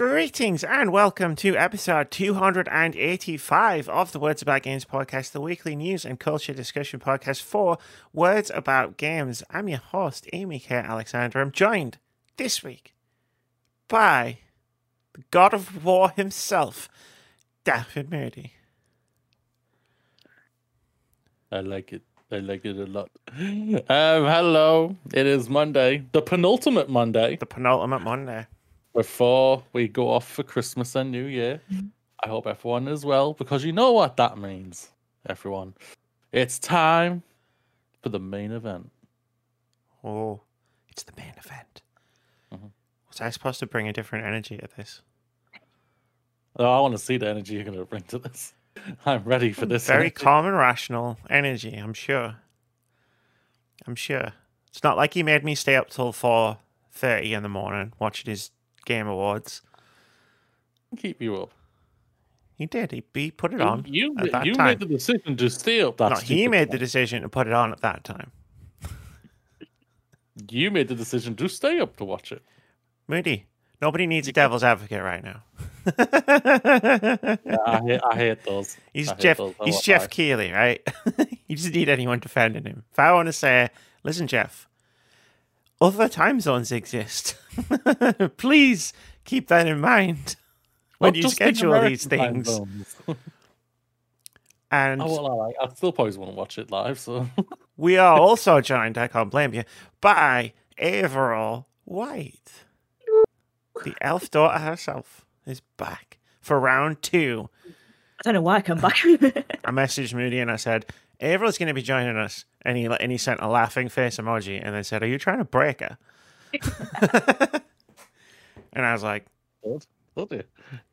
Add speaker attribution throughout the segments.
Speaker 1: Greetings and welcome to episode 285 of the Words About Games podcast, the weekly news and culture discussion podcast for Words About Games. I'm your host, Amy K. Alexander. I'm joined this week by the God of War himself, Dafydd Moody.
Speaker 2: I like it. I like it a lot. Um, hello. It is Monday, the penultimate Monday
Speaker 1: The penultimate Monday.
Speaker 2: Before we go off for Christmas and New Year. I hope everyone is well because you know what that means, everyone. It's time for the main event.
Speaker 1: Oh, it's the main event.
Speaker 2: Mhm.
Speaker 1: Was I supposed to bring a different energy to this?
Speaker 2: Oh, I want to see the energy you're going to bring to this. I'm ready for this.
Speaker 1: Very
Speaker 2: energy.
Speaker 1: calm and rational energy, I'm sure. I'm sure. It's not like he made me stay up till four thirty in the morning watching his game awards.
Speaker 2: Keep you up.
Speaker 1: He did. He, he put it on
Speaker 2: You,
Speaker 1: at that
Speaker 2: you
Speaker 1: time.
Speaker 2: made the decision to stay up. That
Speaker 1: no, he made the decision to put it on at that time.
Speaker 2: You made the decision to stay up to watch it.
Speaker 1: Moody, nobody needs a devil's advocate right now.
Speaker 2: I hate, I hate those.
Speaker 1: He's
Speaker 2: hate
Speaker 1: Jeff.
Speaker 2: those.
Speaker 1: He's Jeff. Keighley, right? you just need anyone defending him. If I want to say, listen, Jeff, other time zones exist. Please keep that in mind when
Speaker 2: Not
Speaker 1: you
Speaker 2: just in
Speaker 1: schedule these things. And
Speaker 2: I won't lie, I still probably want to watch it live. So
Speaker 1: we are also joined, I can't blame you, by Averil White. The elf daughter herself is back for round two.
Speaker 3: I don't know why I come back.
Speaker 1: I messaged Moody and I said, Averil's going to be joining us. And he, and he sent a laughing face emoji and then said, Are you trying to break her? and I was like,
Speaker 2: Good. Told you.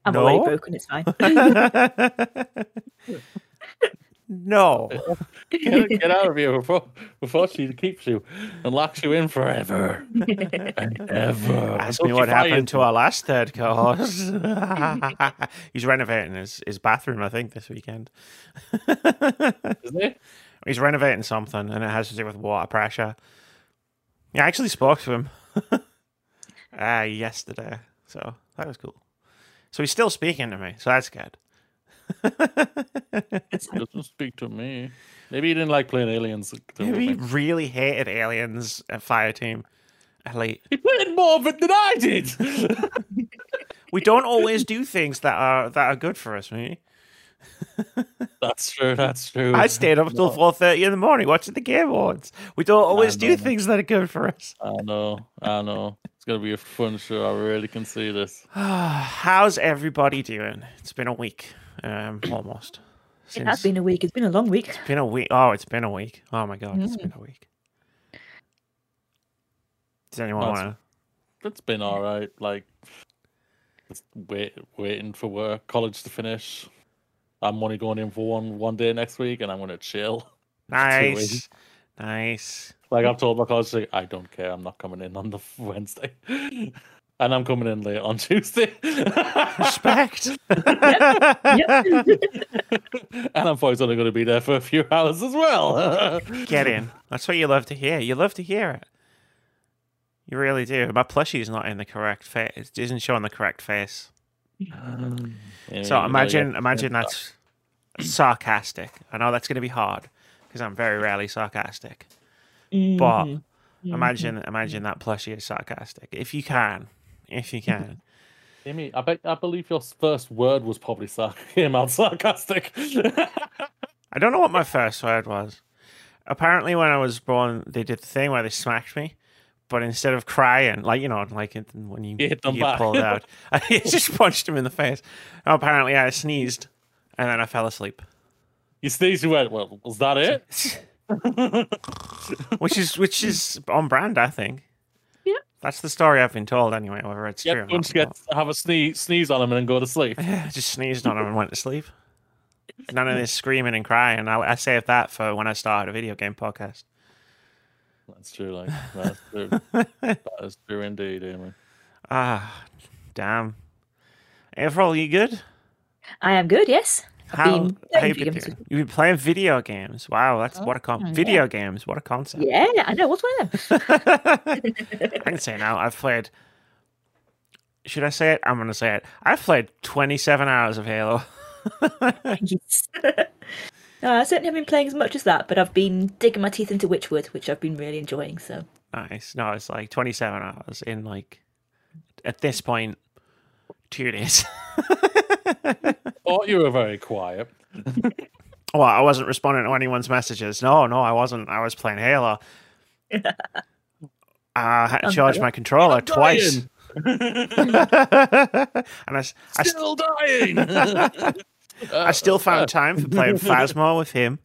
Speaker 3: I'm
Speaker 1: No.
Speaker 3: already broken. It's fine.
Speaker 1: No.
Speaker 2: Get, get out of here before before she keeps you and locks you in forever and ever.
Speaker 1: Ask me what happened to our last third co-host. He's renovating his, his bathroom, I think, this weekend.
Speaker 2: Isn't it?
Speaker 1: He's renovating something, and it has to do with water pressure. Yeah, I actually spoke to him uh, yesterday, so that was cool. So he's still speaking to me, so that's good.
Speaker 2: Doesn't speak to me. Maybe he didn't like playing aliens.
Speaker 1: Maybe he really hated aliens at Fireteam. Elite.
Speaker 2: He played more of it than I did.
Speaker 1: We don't always do things that are that are good for us, me.
Speaker 2: that's true. That's true.
Speaker 1: I stayed up till four thirty in the morning watching the Game Awards. We don't always do things that are good for us.
Speaker 2: I know. I know. It's gonna be a fun show. I really can see this.
Speaker 1: How's everybody doing? It's been a week, um, almost.
Speaker 3: it has been a week. It's been a long week.
Speaker 1: It's been a week. Oh, it's been a week. Oh my god, it's been a week. Does anyone
Speaker 2: No,
Speaker 1: want
Speaker 2: it's-
Speaker 1: to?
Speaker 2: It's been all right. Like, just wait, waiting for work, college to finish. I'm only going in for one one day next week, and I'm gonna chill.
Speaker 1: Nice, nice.
Speaker 2: Like I've told my college, like, I don't care. I'm not coming in on the Wednesday, and I'm coming in late on Tuesday.
Speaker 1: Respect.
Speaker 3: Yep.
Speaker 2: and I'm probably only going to be there for a few hours as well.
Speaker 1: Get in. That's what you love to hear. You love to hear it. You really do. My plushie's not in the correct face. It isn't showing the correct face.
Speaker 2: Yeah,
Speaker 1: So imagine,
Speaker 2: gotta
Speaker 1: imagine
Speaker 2: get-
Speaker 1: that's sarcastic. I know that's going to be hard because I'm very rarely sarcastic. But
Speaker 3: Mhm.
Speaker 1: imagine, imagine that plushie is sarcastic. If you can, if you can.
Speaker 2: Amy, I bet I believe your first word was probably sar- came out sarcastic.
Speaker 1: I don't know what my first word was. Apparently, when I was born, they did the thing where they smacked me, but instead of crying, like you know, like it, when you,
Speaker 2: You hit them
Speaker 1: you
Speaker 2: back.
Speaker 1: pulled out, I just punched him in the face. Apparently, I sneezed, and then I fell asleep,
Speaker 2: you sneezed, you went, well, was that it?
Speaker 1: which is which is on brand, I think.
Speaker 3: Yeah.
Speaker 1: That's the story I've been told, anyway. Whether it's
Speaker 2: Yeah,
Speaker 1: true or
Speaker 2: once
Speaker 1: not.
Speaker 2: you get have a sneeze, sneeze on him and then go to sleep.
Speaker 1: I just sneezed on him and went to sleep. None of this screaming and crying. I, I saved that for when I started a video game podcast.
Speaker 2: That's true, like that's true. that is true indeed, Amy.
Speaker 1: Ah, damn. April, you good?
Speaker 3: I am good. Yes.
Speaker 1: How, how you been doing? You've been playing video games. Wow, that's what a con-
Speaker 3: Oh, yeah.
Speaker 1: video games. What a concept.
Speaker 3: Yeah, I know. What's one of them?
Speaker 1: I can say now I've played should I say it? I'm going to say it. I've played 27 hours of Halo.
Speaker 3: Yes. no, I certainly haven't been playing as much as that, but I've been digging my teeth into Witchwood, which I've been really enjoying. So
Speaker 1: Nice. No, it's like 27 hours in like, at this point, two days.
Speaker 2: Oh, you were very quiet.
Speaker 1: well, I wasn't responding to anyone's messages. No, no, I wasn't. I was playing Halo. I had to charge my controller
Speaker 2: I'm
Speaker 1: twice.
Speaker 2: dying.
Speaker 1: and I, s- I, s-
Speaker 2: Still dying.
Speaker 1: I still found time for playing Phasmo with him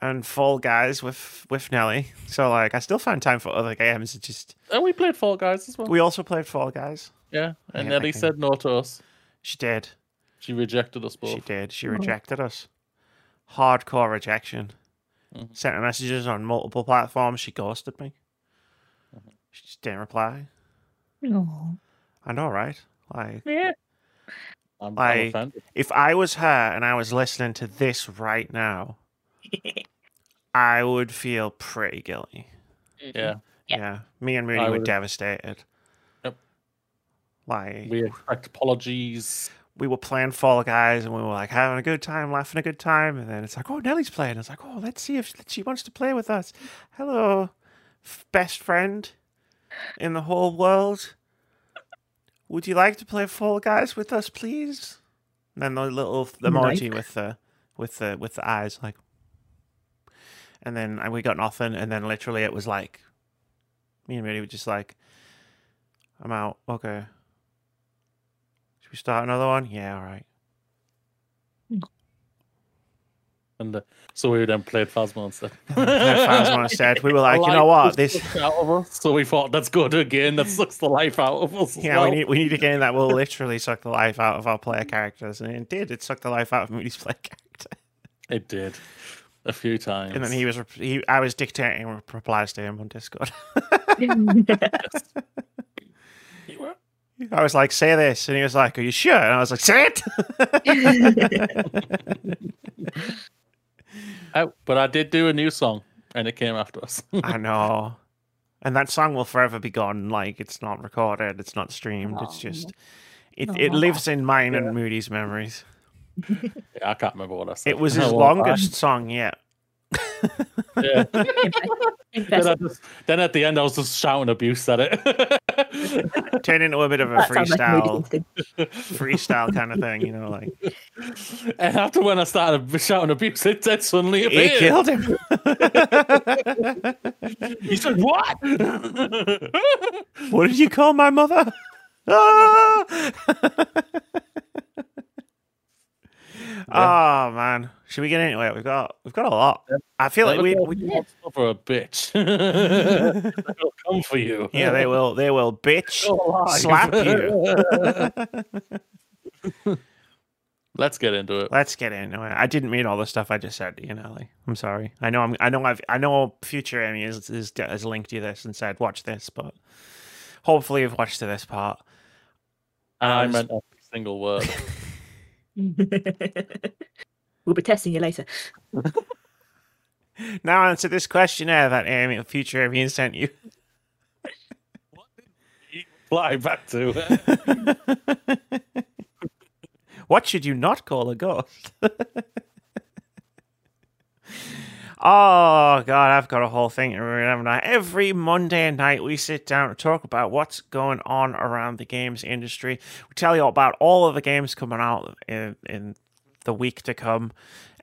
Speaker 1: and Fall Guys with with Nelly. So like, I still found time for other games. It just
Speaker 2: and we played Fall Guys as well.
Speaker 1: we also played Fall Guys.
Speaker 2: yeah, and
Speaker 1: Yeah,
Speaker 2: Nelly said no to us.
Speaker 1: She did.
Speaker 2: She rejected us both.
Speaker 1: She did. She hmm. rejected us. Hardcore rejection.
Speaker 2: Mhm.
Speaker 1: Sent her messages on multiple platforms. She ghosted me. Mm-hmm. She just didn't reply.
Speaker 3: oh,
Speaker 1: I know, right? Like,
Speaker 3: yeah.
Speaker 2: I'm, I'm offended.
Speaker 1: if I was her and I was listening to this right now, I would feel pretty guilty. Mm-hmm.
Speaker 2: Yeah,
Speaker 3: Yeah.
Speaker 1: Yeah. Me and Moody
Speaker 2: I
Speaker 1: were
Speaker 2: would've-
Speaker 1: devastated.
Speaker 2: Yep.
Speaker 1: Like,
Speaker 2: we expect apologies.
Speaker 1: We were playing Fall Guys and we were like having a good time, laughing a good time, and then it's like, oh, Nellie's playing. It's like, oh, let's see if she wants to play with us. Hello, f- best friend in the whole world. Would you like to play Fall Guys with us, please? And then the little emoji with the with the with the eyes, like, and then and we got nothing, and then literally it was like, me and Moody were just like, I'm out. Okay. Should we start another one? Yeah, all right.
Speaker 2: And uh, so we then played Phasmo instead.
Speaker 1: Played Phasmo instead. We were like, you know what? This
Speaker 2: out of us, so we thought that's good go to a game that sucks the life out of us.
Speaker 1: yeah,
Speaker 2: well.
Speaker 1: we need we need a game that will literally suck the life out of our player characters, and it did. It sucked the life out of Moody's player character.
Speaker 2: It did a few times.
Speaker 1: And then he was rep- he, I was dictating replies to him on Discord.
Speaker 2: You were-
Speaker 1: I was like, say this, and he was like, Are you sure? And I was like, say it.
Speaker 2: Oh, but I did do a new song, and it came after us.
Speaker 1: I know. And that song will forever be gone. Like it's not recorded, it's not streamed. It's just it, it
Speaker 3: Aw.
Speaker 1: lives in mine and Moody's memories.
Speaker 2: Yeah, I can't remember what I said.
Speaker 1: It was his
Speaker 2: won't
Speaker 1: longest song yet.
Speaker 2: Yeah. then, I just, then at the end, I was just shouting abuse at it.
Speaker 1: Turned into a bit of a
Speaker 3: That sounds like
Speaker 1: freestyle
Speaker 3: thing to do.
Speaker 1: freestyle kind of thing, you know, like
Speaker 2: and after when I started shouting abuse, it said suddenly
Speaker 1: he
Speaker 2: appeared.
Speaker 1: killed him.
Speaker 2: He said, "What?"
Speaker 1: what did you call my mother? Ah! Oh man, should we get into it? We've got we've got a lot. I feel like we, we
Speaker 2: for a bitch. They'll come for you.
Speaker 1: yeah they will they will bitch slap you.
Speaker 2: Let's get into it.
Speaker 1: Let's get into it. I didn't mean all the stuff I just said to you, Nelly. I'm sorry. I know I'm I know I've I know future Amy has, has, has linked you this and said watch this, but hopefully you've watched to this part.
Speaker 2: I
Speaker 1: was-
Speaker 2: meant every single word.
Speaker 3: We'll be testing you later.
Speaker 1: Now answer this questionnaire that Amy, future Amy sent you.
Speaker 2: Fly back to.
Speaker 1: What should you not call a ghost? oh god, I've got a whole thing to read, haven't Every Monday night we sit down and talk about what's going on around the games industry. We tell you about all of the games coming out in, in the week to come,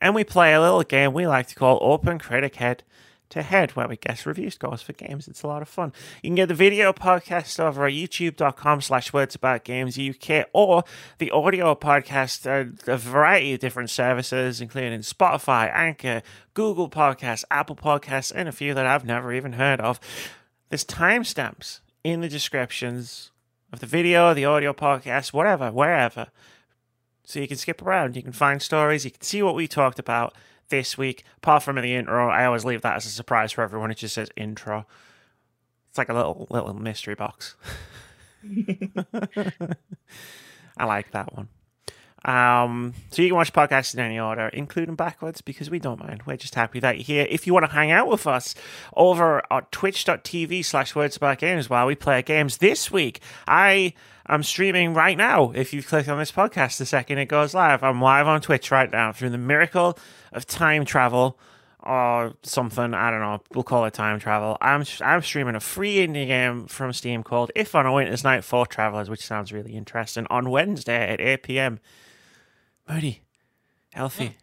Speaker 1: and we play a little game we like to call Open Critic Head to Head, where we guess review scores for games. It's a lot of fun. You can get the video podcast over at youtube.com slash words about games UK or the audio podcast at a variety of different services, including Spotify, Anchor, Google Podcasts, Apple Podcasts, and a few that I've never even heard of. There's timestamps in the descriptions of the video, the audio podcast, whatever, wherever. So you can skip around, you can find stories, you can see what we talked about this week. Apart from in the intro, I always leave that as a surprise for everyone. It just says intro. It's like a little little mystery box. I like that one. Um, so you can watch podcasts in any order, including backwards, because we don't mind. We're just happy that you're here. If you want to hang out with us over at twitch.tv slash words about games while we play games this week, I am streaming right now. If you click on this podcast the second it goes live, I'm live on Twitch right now through the miracle of time travel or something. I don't know. We'll call it time travel. I'm I'm streaming a free indie game from Steam called If on a Winter's Night Four Travelers, which sounds really interesting. On Wednesday at 8 p.m. Moody, Elfie,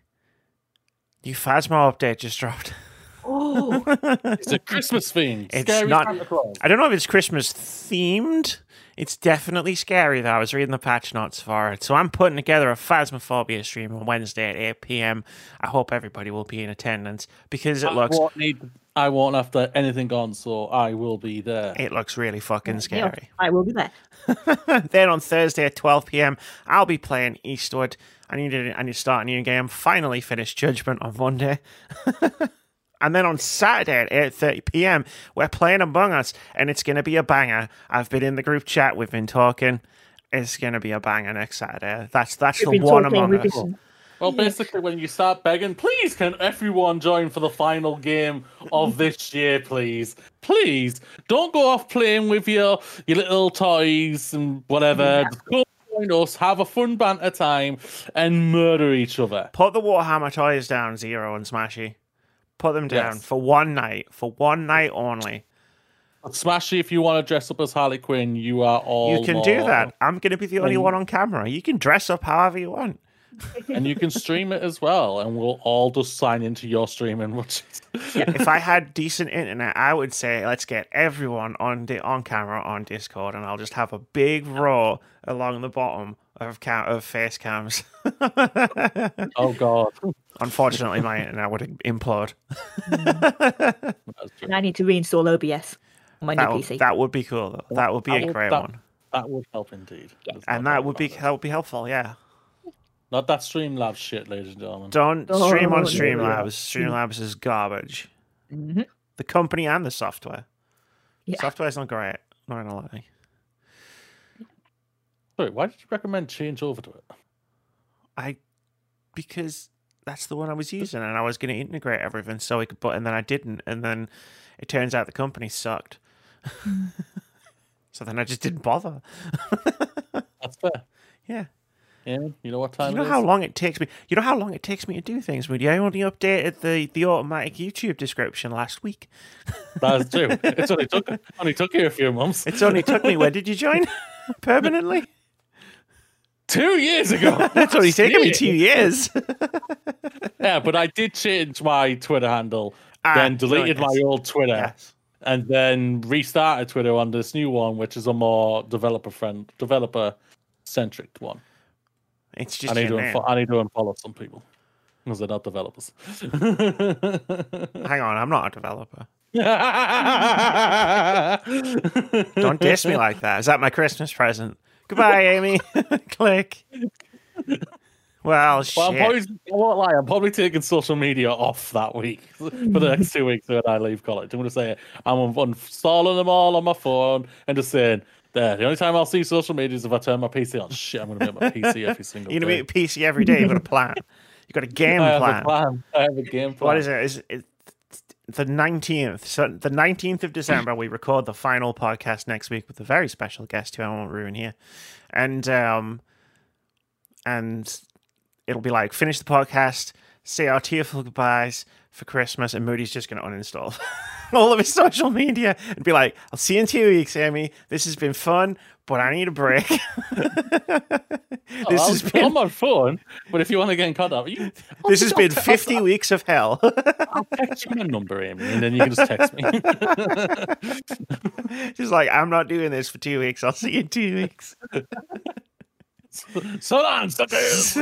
Speaker 1: new Phasmo update just dropped.
Speaker 3: Oh,
Speaker 2: It's a Christmas theme.
Speaker 1: It's
Speaker 2: Scary
Speaker 1: not-
Speaker 2: Santa Claus.
Speaker 1: I don't know if it's Christmas themed. It's definitely scary though. I was reading the patch notes for it. So I'm putting together a Phasmophobia stream on Wednesday at 8 p.m. I hope everybody will be in attendance because it
Speaker 2: I
Speaker 1: looks
Speaker 2: won't need. I won't have to anything on, so I will be there.
Speaker 1: it looks really fucking scary.
Speaker 3: I will be there.
Speaker 1: then on Thursday at 12 p.m., I'll be playing Eastward. I need to, I need to start a new game. Finally finish Judgment on Monday. and then on Saturday at 8.30 p.m., we're playing Among Us, and it's going to be a banger. I've been in the group chat. We've been talking. It's going to be a banger next Saturday. That's that's
Speaker 3: We've
Speaker 1: the one
Speaker 3: talking,
Speaker 1: Among Us.
Speaker 3: been-
Speaker 2: Well, basically, when you start begging, please can everyone join for the final game of this year, please, please don't go off playing with your your little toys and whatever.
Speaker 3: Yeah.
Speaker 2: Go join us, have a fun banter time, and murder each other.
Speaker 1: Put the Warhammer toys down, Zero and Smashy. Put them down
Speaker 2: Yes.
Speaker 1: for one night, for one night only.
Speaker 2: Smashy, if you want to dress up as Harley Quinn, you are all.
Speaker 1: you can do that. I'm going to be the only one on camera. You can dress up however you want.
Speaker 2: and you can stream it as well, and we'll all just sign into your stream and watch it.
Speaker 1: if I had decent internet, I would say let's get everyone on the on camera on Discord, and I'll just have a big row along the bottom of cam- of face cams.
Speaker 2: oh God,
Speaker 1: Unfortunately, my internet would implode.
Speaker 3: And I need to reinstall OBS on my new
Speaker 1: That would,
Speaker 3: PC.
Speaker 1: that would be cool. Though. That would be
Speaker 2: That
Speaker 1: a
Speaker 2: would-
Speaker 1: great
Speaker 2: that-
Speaker 1: one,
Speaker 2: that would help indeed.
Speaker 3: Yeah.
Speaker 1: And that would be
Speaker 2: about it.
Speaker 1: help be helpful. Yeah.
Speaker 2: not that Streamlabs shit, ladies and gentlemen.
Speaker 1: Don't
Speaker 3: Oh,
Speaker 1: stream on
Speaker 3: no,
Speaker 1: Streamlabs.
Speaker 3: yeah.
Speaker 1: Streamlabs is garbage.
Speaker 3: Mhm.
Speaker 1: The company and the software.
Speaker 3: Yeah.
Speaker 1: Software's not great. Not gonna lie.
Speaker 2: Sorry, why did you recommend change over to it?
Speaker 1: I because that's the one I was using, and I was going to integrate everything so we could put, and then I didn't, and then it turns out the company sucked. so then I just didn't bother.
Speaker 2: That's fair.
Speaker 1: yeah,
Speaker 2: Yeah, you know what time
Speaker 1: you know
Speaker 2: it
Speaker 1: how
Speaker 2: is?
Speaker 1: long it takes me. You know how long it takes me to do things. Moody, I only updated the the automatic YouTube description last week.
Speaker 2: That's true. It's only took only took you a few months.
Speaker 1: It's only took me. Where did you join? Permanently?
Speaker 2: Two years ago.
Speaker 1: It's only taken me two years.
Speaker 2: Yeah, but I did change my Twitter handle,
Speaker 1: Ah,
Speaker 2: then deleted my old Twitter, and then restarted Twitter on this new one, which is a more developer friend, developer centric one.
Speaker 1: It's just
Speaker 2: I need to unfo- I need to unfollow some people because they're not developers.
Speaker 1: Hang on, I'm not a developer. Don't diss me like that. Is that my Christmas present? Goodbye, Amy. Click. Well, shit.
Speaker 2: Well, I'm probably, I won't lie, I'm probably taking social media off that week for the next two weeks when I leave college. I'm going to say it. I'm uninstalling them all on my phone and just saying, there, the only time I'll see social media is if I turn my PC on. Shit, I'm going to be on my PC every single
Speaker 1: You're
Speaker 2: day.
Speaker 1: gonna be at PC every day. You've got a plan. You've got a game
Speaker 2: I
Speaker 1: plan.
Speaker 2: plan. I have a game plan.
Speaker 1: What is it? Is it the nineteenth? So the nineteenth of December, we record the final podcast next week with a very special guest who I won't ruin here, and um, and it'll be like finish the podcast, say our tearful goodbyes for Christmas, and Moody's just going to uninstall all of his social media and be like, "I'll see you in two weeks, Amy. This has been fun." But I need a break. Oh, this
Speaker 2: I'll,
Speaker 1: has been
Speaker 2: on my phone, but if you want to get in contact, you,
Speaker 1: this has been fifty weeks of hell.
Speaker 2: I'll text you my number, Amy, and then you can just text me.
Speaker 1: She's like, I'm not doing this for two weeks. I'll see you in two weeks.
Speaker 2: so long, suckers. so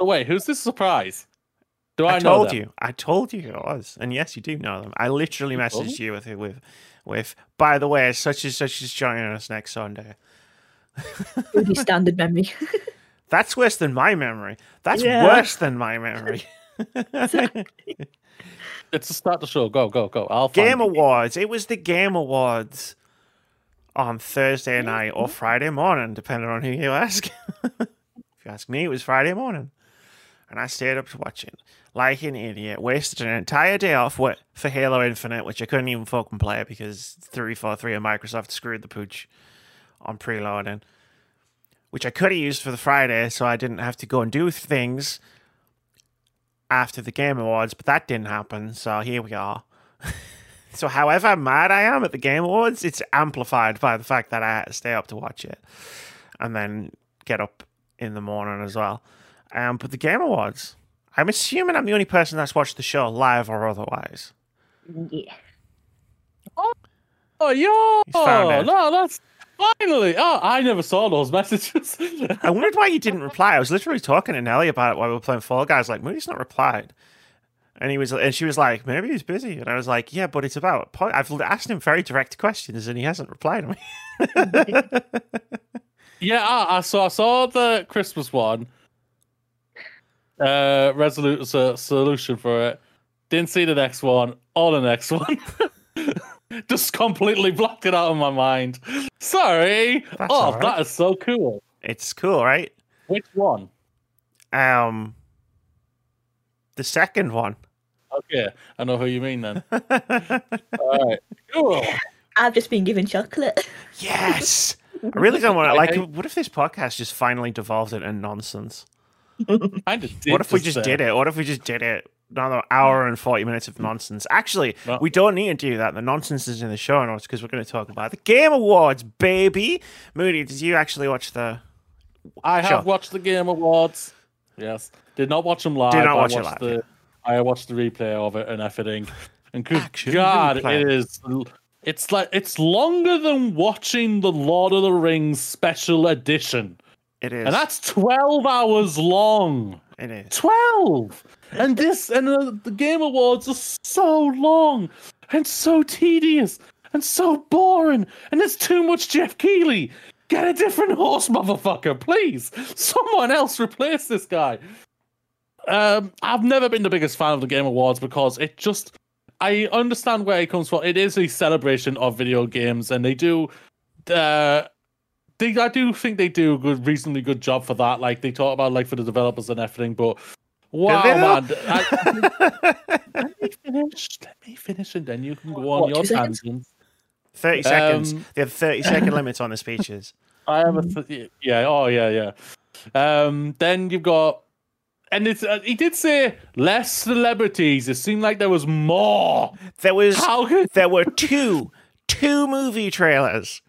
Speaker 2: wait, who's this surprise? Do I,
Speaker 1: I,
Speaker 2: know
Speaker 1: told
Speaker 2: them?
Speaker 1: you. I told you it was. And yes, you do know them. I literally
Speaker 2: You told
Speaker 1: messaged you with with with by the way, such and such is joining us next Sunday.
Speaker 3: Really standard memory.
Speaker 1: That's worse than my memory. That's
Speaker 3: Yeah.
Speaker 1: worse than my memory.
Speaker 2: It's to start of the show. Go, go, go. I'll find
Speaker 1: Game
Speaker 2: it.
Speaker 1: Awards. It was the Game Awards on Thursday night or Friday morning, depending on who you ask. if you ask me, it was Friday morning. And I stayed up to watch it like an idiot. Wasted an entire day off wi- for Halo Infinite, which I couldn't even fucking play because 343 and Microsoft screwed the pooch on preloading. Which I could have used for the Friday, so I didn't have to go and do things after the Game Awards, but that didn't happen, so here we are. so, however mad I am at the Game Awards, it's amplified by the fact that I had to stay up to watch it and then get up in the morning as well. Um, but the Game Awards, I'm assuming I'm the only person that's watched the show live or otherwise.
Speaker 3: Yeah.
Speaker 2: Oh, yo!
Speaker 1: found it.
Speaker 2: No, that's finally. Oh, I never saw those messages.
Speaker 1: I wondered why you didn't reply. I was literally talking to Nelly about it while we were playing Fall Guys. Like, Moody's not replied. And he was, and she was like, maybe he's busy. And I was like, yeah, but it's about. po- I've asked him very direct questions, and he hasn't replied to me.
Speaker 2: yeah, I, I saw. I saw the Christmas one. Uh, resolute so- solution for it. Didn't see the next one or the next one. Just completely blocked it out of my mind. Sorry.
Speaker 1: That's
Speaker 2: oh,
Speaker 1: all right.
Speaker 2: that is so cool.
Speaker 1: It's cool, right?
Speaker 2: Which one?
Speaker 1: Um, the second one.
Speaker 2: Okay, I know who you mean then. All right. Cool.
Speaker 3: I've just been given chocolate.
Speaker 1: Yes. I really don't want to. Like, what if this podcast just finally devolved into nonsense?
Speaker 2: Kind of did.
Speaker 1: What if we
Speaker 2: just
Speaker 1: did it? What if we just did it? Another hour and 40 minutes of nonsense. Actually,
Speaker 2: Well-
Speaker 1: we don't need to do that. The nonsense is in the show notes because we're going to talk about the Game Awards, baby. Moody, did you actually watch the.
Speaker 2: I have watched the Game Awards. Yes, did not watch them live.
Speaker 1: Did not watch
Speaker 2: I
Speaker 1: it
Speaker 2: watched
Speaker 1: live,
Speaker 2: The, I watched the replay of it and everything. And good
Speaker 1: Action
Speaker 2: God,
Speaker 1: replay.
Speaker 2: it is. It's like it's longer than watching the Lord of the Rings special edition,
Speaker 1: It is.
Speaker 2: and that's twelve hours long.
Speaker 1: it is.
Speaker 2: Twelve, and this and the, the Game Awards are so long and so tedious and so boring, and there's too much Jeff Keighley. Get a different horse, motherfucker, please. Someone else replace this guy. Um, I've never been the biggest fan of the Game Awards because it just. I understand where it comes from. It is a celebration of video games, and they do. Uh, they, I do think they do a good, reasonably good job for that. Like they talk about, like for the developers and everything. But wow, man, I- let me finish. Let me finish, and then you can go on
Speaker 3: What,
Speaker 2: your
Speaker 3: two seconds?
Speaker 2: tangents.
Speaker 1: 30 seconds.
Speaker 2: Um,
Speaker 1: They have 30 second limits on the speeches.
Speaker 2: I have a th- yeah. Oh yeah, yeah. Um, then you've got, and it's uh, he did say less celebrities. It seemed like there was more.
Speaker 1: There was.
Speaker 2: How could
Speaker 1: There were two, two movie trailers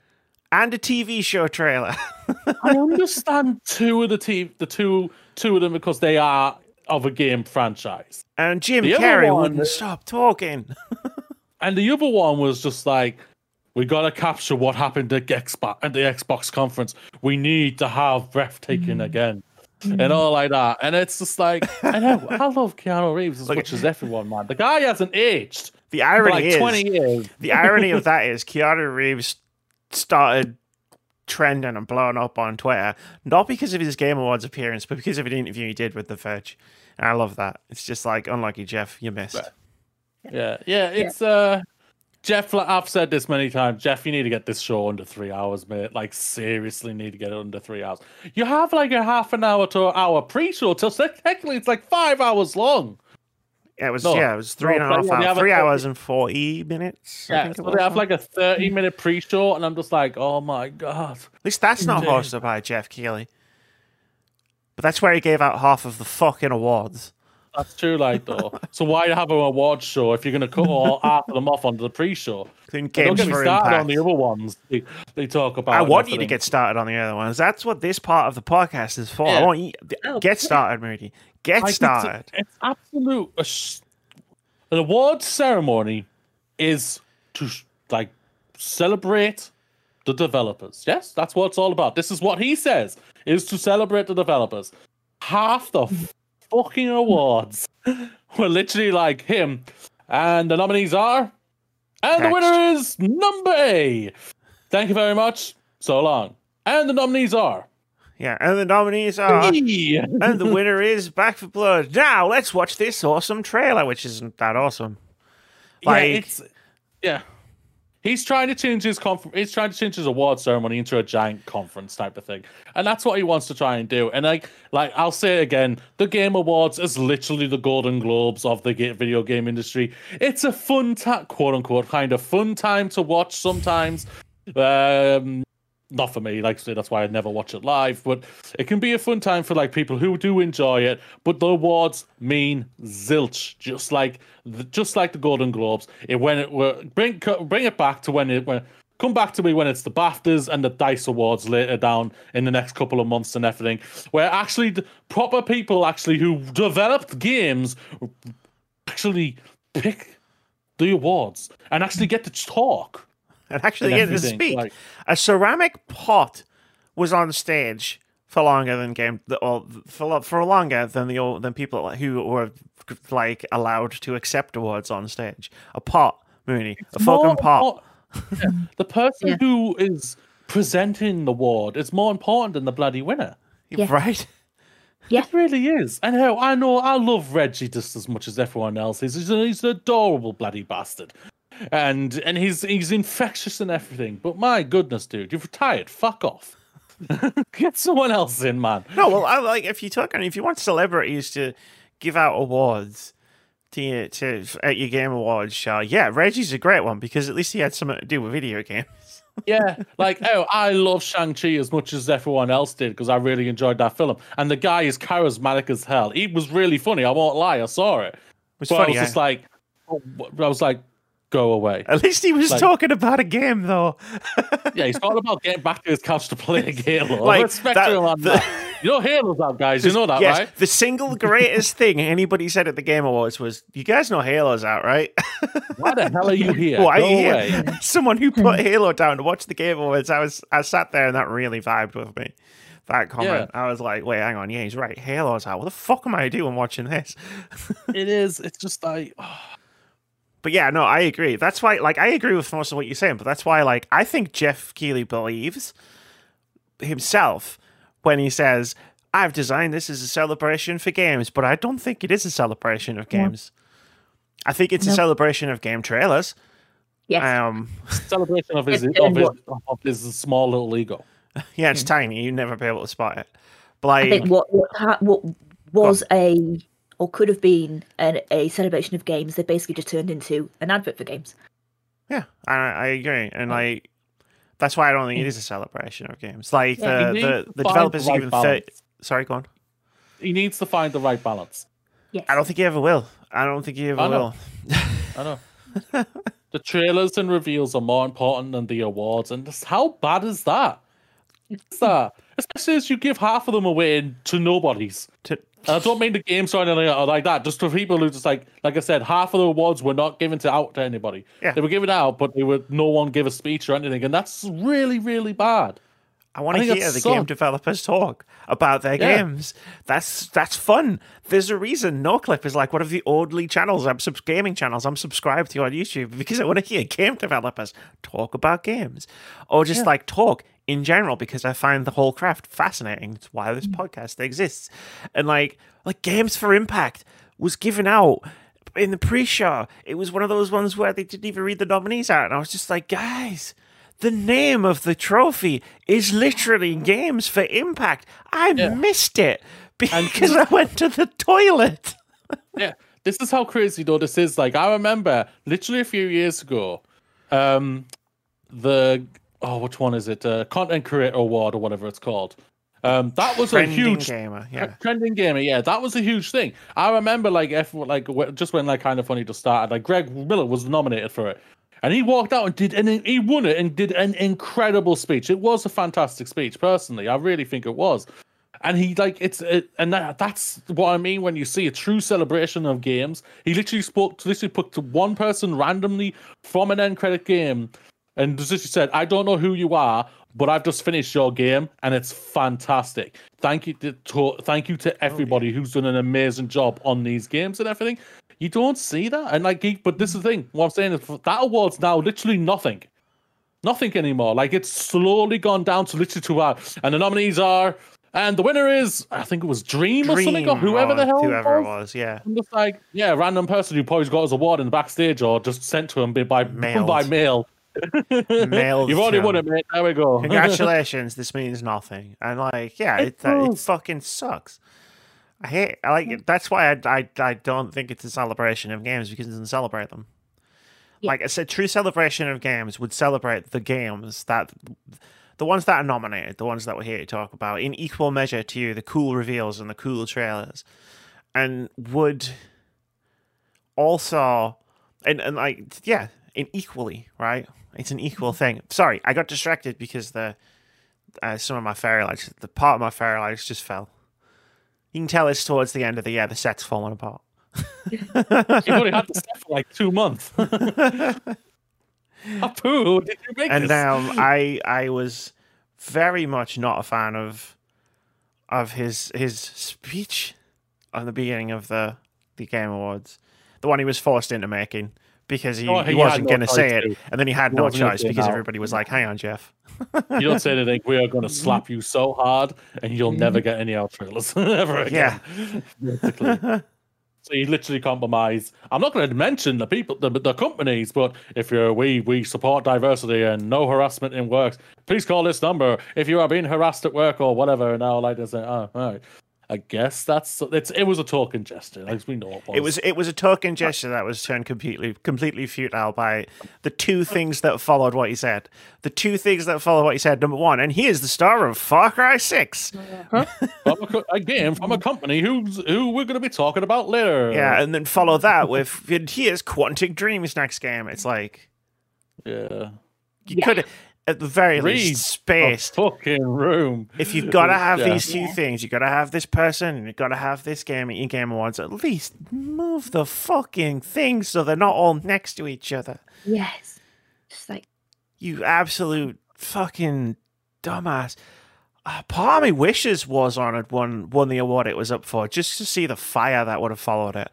Speaker 1: and a TV show trailer.
Speaker 2: I understand two of the team, the two, two of them because they are of a game franchise,
Speaker 1: And Jim
Speaker 2: The
Speaker 1: Carrey
Speaker 2: one-
Speaker 1: wouldn't stop talking.
Speaker 2: and the other one was just like. We gotta capture what happened at Xbox at the Xbox conference. We need to have breathtaking mm. again, and mm. all like that. And it's just like I know I love Keanu Reeves as
Speaker 1: Look-
Speaker 2: much as everyone, man. The guy hasn't aged
Speaker 1: The irony
Speaker 2: like
Speaker 1: is,
Speaker 2: twenty years.
Speaker 1: the irony of that is Keanu Reeves started trending and blowing up on Twitter, not because of his Game Awards appearance, but because of an interview he did with The Verge. And I love that. It's just like, unlucky Jeff, you missed.
Speaker 2: Right. Yeah, yeah, it's uh Jeff like, I've said this many times, Jeff, you need to get this show under three hours, mate. Like seriously need to get it under three hours. You have like a half an hour to an hour pre-show, so technically it's like five hours long.
Speaker 1: It was
Speaker 2: No.
Speaker 1: yeah, it was three and a half
Speaker 2: but yeah, they
Speaker 1: hours, three hours and forty minutes. I
Speaker 2: Yeah, so
Speaker 1: was.
Speaker 2: they have like a 30 minute pre-show, and I'm just like, oh my god.
Speaker 1: At least that's not hosted by Jeff Keighley. But that's where he gave out half of the fucking awards.
Speaker 2: That's true, like though. so why have an award show if you're gonna cut all half of them off onto the pre-show? Don't get me started
Speaker 1: impact.
Speaker 2: on the other ones they, they talk about.
Speaker 1: I want you to get started on the other ones. That's what this part of the podcast is for. I want you
Speaker 3: Oh,
Speaker 1: get started, Moody. Get started.
Speaker 2: It's, absolute. A sh- an awards ceremony is to sh- like celebrate the developers. Yes, that's what it's all about. This is what he says: is to celebrate the developers. Half the fucking awards were literally like him, and the nominees are, and the winner is number A. Thank you very much. So long. And the nominees are.
Speaker 1: Yeah, and the nominees are, and the winner is Back 4 Blood. Now let's watch this awesome trailer, which isn't that awesome.
Speaker 2: yeah,
Speaker 1: Like-
Speaker 2: it's yeah. He's trying to change his conf- he's trying to change his award ceremony into a giant conference type of thing, and that's what he wants to try and do. And like, like I'll say it again, the Game Awards is literally the Golden Globes of the video game industry. It's a fun, ta- quote unquote, kind of fun time to watch sometimes. Um, not for me, like I that's why I never watch it live. But it can be a fun time for like people who do enjoy it. But the awards mean zilch, just like the, just like the Golden Globes. It when it were bring bring it back to when it when come back to me when it's the BAFTAs and the Dice Awards later down in the next couple of months and everything, where actually the proper people actually who developed games actually pick the awards and actually get to talk.
Speaker 1: and actually
Speaker 2: and
Speaker 1: get to speak.
Speaker 2: like-
Speaker 1: a ceramic pot was on stage for longer than game, or for for longer than the old- than people who were like allowed to accept awards on stage. A pot, Moody, a fucking pot.
Speaker 2: import- Yeah, the person
Speaker 3: Yeah.
Speaker 2: who is presenting the award is more important than the bloody winner.
Speaker 3: Yeah.
Speaker 1: Right?
Speaker 3: Yeah.
Speaker 2: It really is. And hell, I know I love Reggie just as much as everyone else is. He's, a, he's an adorable bloody bastard. And and he's he's infectious and everything. But my goodness, dude, you've retired. Fuck off. Get someone else in, man.
Speaker 1: No, well, I like if you talk, and if you want celebrities to give out awards to you, to at your game awards show, yeah, Reggie's a great one because at least he had something to do with video games.
Speaker 2: Yeah, like oh, I love Shang Chi as much as everyone else did because I really enjoyed that film. And the guy is charismatic as hell. He was really funny. I won't lie. I saw it. but
Speaker 1: funny,
Speaker 2: I was just
Speaker 1: eh?
Speaker 2: like, oh, I was like, go away.
Speaker 1: At least he was
Speaker 2: like-
Speaker 1: talking about a game, though.
Speaker 2: Yeah, he's talking about getting back to his couch to play a Halo.
Speaker 1: Like,
Speaker 2: Respect
Speaker 1: that-
Speaker 2: him on
Speaker 1: the-
Speaker 2: that. You know Halo's out, guys. You know that,
Speaker 1: yes,
Speaker 2: right?
Speaker 1: the single greatest thing anybody said at the Game Awards was, "You guys know Halo's out, right?"
Speaker 2: Why the hell are you here?
Speaker 1: Why
Speaker 2: go
Speaker 1: are you here? Someone who put Halo down to watch the Game Awards. I was, I sat there and that really vibed with me. That comment, I was like, "Wait, hang on, yeah, he's right. Halo's out. What the fuck am I doing watching this?"
Speaker 2: It is. It's just like, oh,
Speaker 1: But yeah, no, I agree. That's why, like, I agree with most of what you're saying. But that's why, like, I think Jeff Keighley believes himself when he says, "I've designed this as a celebration for games," but I don't think it is a celebration of games. I think it's a celebration of game trailers.
Speaker 3: Yes.
Speaker 1: Um,
Speaker 2: celebration of his, of his, of his small little ego.
Speaker 1: yeah, it's tiny. You'd never be able to spot it. But
Speaker 3: I
Speaker 1: like,
Speaker 3: think what what ha- what was a or could have been an, a celebration of games, they basically just turned into an advert for games.
Speaker 1: yeah, I, I agree, and like, that's why I don't think it mm. is a celebration of games. Like
Speaker 3: Yeah.
Speaker 1: the the, the developers
Speaker 2: the right
Speaker 1: even. Thir- Sorry, go on.
Speaker 2: He needs to find the right balance.
Speaker 3: Yes.
Speaker 1: I don't think he ever will. I don't think he ever
Speaker 2: I know.
Speaker 1: will.
Speaker 2: I know. the trailers and reveals are more important than the awards, and just how bad is that? It's that, especially as you give half of them away to nobodies.
Speaker 1: To,
Speaker 2: And I don't mean the games or anything like that. Just for people who just like, like I said, half of the awards were not given to out to anybody.
Speaker 1: Yeah.
Speaker 2: They were given out, but they were no one give a speech or anything, and that's really, really bad.
Speaker 1: I want to hear the game developers talk about their
Speaker 2: Yeah.
Speaker 1: games. That's that's fun. There's a reason NoClip is like one of the only channels I'm sub- gaming channels I'm subscribed to on YouTube because I want to hear game developers talk about games or just like talk in general because I find the whole craft fascinating. It's why this podcast exists. And like like Games for Impact was given out in the pre-show. It was one of those ones where they didn't even read the nominees out, and I was just like, guys. The name of the trophy is literally Games for Impact. I
Speaker 2: Yeah.
Speaker 1: missed it because I went to the toilet.
Speaker 2: yeah, this is how crazy though this is. Like I remember literally a few years ago, um, the oh, which one is it? Uh, Content Creator Award or whatever it's called. Um, that was a
Speaker 1: Trending
Speaker 2: huge
Speaker 1: gamer, yeah.
Speaker 2: trending gamer. Yeah, that was a huge thing. I remember like if like just when like kind of funny just started, like Greg Miller was nominated for it. And he walked out and did, and he won it and did an incredible speech. It was a fantastic speech, personally. I really think it was. And he like it's it, and that, that's what I mean when you see a true celebration of games. He literally spoke to literally put to one person randomly from an end credit game, and as literally said, "I don't know who you are, but I've just finished your game, and it's fantastic. Thank you to, thank you to oh, everybody who's done an amazing job on these games and everything." You don't see that, and like, but this is the thing. What I'm saying is that award's now literally nothing nothing anymore. Like it's slowly gone down to literally two hours. Uh, and the nominees are, and the winner is, I think it was Dream, or something, or
Speaker 1: Dream
Speaker 2: whoever the hell.
Speaker 1: whoever
Speaker 2: it
Speaker 1: it
Speaker 2: was.
Speaker 1: was, yeah.
Speaker 2: I'm just like, yeah, random person who probably got his award in the backstage or just sent to him by
Speaker 1: Mailed.
Speaker 2: by mail
Speaker 1: Mailed
Speaker 2: You've already won it, mate. There we go.
Speaker 1: Congratulations, this means nothing. And like, yeah,
Speaker 2: It
Speaker 1: it, uh, it fucking sucks. I hate. I like. it. That's why I, I I don't think it's a celebration of games because it doesn't celebrate them.
Speaker 3: Yeah.
Speaker 1: Like I said, true celebration of games would celebrate the games that, the ones that are nominated, the ones that we're here to talk about, in equal measure to you, the cool reveals and the cool trailers, and would also, and and like yeah, in equally right. It's an equal thing. Sorry, I got distracted because the uh, some of my fairy lights, the part of my fairy lights just fell. You can tell it's towards the end of the year. The set's falling apart.
Speaker 2: You've only had this stuff for like two months. Apu, did you make
Speaker 1: and um, I I was very much not a fan of of his his speech on the beginning of the the Game Awards, the one he was forced into making because he,
Speaker 2: Oh,
Speaker 1: he,
Speaker 2: he
Speaker 1: wasn't
Speaker 2: no
Speaker 1: going to say it, and then he had
Speaker 2: He
Speaker 1: no choice because
Speaker 2: no.
Speaker 1: everybody was like, "Hang on, Jeff."
Speaker 2: you don't say anything, we are going to slap you so hard, and you'll mm-hmm. never get any out trailers ever again. Basically. So you literally compromise. I'm not going to mention the people, the, the companies, but if you're we we support diversity and no harassment in works, please call this number if you are being harassed at work or whatever. And now like to say, oh, all right. I guess that's it's it was a token gesture, as we know it was.
Speaker 1: It was it was a token gesture that was turned completely completely futile by the two things that followed what he said. The two things that followed what he said. Number one, and he is the star of Far Cry Six.
Speaker 2: from a, a game from a company who's who we're going to be talking about later.
Speaker 1: Yeah, and then follow that with and here's Quantic Dream's next game. It's like
Speaker 2: yeah.
Speaker 1: you
Speaker 3: Yeah.
Speaker 1: could at the very
Speaker 2: Read
Speaker 1: least
Speaker 2: a
Speaker 1: spaced.
Speaker 2: fucking room.
Speaker 1: If you've got to have
Speaker 2: Yeah.
Speaker 1: these two things, you've got to have this person and you've got to have this game at your Game Awards. At least move the fucking things so they're not all next to each other.
Speaker 3: Yes. Just like
Speaker 1: You absolute fucking dumbass. Uh, part of me wishes was on it won won the award it was up for, just to see the fire that would have followed it.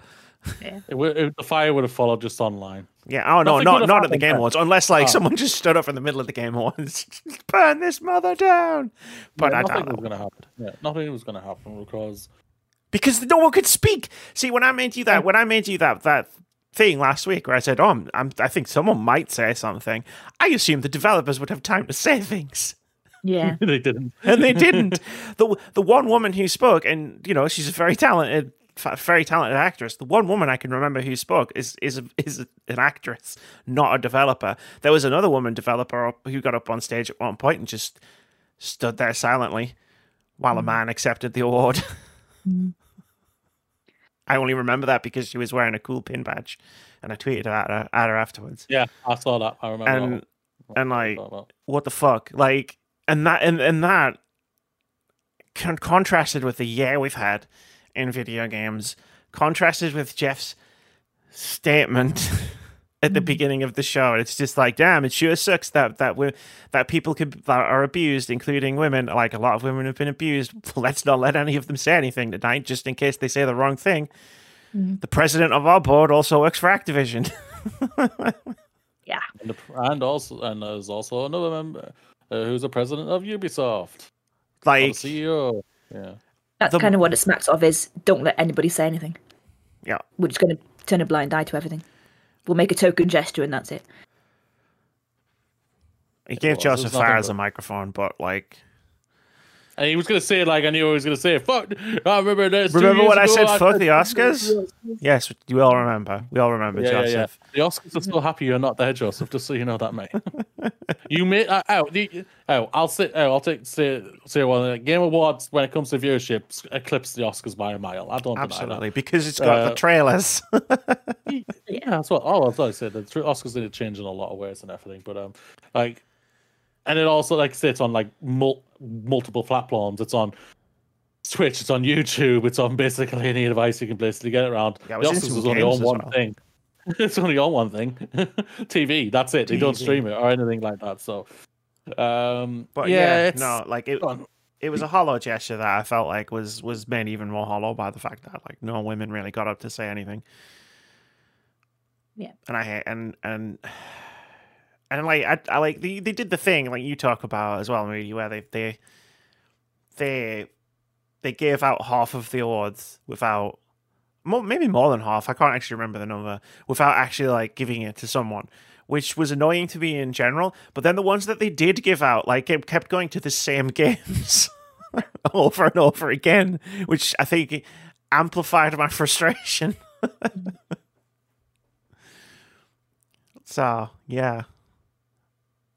Speaker 2: It, would- it, the fire would have followed just online.
Speaker 1: Yeah, oh no,
Speaker 2: Nothing
Speaker 1: not
Speaker 2: could have
Speaker 1: not at the
Speaker 2: happened
Speaker 1: Game
Speaker 2: then.
Speaker 1: Awards, unless like
Speaker 2: Oh.
Speaker 1: someone just stood up in the middle of the Game Awards, burn this mother down. But
Speaker 2: Yeah,
Speaker 1: I
Speaker 2: nothing
Speaker 1: don't
Speaker 2: was
Speaker 1: know
Speaker 2: going to happen. Yeah, nothing was going to happen because
Speaker 1: because no one could speak. See, when I made you that, when I made you that that thing last week, where I said, "Oh, I'm, I'm, I think someone might say something," I assumed the developers would have time to say things.
Speaker 3: yeah.
Speaker 2: they didn't.
Speaker 1: and they didn't. the The one woman who spoke, and you know, she's a very talented, fa- very talented actress. The one woman I can remember who spoke is is a, is a, an actress, not a developer. There was another woman developer who got up on stage at one point and just stood there silently while a mm. man accepted the award. Mm. I only remember that because she was wearing a cool pin badge, and I tweeted at her, at her afterwards.
Speaker 2: Yeah, I saw that. I remember.
Speaker 1: And
Speaker 2: that.
Speaker 1: and like
Speaker 2: that.
Speaker 1: what the fuck like and that and, and that con- contrasted with the year we've had in video games contrasted with jeff's statement at the beginning of the show. It's just like damn it sure sucks that that we that people could that are abused including women like a lot of women have been abused. Let's not let any of them say anything tonight just in case they say the wrong thing. The president of our board also works for activision.
Speaker 3: Yeah.
Speaker 2: And, the, and also, and there's also another member uh, who's the president of Ubisoft,
Speaker 1: like
Speaker 2: the CEO. Yeah,
Speaker 3: That's
Speaker 1: The-
Speaker 3: kind of what it smacks of is don't let anybody say anything.
Speaker 1: yeah
Speaker 3: We're just going to turn a blind eye to everything. We'll make a token gesture and that's it.
Speaker 1: he gave Josef
Speaker 2: There's nothing
Speaker 1: fares a microphone but like
Speaker 2: and he was gonna say like I knew he was gonna say fuck. I remember this.
Speaker 1: Remember when I said fuck the Oscars? Yes, we all remember. We all remember,
Speaker 2: Yeah, yeah, yeah.
Speaker 1: Josef.
Speaker 2: The Oscars are so happy you're not there, Josef. Just so you know that, mate. you made uh, the- Oh, I'll say. Oh, I'll take say say one. uh, Game Awards when it comes to viewership eclipse the Oscars by a mile. I don't
Speaker 1: Absolutely, because it's got the
Speaker 2: Uh,
Speaker 1: trailers.
Speaker 2: Yeah, that's what. Oh, I thought I said. The Oscars did change in a lot of ways and everything, but um, like, and it also like sits on like mul- multiple platforms. It's on. Twitch, it's on YouTube, it's on basically any device you can basically get it around.
Speaker 1: Yeah, it
Speaker 2: the
Speaker 1: was in
Speaker 2: Oscars
Speaker 1: some
Speaker 2: is only on one
Speaker 1: well.
Speaker 2: thing. it's only on one thing. TV, that's it. They don't stream it or anything like that. So um
Speaker 1: but
Speaker 2: yeah,
Speaker 1: yeah,
Speaker 2: it's
Speaker 1: no, like it,
Speaker 2: fun.
Speaker 1: it was a hollow gesture that I felt like was was made even more hollow by the fact that like no women really got up to say anything.
Speaker 3: Yeah.
Speaker 1: and I hate and and and like I, I like they, they did the thing like you talk about as well, really, where they they they they gave out half of the awards without more, maybe more than half. I can't actually remember the number without actually like giving it to someone. which was annoying to me in general. But then the ones that they did give out, like, it kept going to the same games over and over again, which I think amplified my frustration. so yeah.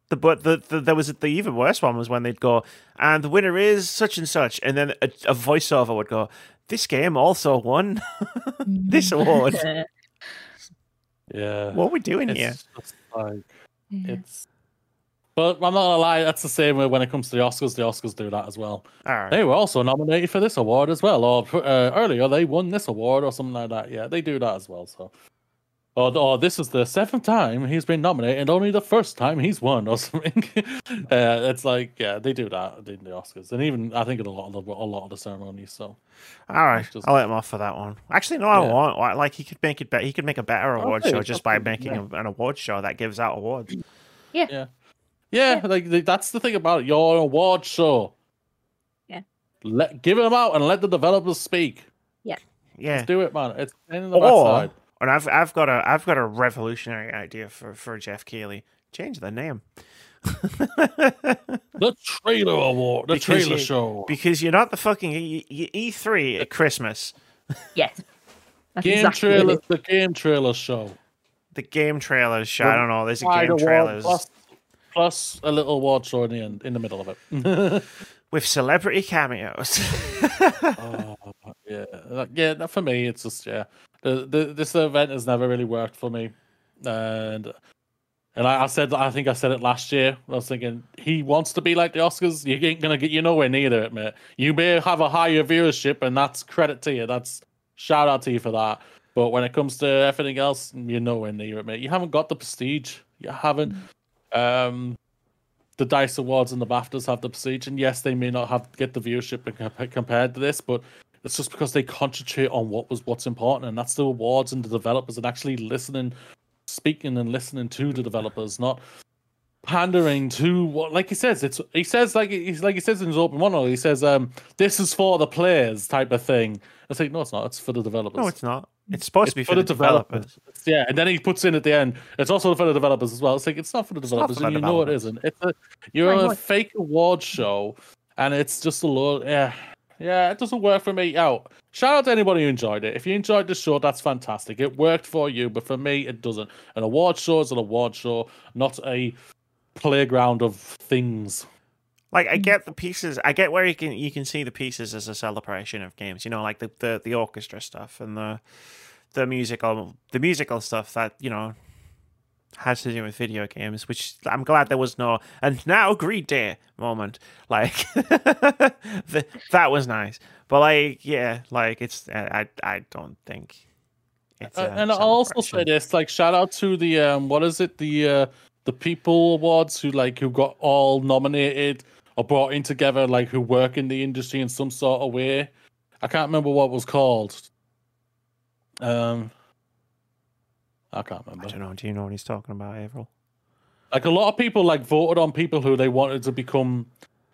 Speaker 1: The but the, the there was the even worse one was when they'd go and the winner is such and such, and then a, a voiceover would go, "This game also won this award."
Speaker 2: Yeah.
Speaker 1: What are we doing here?
Speaker 2: It's just like
Speaker 3: Yeah.
Speaker 2: it's. But I'm not gonna lie, that's the same way when it comes to the Oscars. The Oscars do that as well.
Speaker 1: All right.
Speaker 2: They were also nominated for this award as well, or uh, earlier they won this award or something like that. Yeah, they do that as well. So, or, or this is the seventh time he's been nominated, and only the first time he's won or something. uh, it's like yeah, they do that in the Oscars, and even I think in a lot of the, a lot of the ceremonies. So
Speaker 1: All right,
Speaker 2: just-
Speaker 1: I'll let him off for that one. Actually, no, I
Speaker 2: Yeah.
Speaker 1: won't. Like he could make it better. He could make a better award show just by making
Speaker 2: yeah.
Speaker 1: a- an award show that gives out awards.
Speaker 2: yeah, Yeah. Yeah, like that's the thing about it. Your award show.
Speaker 3: Yeah.
Speaker 2: Let give them out and let the developers speak.
Speaker 1: Yeah,
Speaker 2: Let's do it, man. It's in the
Speaker 1: or
Speaker 2: backside.
Speaker 1: And I've I've got a I've got a revolutionary idea for for Jeff Keighley. Change the name.
Speaker 2: The trailer award, the
Speaker 1: Because
Speaker 2: trailer
Speaker 1: you-
Speaker 2: show.
Speaker 1: because you're not the fucking E- three at Christmas.
Speaker 3: Yes. That's
Speaker 2: Game
Speaker 3: exactly what it
Speaker 2: trailer, the game trailer show.
Speaker 1: The game trailers show. I don't know. There's a game
Speaker 2: award
Speaker 1: trailers
Speaker 2: plus, plus a little award show in the end, in the middle of it.
Speaker 1: with celebrity cameos.
Speaker 2: oh, yeah, yeah. that- For me, it's just yeah. The, the this event has never really worked for me, and and I, I said I think I said it last year. I was thinking he wants to be like the Oscars. You ain't gonna get you nowhere near it, mate. You may have a higher viewership, and that's credit to you. That's shout out to you for that. But when it comes to everything else, you're nowhere near it, mate. You haven't got the prestige. You haven't. Um, the Dice Awards and the BAFTAs have the prestige, and yes, they may not have get the viewership compared to this, but it's just because they concentrate on what was what's important, and that's the awards and the developers, and actually listening, speaking and listening to the developers, not pandering to what like he says it's he says like he's like he says in his open monologue he says um this is for the players type of thing i think no it's not it's for the developers
Speaker 1: no, it's not. It's supposed to be for, the developers.
Speaker 2: It's- Yeah, and then he puts in at the end, it's also for the developers as well. It's like it's not for the developers,
Speaker 1: for
Speaker 2: and
Speaker 1: the
Speaker 2: you know it
Speaker 1: developers.
Speaker 2: isn't. It's a you're
Speaker 3: Why
Speaker 2: a
Speaker 3: not?
Speaker 2: fake award show, and it's just a load. Yeah, yeah, it doesn't work for me. Out. Shout out to anybody who enjoyed it. If you enjoyed the show, that's fantastic. It worked for you, but for me, it doesn't. An award show is an award show, not a playground of things.
Speaker 1: Like I get the pieces. I get where you can you can see the pieces as a celebration of games. You know, like the the, the orchestra stuff and the the musical the musical stuff that you know has to do with video games. Which I'm glad there was no and now Greed Day moment. Like the, that was nice. But like yeah, like it's I I, don't think. It's
Speaker 2: Uh, and I'll also say this: like, shout out to the um, what is it? The uh, the people awards who like who got all nominated or brought in together, like who work in the industry in some sort of way. I can't remember what it was called. Um, I can't remember.
Speaker 1: I don't know. Do you know what he's talking about, Averil?
Speaker 2: Like a lot of people like voted on people who they wanted to become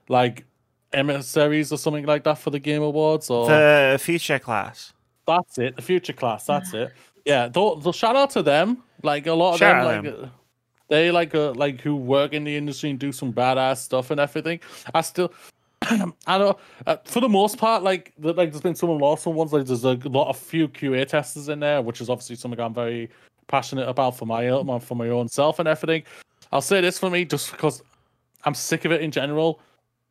Speaker 2: like emissaries or something like that for the game awards or
Speaker 1: The future class.
Speaker 2: That's it. The future class. That's it. Yeah. They'll, they'll shout out to them. Like a lot of
Speaker 1: Shout
Speaker 2: them, like uh, they like uh, like who work in the industry and do some badass stuff and everything. I still. I don't. Uh, for the most part, like the, like there's been some awesome ones. Like there's a lot of few QA testers in there, which is obviously something I'm very passionate about for my own for my own self and everything. I'll say this for me, just because I'm sick of it in general.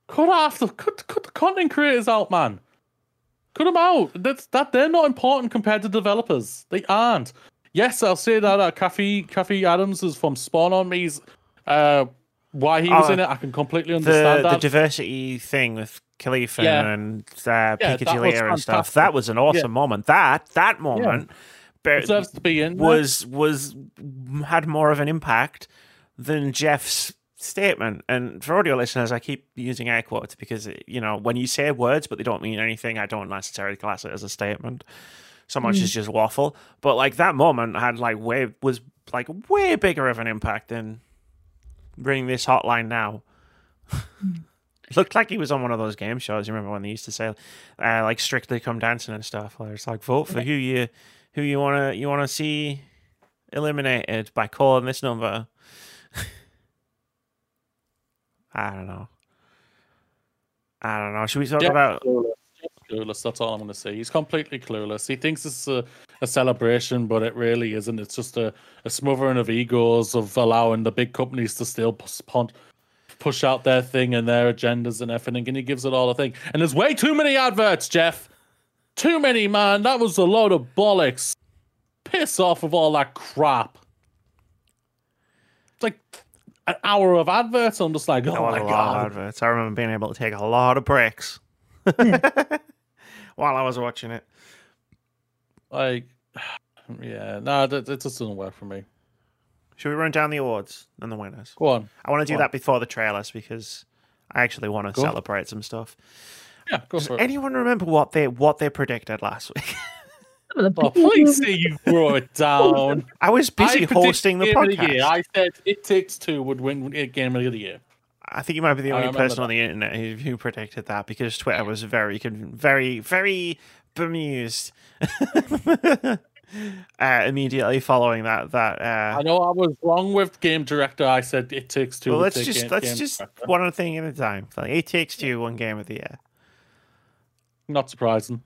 Speaker 2: Cut off the cut, cut the content creators out, man. Cut them out. That's that they're not important compared to developers. They aren't. Yes, I'll say that. Uh, Kahlief Kahlief Adams is from Spawn on Me's. Uh, why he was
Speaker 1: Oh,
Speaker 2: in it, I can completely understand
Speaker 1: the
Speaker 2: that.
Speaker 1: The diversity thing with Kahlief
Speaker 2: Yeah.
Speaker 1: and uh,
Speaker 2: Yeah,
Speaker 1: Pikachu and stuff. That was an awesome moment. That that moment
Speaker 2: deserves to be in.
Speaker 1: was was had more of an impact than Jeff's statement. And for audio listeners, I keep using air quotes because you know when you say words but they don't mean anything, I don't necessarily class it as a statement. So much as just waffle. But like that moment had like way was like way bigger of an impact than bring this hotline now. Looked like he was on one of those game shows. You remember when they used to say, uh, like "Strictly Come Dancing" and stuff. Where it's like, vote for who you who you wanna you wanna see eliminated by calling this number. I don't know. I don't know. Should we talk
Speaker 2: Jeff
Speaker 1: about?
Speaker 2: clueless. Clueless. That's all I'm going to say. He's completely clueless. He thinks it's a, a celebration, but it really isn't. It's just a, a smothering of egos of allowing the big companies to still push, push out their thing and their agendas and everything. And he gives it all a thing. And there's way too many adverts, Jeff. Too many, man. That was a load of bollocks. Piss off of all that crap. It's like an hour of adverts. I'm just like, oh my god.
Speaker 1: adverts. I remember being able to take a lot of breaks while I was watching it.
Speaker 2: Like, yeah, no, that, that just doesn't work for me.
Speaker 1: Should we run down the awards and the winners?
Speaker 2: Go on.
Speaker 1: I want to do
Speaker 2: Go on.
Speaker 1: that before the trailers because I actually want to
Speaker 2: Go.
Speaker 1: celebrate some stuff.
Speaker 2: Yeah, go
Speaker 1: Does
Speaker 2: for it.
Speaker 1: anyone remember what they what they predicted last week?
Speaker 3: Some of the
Speaker 2: Oh, please say you brought it down.
Speaker 1: I was busy
Speaker 2: I
Speaker 1: hosting the
Speaker 2: Game
Speaker 1: podcast.
Speaker 2: year. I said It Takes Two would win Game of the Year.
Speaker 1: I think you might be the only
Speaker 2: remember
Speaker 1: person on the internet who, who predicted that because Twitter was very, very, very bemused uh, immediately following that. That uh,
Speaker 2: I know I was wrong with Game Director. I said It Takes Two.
Speaker 1: well, let's just
Speaker 2: Game-
Speaker 1: let's
Speaker 2: Game
Speaker 1: just
Speaker 2: Director.
Speaker 1: one thing at a time. Like, it takes two, one game of the year.
Speaker 2: Not surprising.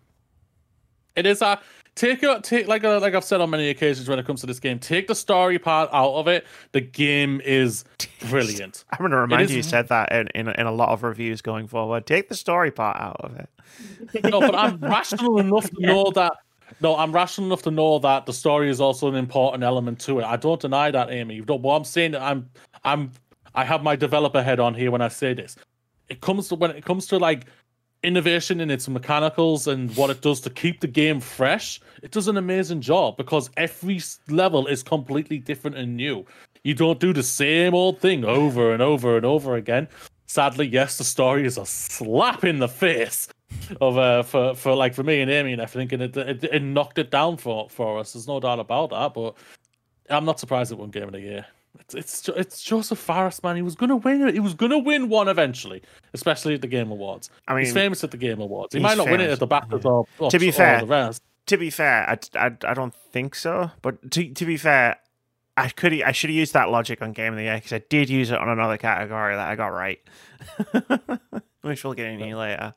Speaker 2: It is a take a take like a, like I've said on many occasions when it comes to this game. Take the story part out of it. The game is brilliant.
Speaker 1: I'm going to remind
Speaker 2: is
Speaker 1: you, you said that in, in in a lot of reviews going forward. Take the story part out of it.
Speaker 2: no, but I'm rational enough to
Speaker 3: Yeah.
Speaker 2: know that. No, I'm rational enough to know that the story is also an important element to it. I don't deny that, Amy. But I'm saying that I'm, I'm, I have my developer head on here when I say this. It comes to when it comes to like innovation in its mechanicals and what it does to keep the game fresh. It does an amazing job because every level is completely different and new. You don't do the same old thing over and over and over again. Sadly, yes, the story is a slap in the face of uh for for like for me and Amy and everything, and it, it it knocked it down for for us. There's no doubt about that. But I'm not surprised it won Game of the Year. It's it's it's Josef Fares, man. He was gonna win it. He was gonna win one eventually, especially at the Game Awards.
Speaker 1: I mean,
Speaker 2: he's famous at the Game Awards. He might not win it at the BAFTAs
Speaker 1: yeah.
Speaker 2: or, or
Speaker 1: To be
Speaker 2: or
Speaker 1: fair,
Speaker 2: the rest.
Speaker 1: to be fair, I, I, I don't think so. But to to be fair, I could I should have used that logic on Game of the Year because I did use it on another category that I got right, which we'll get into later.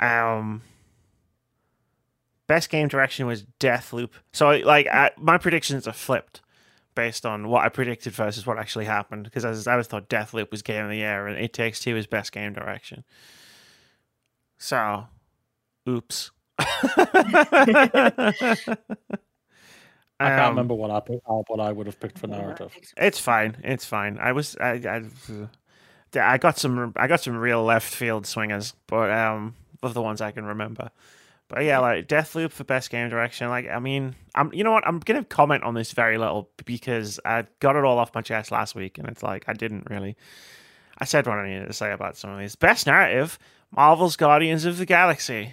Speaker 1: Um, best game direction was Deathloop. So like I, my predictions are flipped based on what I predicted versus what actually happened because I, was- I always thought Deathloop was game of the year and It Takes Two is best game direction. So, oops.
Speaker 2: I can't
Speaker 1: Um,
Speaker 2: remember what I uh, what I would have picked for narrative.
Speaker 1: It's fine. It's fine. I was I I, I got some I got some real left field swingers, but um of the ones I can remember. But yeah, like Deathloop for best game direction. Like I mean, I'm you know what I'm gonna comment on this very little because I got it all off my chest last week, and it's like I didn't really. I said what I needed to say about some of these. Best narrative: Marvel's Guardians of the Galaxy,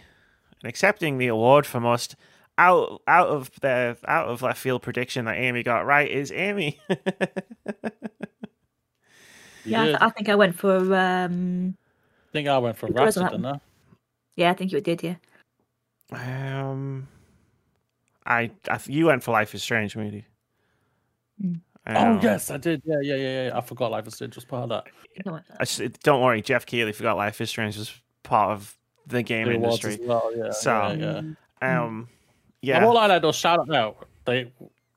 Speaker 1: and accepting the award for most out out of the out of left field prediction that Amy got right is Amy.
Speaker 3: Yeah, I, th- I think I went for. um
Speaker 2: I think I went for
Speaker 3: It was
Speaker 2: Ratchet,
Speaker 3: that
Speaker 2: didn't I?
Speaker 3: Yeah, I think you did. Yeah.
Speaker 1: Um, I, I you went for Life is Strange, Moody.
Speaker 3: Mm.
Speaker 2: Oh
Speaker 1: Um,
Speaker 2: yes, I did. Yeah, yeah, yeah, yeah. I forgot Life is Strange was part of that.
Speaker 3: I think I went for
Speaker 1: I s- don't worry, Jeff Keighley forgot Life is Strange was part of the game
Speaker 2: The
Speaker 1: industry.
Speaker 2: as well. Yeah,
Speaker 1: So,
Speaker 2: yeah,
Speaker 3: that.
Speaker 2: yeah.
Speaker 1: Um,
Speaker 2: I
Speaker 1: yeah,
Speaker 2: won't lie, that though. Shout out now. They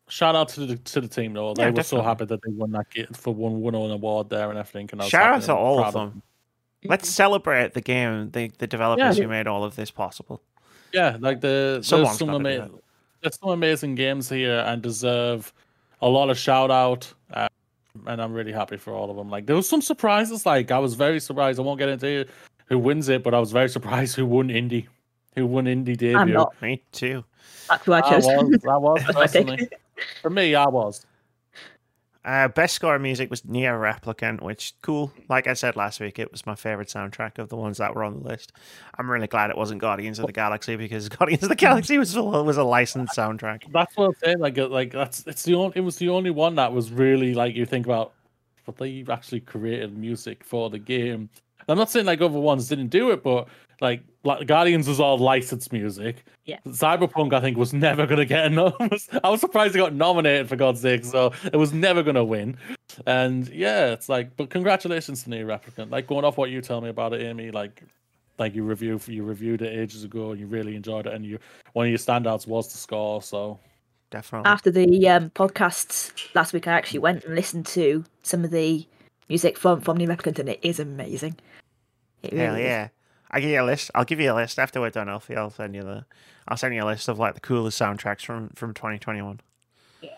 Speaker 2: shout out to the to the team though. They
Speaker 1: Yeah,
Speaker 2: were so happy that they won that game for one won an award there and everything. And I was
Speaker 1: Shout out to
Speaker 2: and
Speaker 1: all
Speaker 2: proud
Speaker 1: of them. let's celebrate the game, the the developers
Speaker 2: Yeah.
Speaker 1: who made all of this possible.
Speaker 2: Yeah, like the
Speaker 1: Someone's
Speaker 2: there's some ama- there's some amazing games here and deserve a lot of shout out. Uh, and I'm really happy for all of them. Like there was some surprises. Like I was very surprised. I won't get into who wins it, but I was very surprised who won indie, who won indie debut.
Speaker 3: I'm not.
Speaker 1: Me too.
Speaker 3: That's who I
Speaker 2: I was, I was
Speaker 3: That's
Speaker 2: personally. For me, I was.
Speaker 1: Uh, best score music was NieR Replicant, which cool. Like I said last week, it was my favorite soundtrack of the ones that were on the list. I'm really glad it wasn't Guardians of the Galaxy because Guardians of the Galaxy was was a licensed soundtrack.
Speaker 2: That's what I'm saying. Like, uh, like that's it's the only it was the only one that was really like you think about, but they actually created music for the game I'm not saying like other ones didn't do it, but like, like Guardians was all licensed music.
Speaker 3: Yeah.
Speaker 2: Cyberpunk, I think, was never gonna get enough. I was surprised it got nominated for God's sake, so it was never gonna win. And yeah, it's like, but congratulations to NieR Replicant. Like going off what you tell me about it, Amy, like like you review you reviewed it ages ago and you really enjoyed it and you one of your standouts was the score so
Speaker 1: Definitely.
Speaker 3: After the um, podcasts last week, I actually went and listened to some of the music from from NieR Replicant, and it is amazing. It
Speaker 1: Hell
Speaker 3: really is.
Speaker 1: yeah. I give you a list. I'll give you a list after we're done, Alfie. I'll send you the I'll send you a list of like the coolest soundtracks from from 2021.
Speaker 3: Yeah.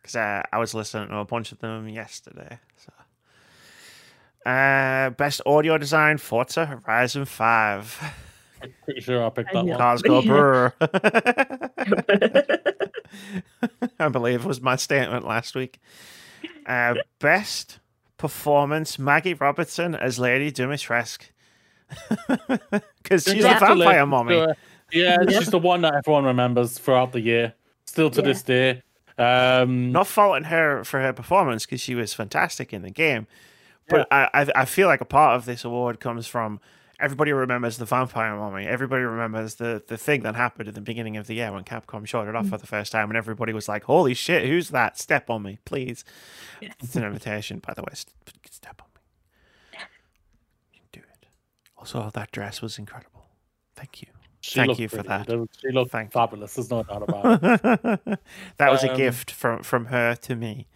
Speaker 1: Because uh, I was listening to a bunch of them yesterday. So, uh, best audio design: Forza Horizon Five.
Speaker 2: I'm pretty sure I picked that
Speaker 3: And
Speaker 2: one.
Speaker 1: Cars go brr. I believe was my statement last week. Uh, best performance: Maggie Robertson as Lady Dimitrescu. Because she's a vampire mommy.
Speaker 2: to. Yeah,
Speaker 3: Yeah.
Speaker 2: she's the one that everyone remembers throughout the year, still to
Speaker 3: Yeah.
Speaker 2: this day. Um,
Speaker 1: Not faulting her for her performance because she was fantastic in the game, but I, I I feel like a part of this award comes from everybody remembers the vampire mommy. Everybody remembers the the thing that happened at the beginning of the year when Capcom showed it off for the first time, and everybody was like, "Holy shit, who's that? Step on me, please." It's an invitation, by the way. Step on me. You can do it. Also, that dress was incredible. Thank you.
Speaker 2: she
Speaker 1: Thank you for
Speaker 2: pretty.
Speaker 1: that.
Speaker 2: She looked
Speaker 1: Thank
Speaker 2: fabulous. There's no doubt about it.
Speaker 1: that was a
Speaker 2: Um,
Speaker 1: gift from from her to me.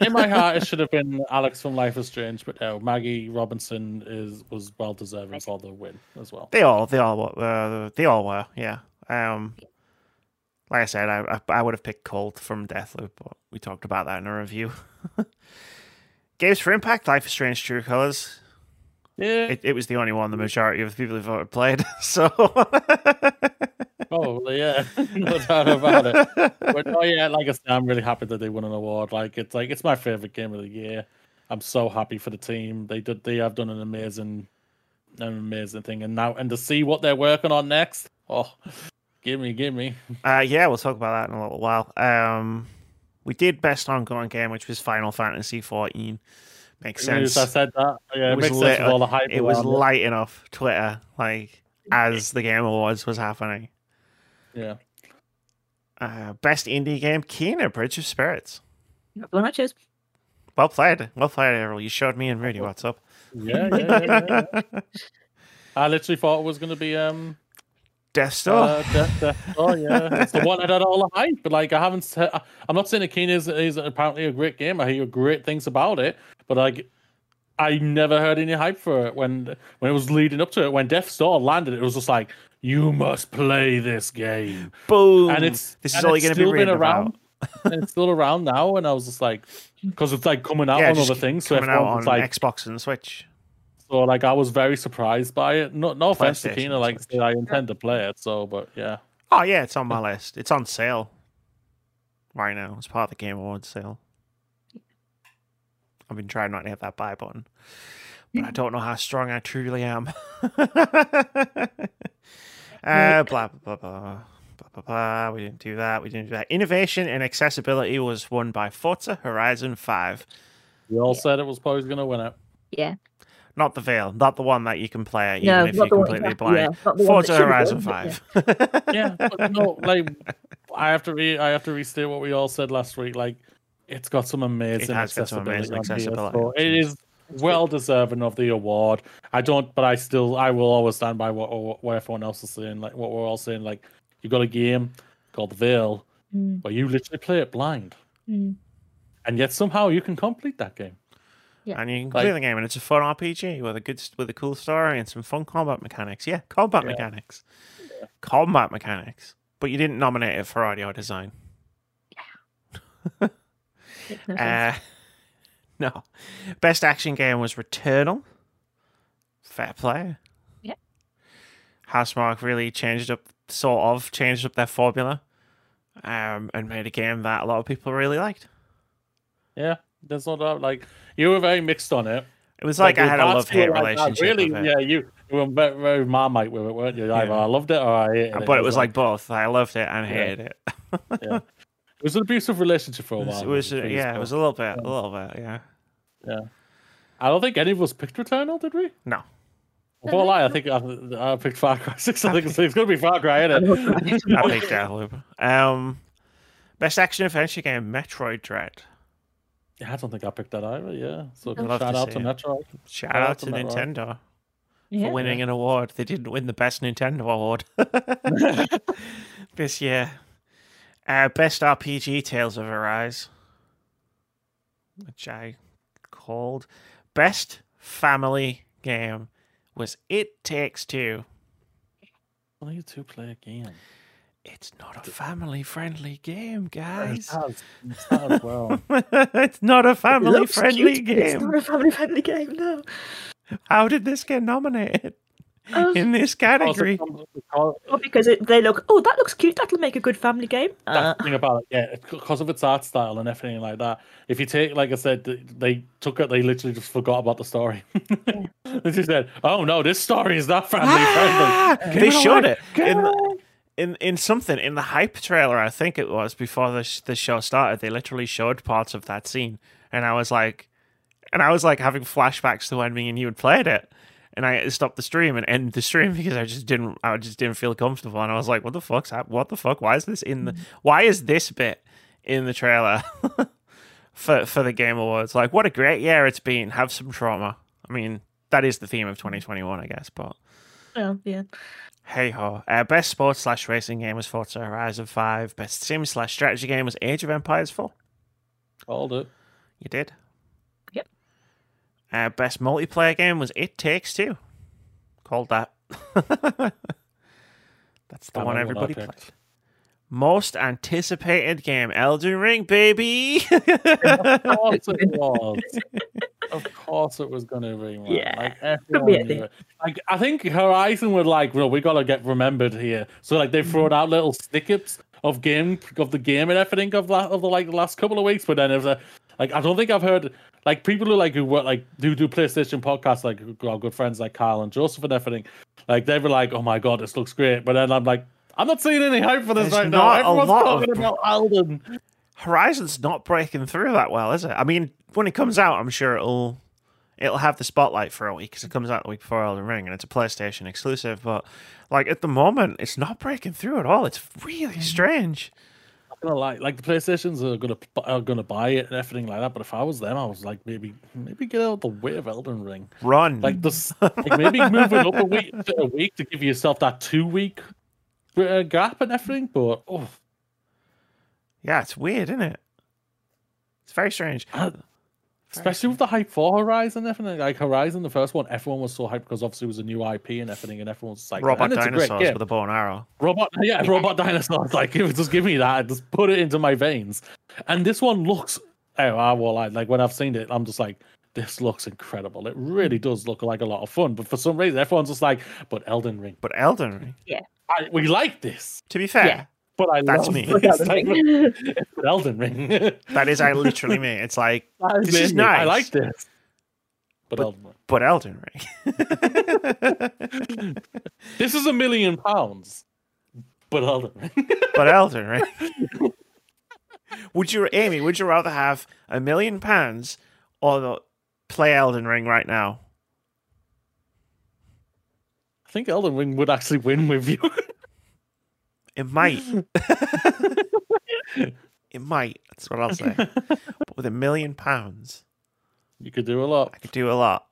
Speaker 2: In my heart, it should have been Alex from Life is Strange, but no, Maggie Robinson is was well deserving for the win as well.
Speaker 1: They all, they all, were- uh, they all were. Yeah. Um, like I said, I, I, I would have picked Colt from Deathloop, but we talked about that in a review. Games for Impact, Life is Strange, True Colors.
Speaker 2: Yeah,
Speaker 1: It, it was the only one the majority of the people who voted played. So
Speaker 2: probably, yeah, no doubt about it. But oh yeah, like I said, I'm really happy that they won an award. Like it's like it's my favorite game of the year. I'm so happy for the team. They did they have done an amazing an amazing thing. And now and to see what they're working on next. Oh give me, give me.
Speaker 1: uh, yeah, we'll talk about that in a little while. Um, we did best ongoing game, which was Final Fantasy 14. Makes sense.
Speaker 2: I said that. Yeah,
Speaker 1: It
Speaker 2: it
Speaker 1: was
Speaker 2: makes
Speaker 1: lit-
Speaker 2: sense with all the hype.
Speaker 1: it was
Speaker 2: around
Speaker 1: lighting up Twitter like as the Game Awards was happening.
Speaker 2: Yeah.
Speaker 1: Uh, best indie game, Kena Bridge of Spirits.
Speaker 3: The one I chose.
Speaker 1: Well played. Well played, Averil. You showed me and Moody what's up.
Speaker 2: Yeah, yeah, yeah, yeah. I literally thought it was going to be um
Speaker 1: Death's Door.
Speaker 2: uh, Death, Death's Door, yeah, it's the one that had all the hype. But like, I haven't. Said, I'm not saying Akina is, is apparently a great game. I hear great things about it, but like, I never heard any hype for it when when it was leading up to it. When Death's Door landed, it was just like, you must play this game,
Speaker 1: Boom.
Speaker 2: and it's
Speaker 1: this is all you're going to be
Speaker 2: still been around.
Speaker 1: about.
Speaker 2: and it's still around now, and I was just like, because it's like coming out
Speaker 1: Yeah,
Speaker 2: on other things, so
Speaker 1: coming out
Speaker 2: everyone
Speaker 1: on
Speaker 2: like,
Speaker 1: Xbox and Switch.
Speaker 2: so like I was very surprised by it. No, no offense to
Speaker 1: PlayStation
Speaker 2: Kena, like
Speaker 1: Switch.
Speaker 2: I intend to play it. So, but yeah,
Speaker 1: Oh yeah, it's on my list. It's on sale right now. It's part of the Game Awards sale. I've been trying not to hit that buy button, but I don't know how strong I truly am. uh, blah blah blah blah. Blah, blah, blah. We didn't do that. We didn't do that. Innovation and accessibility was won by Forza Horizon 5.
Speaker 2: we all said it was probably going to win it.
Speaker 3: Yeah.
Speaker 1: Not the Vale, not the one that you can play even
Speaker 3: No,
Speaker 1: if you're
Speaker 3: the one
Speaker 1: completely blind.
Speaker 3: yeah, not the one that
Speaker 1: Forza Horizon
Speaker 3: won, but
Speaker 1: 5.
Speaker 2: Yeah, but no, like I have to re I have to restate what we all said last week. Like it's got some amazing
Speaker 1: has got some
Speaker 2: accessibility.
Speaker 1: amazing accessibility
Speaker 2: it is well deserving of the award. I don't, but I still I will always stand by what what, what everyone else is saying. Like what we're all saying. Like you got a game called The Vale
Speaker 3: Mm,
Speaker 2: where you literally play it blind,
Speaker 3: mm.
Speaker 2: and yet somehow you can complete that game. Yeah.
Speaker 1: and you can
Speaker 2: Like-
Speaker 1: play the game, and it's a fun RPG with a good, with a cool story and some fun combat mechanics. Yeah, combat
Speaker 2: Yeah.
Speaker 1: mechanics, combat mechanics. But you didn't nominate it for audio design.
Speaker 3: Makes no sense.
Speaker 1: Uh, no, best action game was Returnal. Fair play.
Speaker 3: Yeah.
Speaker 1: Housemarque really changed up, sort of changed up their formula, um, and made a game that a lot of people really liked.
Speaker 2: Yeah, there's no doubt. Like you were very mixed on it.
Speaker 1: It was like I had a
Speaker 2: parts
Speaker 1: love hate
Speaker 2: you were like, "Ah,
Speaker 1: relationship.
Speaker 2: Really?
Speaker 1: with it.
Speaker 2: Yeah, you, you were very, very marmite with it, weren't you? Either
Speaker 1: Yeah.
Speaker 2: I loved it or I hated it.
Speaker 1: But it was like both. I loved it and
Speaker 2: Yeah.
Speaker 1: hated it.
Speaker 2: yeah. It was an abusive relationship for a
Speaker 1: It was,
Speaker 2: while.
Speaker 1: it was
Speaker 2: for
Speaker 1: uh, yeah, it was a little bit, a little bit, yeah.
Speaker 2: I don't think any of us picked Returnal, did we?
Speaker 1: No,
Speaker 2: Well, lie, I think I, I picked Far Cry Six. I think it's, it's going to be Far Cry, isn't it?
Speaker 1: I think Deathloop. Um, best action adventure game, Metroid Dread.
Speaker 2: Yeah, I don't think I picked that either. Yeah, so
Speaker 1: I'd love
Speaker 2: shout out
Speaker 1: see
Speaker 2: to. Metroid.
Speaker 1: Shout
Speaker 2: Shout
Speaker 1: out
Speaker 2: out
Speaker 1: to
Speaker 2: to Metroid.
Speaker 1: Nintendo
Speaker 3: Yeah.
Speaker 1: for winning an award. They didn't win the best Nintendo award this year. Uh, best RPG, Tales of Arise, which I called best family game was It Takes Two.
Speaker 2: Only a two-player game.
Speaker 1: It's not a family friendly game,
Speaker 2: It
Speaker 1: guys.
Speaker 2: has, it has well.
Speaker 1: it's not a family friendly
Speaker 3: cute, but It's not a family friendly game, no.
Speaker 1: How did this get nominated
Speaker 3: Oh,
Speaker 1: in this category?
Speaker 2: Also, because-
Speaker 3: well, because it, they look, oh, that looks cute. That'll make a good family game. Uh,
Speaker 2: thing about it, yeah, because of its art style and everything like that. If you take, like I said, they took it, they literally just forgot about the story. they just said, "Oh no, this story is not family
Speaker 1: Ah!
Speaker 2: friendly."
Speaker 1: they
Speaker 2: Give
Speaker 1: showed it in in in something in the hype trailer. I think it was before the sh- the show started. They literally showed parts of that scene, and I was like, and I was like having flashbacks to when me and you had played it. And I stopped the stream and end the stream because I just didn't, I just didn't feel comfortable. And I was like, "What the fuck's hap- What the fuck? Why is this in the? Why is this bit in the trailer for for the Game Awards? Like, what a great year it's been. Have some trauma. I mean, that is the theme of 2021, I guess. But
Speaker 3: oh, yeah.
Speaker 1: Hey ho. Uh, best sports slash racing game was Forza Horizon 5. Best sim slash strategy game was Age of Empires 4.
Speaker 2: Hold it.
Speaker 1: You did?
Speaker 3: Yep.
Speaker 1: Uh, best multiplayer game was It Takes Two. Called that. That's the
Speaker 2: That
Speaker 1: one
Speaker 2: one
Speaker 1: everybody
Speaker 2: picked.
Speaker 1: played. Most anticipated game, Elden Ring, baby.
Speaker 2: Of course it was. of course it was going to be. Man.
Speaker 3: Yeah.
Speaker 2: Like
Speaker 3: Could be
Speaker 2: everyone
Speaker 3: it,
Speaker 2: knew it. Like I think Horizon were like, well, we got to get remembered here. So like they've thrown out little snippets of game of the game and everything of la- of the like the last couple of weeks. But then it was a like I don't think I've heard like people who like who work like do do PlayStation podcasts like who- our good friends like Kyle and Joseph and everything. Like they were like, oh my god, this looks great. But then I'm like. I'm not seeing any hype for this
Speaker 1: There's
Speaker 2: right now. Everyone's
Speaker 1: lot of-
Speaker 2: talking about Elden.
Speaker 1: Horizon's not breaking through that well, is it? I mean, when it comes out, I'm sure it'll it'll have the spotlight for a week because it comes out the week before Elden Ring and it's a PlayStation exclusive. But like at the moment, it's not breaking through at all. It's really mm. strange.
Speaker 2: Gonna like like the PlayStations are gonna are gonna buy it and everything like that. But if I was them, I was like maybe maybe get out the way of Elden Ring.
Speaker 1: Run,
Speaker 2: Like this, like maybe move it up a week to a week to give yourself that two week uh, gap and everything. But oh,
Speaker 1: yeah, it's weird, isn't it? It's very strange.
Speaker 2: uh, especially with the hype for Horizon everything. Like Horizon, the first one, everyone was so hyped because obviously it was a new IP and everything, and everyone was like,
Speaker 1: Robot
Speaker 2: and it's a great
Speaker 1: dinosaurs with a bow and arrow.
Speaker 2: Robot, yeah, robot dinosaurs. Like, just give me that. Just put it into my veins. And this one looks. Oh, I will. I, like when I've seen it, I'm just like, this looks incredible. It really does look like a lot of fun. But for some reason, everyone's just like, but Elden Ring.
Speaker 1: But Elden Ring, Yeah.
Speaker 2: I, we like this,
Speaker 1: to be fair,
Speaker 3: Yeah.
Speaker 2: But I
Speaker 1: That's
Speaker 2: love
Speaker 1: me.
Speaker 2: this. Like, it's Elden Ring.
Speaker 1: that is I literally me. It's like, This is
Speaker 2: me. I like this. But, Elden Ring.
Speaker 1: but Elden Ring.
Speaker 2: This is a million pounds. But Elden Ring.
Speaker 1: but Elden Ring. would you, Amy? Would you rather have a million pounds or play Elden Ring right now?
Speaker 2: I think Elden Ring would actually win with you.
Speaker 1: It might. it might. That's what I'll say. But with a million pounds,
Speaker 2: you could do a lot.
Speaker 1: I could do a lot.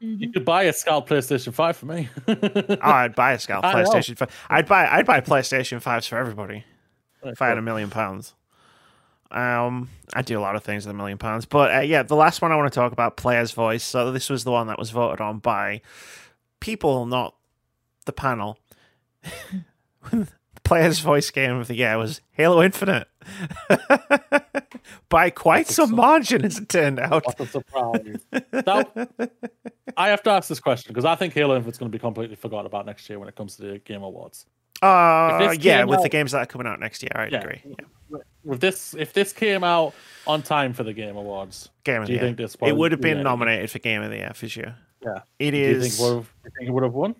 Speaker 2: You could buy a Scout PlayStation 5 for me.
Speaker 1: Oh, I'd buy a scalp PlayStation Five. I'd buy. I'd buy PlayStation Fives for everybody if I had a million pounds. Um, I do a lot of things with a million pounds, but uh, yeah, the last one I want to talk about, player's voice. So this was the one that was voted on by people, not the panel. Player's voice game of the year was Halo Infinite by quite
Speaker 2: That's
Speaker 1: some
Speaker 2: so-
Speaker 1: margin, as it turned out.
Speaker 2: What a surprise. Now, I have to ask this question because I think Halo Infinite's going to be completely forgotten about next year when it comes to the Game Awards.
Speaker 1: Uh, yeah, with the games that are coming out next year, I'd
Speaker 2: Yeah.
Speaker 1: agree. Yeah.
Speaker 2: With this, if this came out on time for the Game Awards,
Speaker 1: Game of
Speaker 2: do
Speaker 1: the
Speaker 2: you
Speaker 1: year. It would have been nominated for Game of the Year for sure.
Speaker 2: Yeah.
Speaker 1: It
Speaker 2: Do you think, have, you think it would have won?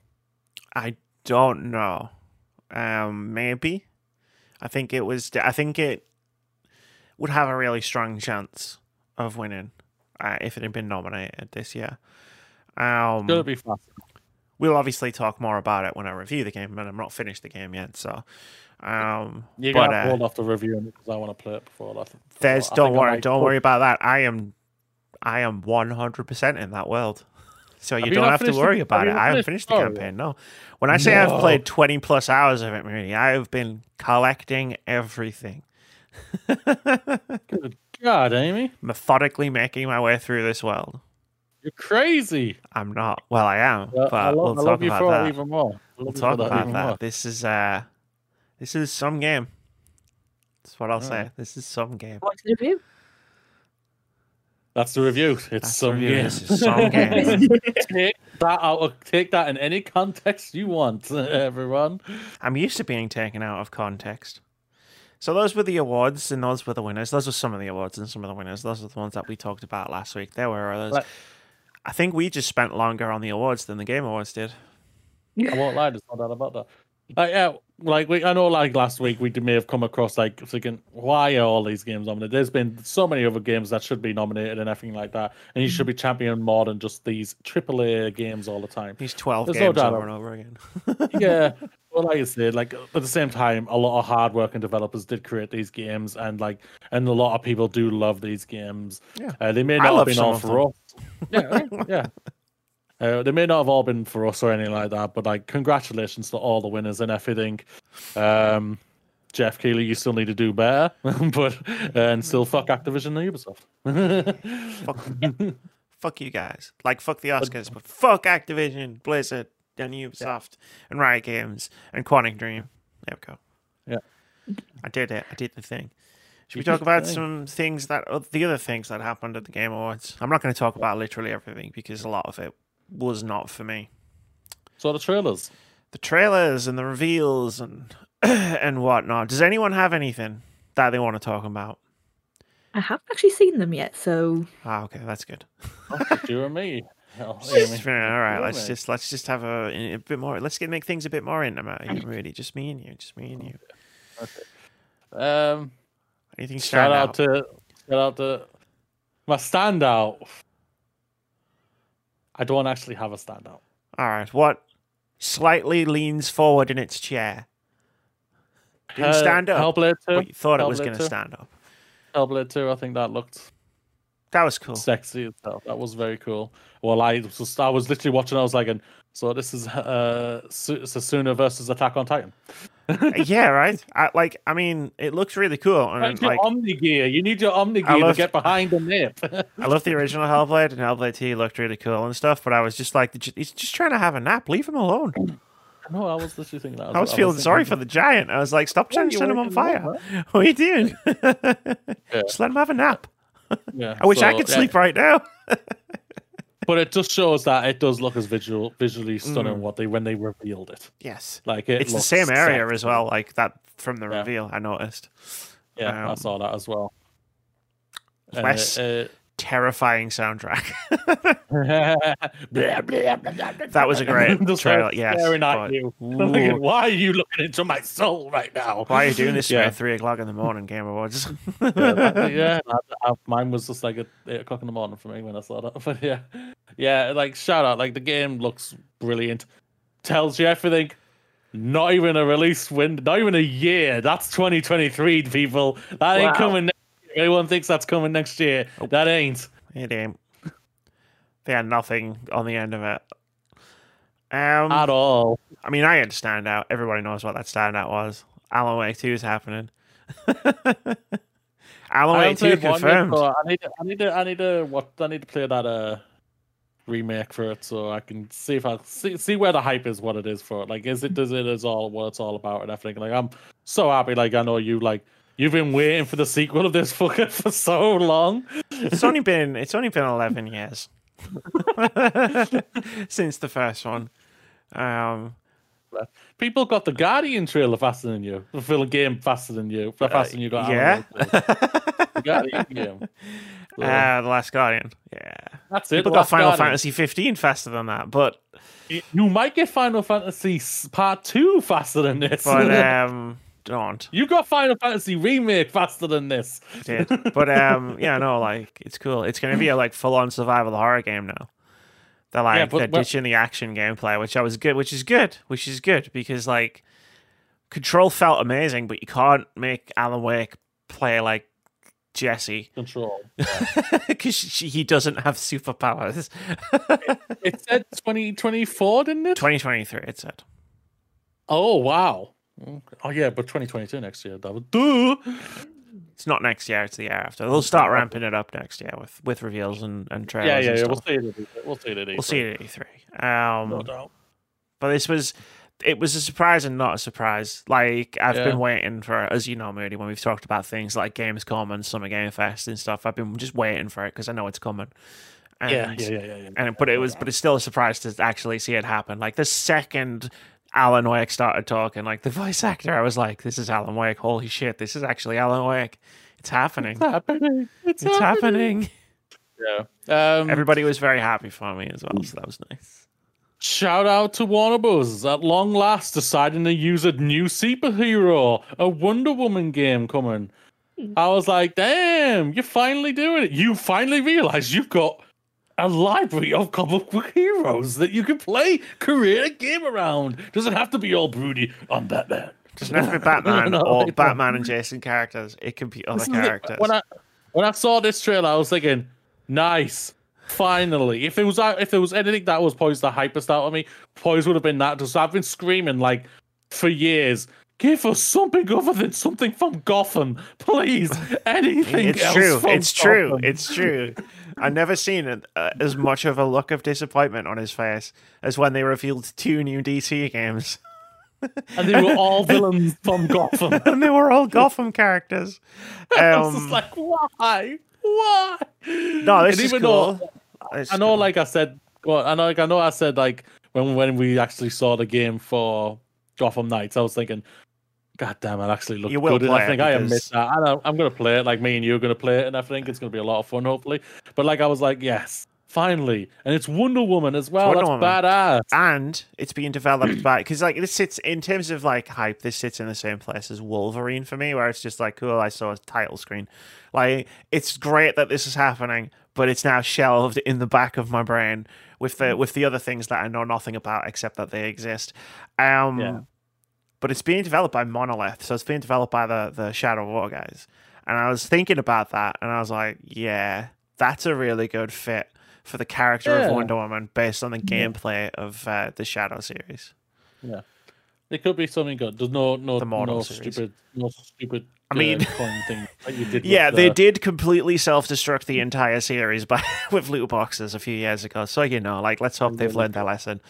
Speaker 1: I don't know. Um, maybe. I think it was. I think it would have a really strong chance of winning uh, if it had been nominated this year. Um,
Speaker 2: to be fast.
Speaker 1: we'll obviously talk more about it when I review the game, but I'm not finished the game yet. So, um,
Speaker 2: You
Speaker 1: but,
Speaker 2: got
Speaker 1: uh,
Speaker 2: hold off the review because I want to play it before that.
Speaker 1: there's
Speaker 2: I
Speaker 1: don't
Speaker 2: I
Speaker 1: worry, don't worry about that. I am, I am 100 percent in that world. So you
Speaker 2: Have you
Speaker 1: don't
Speaker 2: not
Speaker 1: have to
Speaker 2: finished the-
Speaker 1: worry
Speaker 2: have
Speaker 1: about it. I haven't
Speaker 2: finished
Speaker 1: finished
Speaker 2: the
Speaker 1: the
Speaker 2: yet?
Speaker 1: campaign. No. When I say I've played 20 plus hours of it, really, I have been collecting everything.
Speaker 2: Good God, Amy,
Speaker 1: methodically making my way through this world.
Speaker 2: you're crazy.
Speaker 1: I'm not. Well, I am, but
Speaker 2: I love,
Speaker 1: we'll
Speaker 2: I
Speaker 1: talk
Speaker 2: love you
Speaker 1: about
Speaker 2: for
Speaker 1: that.
Speaker 2: even more.
Speaker 1: We'll talk
Speaker 2: for
Speaker 1: about
Speaker 2: even
Speaker 1: that.
Speaker 2: more.
Speaker 1: This is uh, this is some game. That's what I'll say.
Speaker 2: Alright.
Speaker 1: This is some game.
Speaker 3: What's the review?
Speaker 2: That's the review. It's
Speaker 1: That's the
Speaker 2: some
Speaker 1: review.
Speaker 2: game.
Speaker 1: This some game.
Speaker 2: take that out. Of, take that in any context you want, everyone.
Speaker 1: I'm used to being taken out of context. So those were the awards, and those were the winners. Those were some of the awards and some of the winners. Those are the ones that we talked about last week. There were others.
Speaker 2: Like-
Speaker 1: I think we just spent longer on the awards than the Game Awards did.
Speaker 2: I won't lie. There's no doubt about that. Like, yeah, like we, I know, like last week we may have come across like thinking, why are all these games nominated? There's been so many other games that should be nominated and everything like that, and you should be championing more than just these AAA games all the time.
Speaker 1: These 12
Speaker 2: There's no
Speaker 1: games
Speaker 2: doubt
Speaker 1: over and over again.
Speaker 2: yeah. Well, like I said, like at the same time, a lot of hardworking developers did create these games, and like, and a lot of people do love these games.
Speaker 1: Yeah.
Speaker 2: Uh, they may not have been all for us. Yeah, yeah. Uh, they may not have all been for us or anything like that, but like, congratulations to all the winners and everything. Um, Jeff Keighley, you still need to do better, but and still fuck Activision and Ubisoft.
Speaker 1: fuck, fuck you guys. Like fuck the Oscars, but fuck Activision, Blizzard, and Ubisoft, and Riot Games, and Quantic Dream. There we go.
Speaker 2: Yeah.
Speaker 1: I did it. I did the thing. Should we talk about some things that uh, the other things that happened at the Game Awards? I'm not going to talk about literally everything because a lot of it was not for me.
Speaker 2: so the trailers.
Speaker 1: The trailers and the reveals and and whatnot. Does anyone have anything that they want to talk about?
Speaker 3: I haven't actually seen them yet, so
Speaker 1: Ah, okay, that's good.
Speaker 2: You and me. Hell, Amy.
Speaker 1: Just, all right, let's just let's just have a, a bit more. Let's get make things a bit more intimate. here, Really, just me and you, just me and you.
Speaker 2: Um,
Speaker 1: Anything
Speaker 2: shout out
Speaker 1: out?
Speaker 2: to shout out to my standout. I don't actually have a standout.
Speaker 1: All right, what slightly leans forward in its chair? Didn't stand up.
Speaker 2: Hellblade 2.
Speaker 1: But you thought it was
Speaker 2: Hellblade
Speaker 1: going to
Speaker 2: 2.
Speaker 1: stand up.
Speaker 2: Hellblade 2, I think that looked
Speaker 1: That was cool.
Speaker 2: sexy itself. That was very cool. Well, I was just, I was literally watching. I was like, and so this is uh, Su- Sasuna versus Attack on Titan.
Speaker 1: Yeah, right. I, like, I mean, it looks really cool, and
Speaker 2: Like your
Speaker 1: like,
Speaker 2: Omni gear. You need your Omni
Speaker 1: I
Speaker 2: gear to get behind the nip.
Speaker 1: I love the original Hellblade, and Hellblade 2 looked really cool and stuff. But I was just like, he's just trying to have a nap. Leave him alone.
Speaker 2: no, I was literally thinking that.
Speaker 1: I was feeling sorry for the giant. I was like, stop trying to set him on
Speaker 2: him
Speaker 1: fire.
Speaker 2: up,
Speaker 1: What are you doing? Just let him have a nap.
Speaker 2: Yeah,
Speaker 1: I wish I could
Speaker 2: yeah.
Speaker 1: sleep right now.
Speaker 2: But it just shows that it does look as visual, visually stunning
Speaker 1: Mm.
Speaker 2: what they when they revealed it.
Speaker 1: Yes.
Speaker 2: Like it
Speaker 1: It's the same area as well, like that from the
Speaker 2: Yeah.
Speaker 1: reveal, I noticed.
Speaker 2: Yeah, I
Speaker 1: Um,
Speaker 2: saw that as well.
Speaker 1: Wes-
Speaker 2: uh,
Speaker 1: Terrifying soundtrack. That was a great trailer, yes,
Speaker 2: staring at you. Thinking, Why are you looking into my soul right now?
Speaker 1: Why are you doing this
Speaker 2: Yeah.
Speaker 1: at three o'clock in the morning, Game Awards?
Speaker 2: yeah, that- yeah, I- I- mine was just like at eight o'clock in the morning for me when I saw that. But yeah, yeah, like shout out, like the game looks brilliant, tells you everything. Not even a release window, not even a year. That's 2023, people. That ain't coming. Next Everyone thinks that's coming next year. That ain't.
Speaker 1: it ain't. They had nothing on the end of it. Um,
Speaker 2: at all.
Speaker 1: I mean, I had to stand out. Everybody knows what that standout was. Alan Wake 2 is happening. Alan Wake 2
Speaker 2: played yet,
Speaker 1: confirmed.
Speaker 2: I need to, I need to, I need to, what, I need to play that uh remake for it so I can see if I see see where the hype is, what it is for it. Like, is it, does it is all what it's all about and everything. Like, I'm so happy. Like, I know you like. You've been waiting for the sequel of this fucker for so long.
Speaker 1: It's only been it's only been eleven years since the first one. Um,
Speaker 2: People got the Guardian trailer faster than you. The film game faster than you. Faster than you got.
Speaker 1: Uh, yeah.
Speaker 2: The Guardian game. So,
Speaker 1: uh, the Last Guardian. Yeah,
Speaker 2: that's it.
Speaker 1: people got Final
Speaker 2: Guardian.
Speaker 1: Fantasy 15 faster than that, but
Speaker 2: You might get Final Fantasy Part Two faster than this.
Speaker 1: but um, don't
Speaker 2: you got Final Fantasy Remake faster than this.
Speaker 1: did. But um, yeah, no, like it's cool. It's gonna be a like full on survival horror game now. They're like
Speaker 2: Yeah, but-
Speaker 1: they're ditching the action gameplay, which I was good, which is good, which is good because like Control felt amazing, but you can't make Alan Wake play like Jesse
Speaker 2: Control.
Speaker 1: because he doesn't have superpowers.
Speaker 2: It said 2024, didn't it?
Speaker 1: 2023, it said.
Speaker 2: Oh wow. Oh yeah, but 2022 next year. That was duh.
Speaker 1: It's not next year; it's the year after. They'll start ramping it up next year with with reveals and and trailers.
Speaker 2: Yeah, yeah,
Speaker 1: and
Speaker 2: yeah. We'll see it. at E3. We'll see it. At
Speaker 1: We'll see it at E3. Um,
Speaker 2: No doubt.
Speaker 1: But this was it was a surprise and not a surprise. Like I've
Speaker 2: Yeah.
Speaker 1: been waiting for as you know, Moody, when we've talked about things like Gamescom and Summer Game Fest and stuff, I've been just waiting for it because I know it's coming. And,
Speaker 2: Yeah, yeah, yeah, yeah, yeah.
Speaker 1: And but it was but it's still a surprise to actually see it happen. Like the second Alan Wake started talking, like the voice actor, I was like, This is Alan Wake, holy shit, this is actually Alan Wake. It's happening.
Speaker 2: It's happening. It's,
Speaker 1: It's happening.
Speaker 2: Yeah. Um,
Speaker 1: Everybody was very happy for me as well, so that was nice.
Speaker 2: Shout out to Warner Bros. At long last, deciding to use a new superhero, a Wonder Woman game coming. I was like, damn, you're finally doing it. You finally realize you've got a library of comic book heroes that you can play, create a game around. Doesn't have to be all broody on Batman.
Speaker 1: Doesn't have to be Batman
Speaker 2: No,
Speaker 1: or Batman and Jason characters. It can be other
Speaker 2: This is it.
Speaker 1: characters.
Speaker 2: When I when I saw this trailer, I was thinking, nice. Finally, if it was uh, if there was anything that was poised to hypest out of me, poised would have been that. Because I've been screaming like for years. Give us something other than something from Gotham, please. Anything
Speaker 1: it's
Speaker 2: else
Speaker 1: true. It's true.
Speaker 2: Gotham.
Speaker 1: It's true. I've never seen uh, as much of a look of disappointment on his face as when they revealed two new DC games,
Speaker 2: and they were all villains from Gotham.
Speaker 1: and they were all Gotham characters.
Speaker 2: I was
Speaker 1: Um,
Speaker 2: just like, why? Why?
Speaker 1: no, this
Speaker 2: And
Speaker 1: is
Speaker 2: even though-
Speaker 1: cool. This
Speaker 2: I know,
Speaker 1: cool.
Speaker 2: like I said, well, I know, like I know, I said like when when we actually saw the game for Gotham Knights, I was thinking, God damn, it actually looked
Speaker 1: You will
Speaker 2: good. And I think I
Speaker 1: because-
Speaker 2: admit that. I know, I'm gonna play it. Like me and you are gonna play it, and I think it's gonna be a lot of fun, hopefully. But like I was like, yes, finally, and it's Wonder Woman as well. That's
Speaker 1: Woman.
Speaker 2: badass.
Speaker 1: and it's being developed by because like this sits in terms of like hype this sits in the same place as wolverine for me where it's just like cool i saw a title screen like it's great that this is happening but it's now shelved in the back of my brain with the with the other things that i know nothing about except that they exist um
Speaker 2: Yeah.
Speaker 1: But it's being developed by monolith so it's being developed by the the shadow war guys and i was thinking about that and i was like yeah that's a really good fit for the character
Speaker 2: Yeah.
Speaker 1: of Wonder Woman based on the gameplay of uh, the Shadow series.
Speaker 2: Yeah, it could be something good. There's no no
Speaker 1: The
Speaker 2: no
Speaker 1: series.
Speaker 2: stupid no stupid.
Speaker 1: I mean-
Speaker 2: uh, thing like you did.
Speaker 1: Yeah,
Speaker 2: with,
Speaker 1: they
Speaker 2: uh,
Speaker 1: did completely self-destruct the entire series by with loot boxes a few years ago. So you know, like, let's hope they've learned their lesson.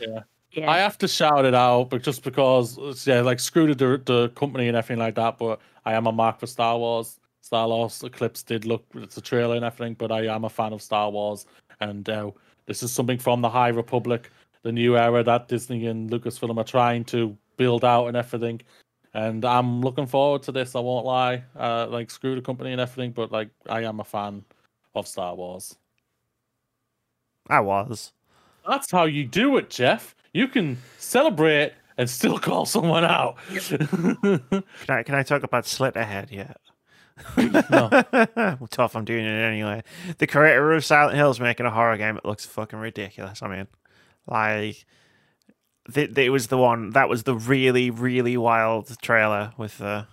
Speaker 2: Yeah.
Speaker 3: Yeah.
Speaker 2: I have to shout it out, but just because it's, yeah, like screw the the company and everything like that. But I am a mark for Star Wars. Star Wars Eclipse did look it's a trailer and everything, but I am a fan of Star Wars, and uh, this is something from the High Republic, the new era that Disney and Lucasfilm are trying to build out and everything. And I'm looking forward to this. I won't lie. Uh, like screw the company and everything, but like I am a fan of Star Wars.
Speaker 1: I was.
Speaker 2: That's how you do it, Jeff. You can celebrate and still call someone out.
Speaker 1: Can I, can I talk about Slitterhead yet?
Speaker 2: no.
Speaker 1: well, tough. I'm doing it anyway. The creator of Silent Hill's making a horror game. It looks fucking ridiculous. I mean, like, th- th- it was the one that was the really, really wild trailer with the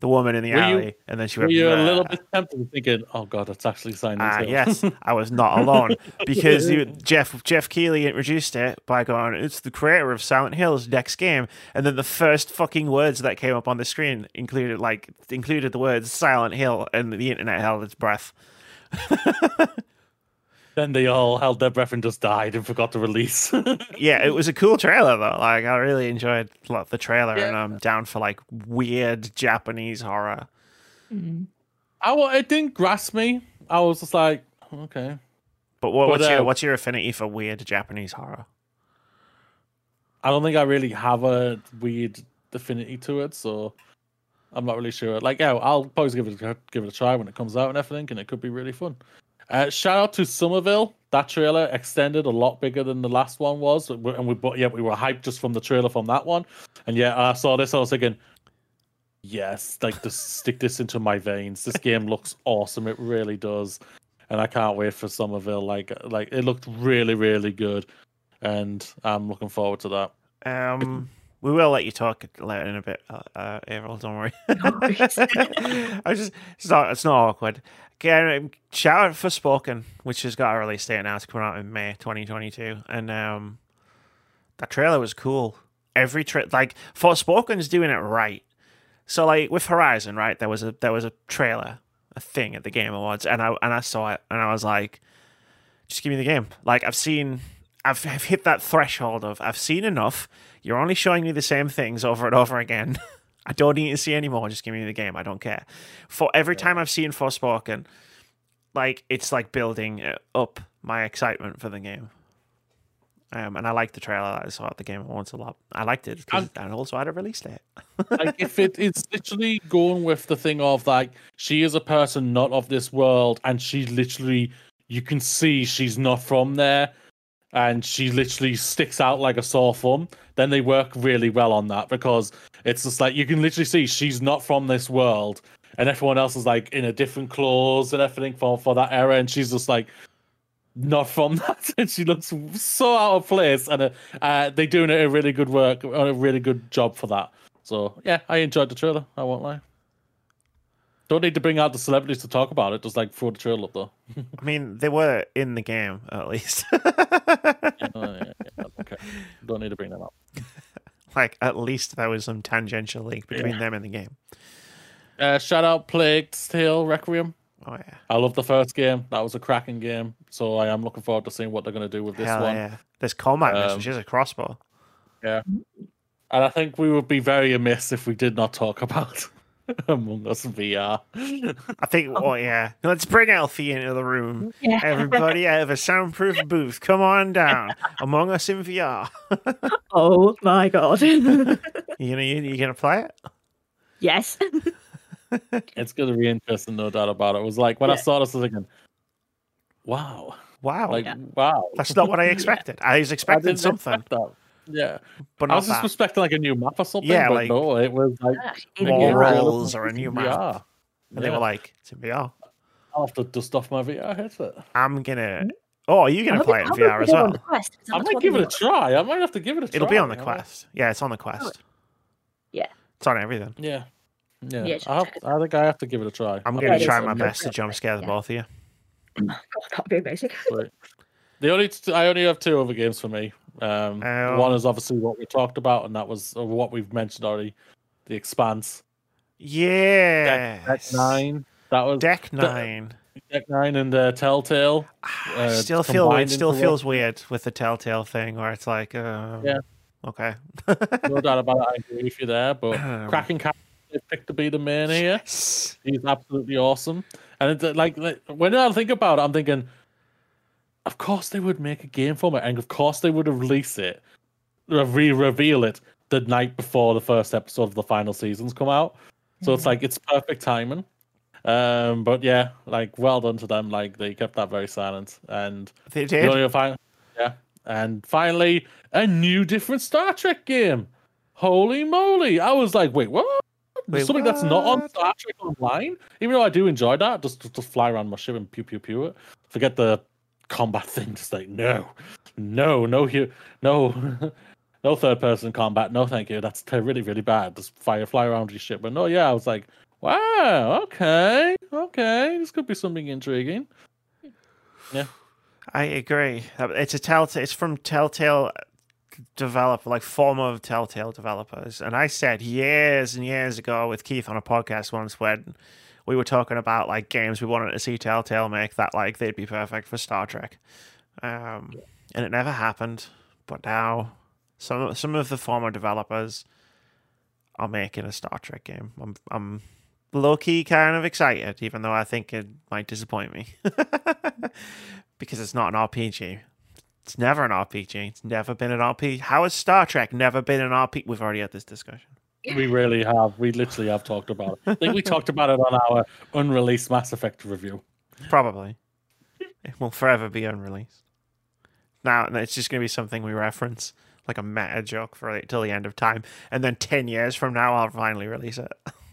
Speaker 1: the woman in the
Speaker 2: Were you-
Speaker 1: alley, and then she
Speaker 2: Were
Speaker 1: went.
Speaker 2: You're a little bit tempted thinking, oh god, that's actually Silent
Speaker 1: Ah,
Speaker 2: Hill?
Speaker 1: yes, I was not alone because you, Jeff Jeff Keighley introduced it by going, "It's the creator of Silent Hill's next game," and then the first fucking words that came up on the screen included like included the words Silent Hill, and the internet held its breath.
Speaker 2: Then they all held their breath and just died and forgot to release.
Speaker 1: Yeah, it was a cool trailer though. Like I really enjoyed like, the trailer, and I'm down for like weird Japanese horror.
Speaker 3: Mhm.
Speaker 2: I wa- it didn't grasp me. I was just like, okay.
Speaker 1: But what,
Speaker 2: But,
Speaker 1: what's your
Speaker 2: uh,
Speaker 1: what's your affinity for weird Japanese horror?
Speaker 2: I don't think I really have a weird affinity to it, so I'm not really sure. Like, yeah, I'll probably give it a, give it a try when it comes out and everything, and it could be really fun. Uh, shout out to Somerville. That trailer extended a lot bigger than the last one was, and we but yeah we were hyped just from the trailer from that one. And yeah, I saw this, I was thinking, yes, like just stick this into my veins. This game looks awesome. It really does. and I can't wait for Somerville. Like like it looked really really good, and I'm looking forward to that.
Speaker 1: Um, we will let you talk later in a bit, uh, uh Averil. Don't worry. I just it's not it's not awkward. Okay, shout out Forspoken, which has got a release date now. It's coming out in May 2022, and um, that trailer was cool. Every tra- like Forspoken's doing it right. So like with Horizon, right? There was a there was a trailer, a thing at the Game Awards, and I and I saw it, and I was like, just give me the game. Like I've seen, I've, I've hit that threshold of I've seen enough. You're only showing me the same things over and over again. I don't need to see any more. Just give me the game. I don't care. For every time I've seen Forspoken, like it's like building uh, up my excitement for the game. Um, and I liked the trailer that I saw at the Game Awards a lot. I liked it because and also had a release date.
Speaker 2: like if it, it's literally going with the thing of like she is a person not of this world, and she literally you can see she's not from there, and she literally sticks out like a sore thumb. Then they work really well on that because it's just like you can literally see she's not from this world, and everyone else is like in a different clothes and everything for for that era, and she's just like not from that, and she looks so out of place. And uh, uh, they're doing a really good work, a really good job for that. So yeah, I enjoyed the trailer. I won't lie. Don't need to bring out the celebrities to talk about it. Just like throw the trailer up though.
Speaker 1: I mean, they were in the game at least.
Speaker 2: Yeah, no, yeah, yeah, okay, don't need to bring them up.
Speaker 1: like at least there was some tangential link between them and the game.
Speaker 2: Uh, shout out Plague's Tale Requiem.
Speaker 1: Oh yeah,
Speaker 2: I love the first game. That was a cracking game. So I am looking forward to seeing what they're going to do with this
Speaker 1: hell
Speaker 2: one.
Speaker 1: yeah. There's combat
Speaker 2: Um,
Speaker 1: which is a crossbow.
Speaker 2: Yeah, and I think we would be very amiss if we did not talk about Among Us VR.
Speaker 1: I think. Um, oh yeah, let's bring Elfie into the room.
Speaker 3: Yeah.
Speaker 1: Everybody out of a soundproof booth, come on down. Among Us in VR.
Speaker 3: Oh my god.
Speaker 1: You gonna you, you gonna play it?
Speaker 3: yes.
Speaker 2: it's going to be interesting, no doubt about it. It was like when I saw this, I was thinking, wow.
Speaker 1: Wow,
Speaker 2: Like,
Speaker 3: Yeah.
Speaker 2: wow.
Speaker 1: that's not what I expected. I was expecting
Speaker 2: didn't
Speaker 1: something,
Speaker 2: expect that. Yeah.
Speaker 1: but
Speaker 2: I was just
Speaker 1: that.
Speaker 2: expecting like a new map or something.
Speaker 1: Yeah,
Speaker 2: but
Speaker 1: like-
Speaker 2: no, it was like
Speaker 3: In
Speaker 1: Wall rolls or a new map.
Speaker 2: VR.
Speaker 1: And they were like, it's in VR.
Speaker 2: I'll have to dust off my VR headset.
Speaker 1: I'm gonna. Oh, are you gonna play it in
Speaker 3: I'll be
Speaker 1: VR as well?
Speaker 3: the
Speaker 2: I might give it a try. I might have to give it a try.
Speaker 1: It'll be on the
Speaker 2: you?
Speaker 1: Quest. Yeah, it's on the Quest.
Speaker 3: Yeah.
Speaker 1: It's on everything.
Speaker 2: Yeah. Yeah.
Speaker 3: Yeah,
Speaker 2: I, have, I think I have to give it a try.
Speaker 1: I'm gonna
Speaker 3: it
Speaker 1: try my best to
Speaker 3: the
Speaker 1: jump scare the both of you.
Speaker 3: God, that'd be amazing.
Speaker 2: Right. The only t- I only have two other games for me. Um,
Speaker 1: Um,
Speaker 2: one is obviously what we talked about, and that was uh, what we've mentioned already, The Expanse.
Speaker 1: Yeah.
Speaker 2: Deck Nine. That was
Speaker 1: Deck
Speaker 2: the-
Speaker 1: nine.
Speaker 2: Deck Nine and uh, Telltale.
Speaker 1: I
Speaker 2: uh,
Speaker 1: still feel it still feels weird with the Telltale thing, where it's like, um,
Speaker 2: Yeah.
Speaker 1: okay.
Speaker 2: No doubt about it. I agree with you there. But
Speaker 1: Um,
Speaker 2: Kraken Cat they picked to be the main here.
Speaker 1: Yes.
Speaker 2: He's absolutely awesome. And it's uh, like, like when I think about it, I'm thinking, of course they would make a game from it, and of course they would release it, re reveal it the night before the first episode of the final seasons come out. So it's like it's perfect timing. Um, but yeah, like well done to them. Like they kept that very silent, and
Speaker 1: They
Speaker 2: the
Speaker 1: did.
Speaker 2: only fin- yeah, and finally a new different Star Trek game. Holy moly! I was like, wait, what?
Speaker 1: Wait,
Speaker 2: something that's not on? Star Trek Online. Even though I do enjoy that, just just, just fly around my ship and pew pew pew it. Forget the combat thing. Just like no, no, no, hu- no, no third person combat. No, thank you. That's really really bad. Just fire fly around your ship. But no, yeah, I was like, wow, okay, okay, this could be something intriguing.
Speaker 1: Yeah, I agree. Uh, It's a Telltale. It's from Telltale developer, like former Telltale developers. And I said years and years ago with Keith on a podcast once when we were talking about like games we wanted to see Telltale make that like they'd be perfect for Star Trek. Um, and it never happened. But now some some of the former developers are making a Star Trek game. I'm I'm low key kind of excited, even though I think it might disappoint me. because it's not an RPG. It's never an RPG. It's never been an RPG. How has Star Trek never been an RPG? We've already had this discussion.
Speaker 2: We really have. We literally have talked about it. I think we talked about it on our unreleased Mass Effect review.
Speaker 1: Probably. It will forever be unreleased. Now it's just going to be something we reference, like a meta joke for like, till the end of time, and then ten years from now, I'll finally release it.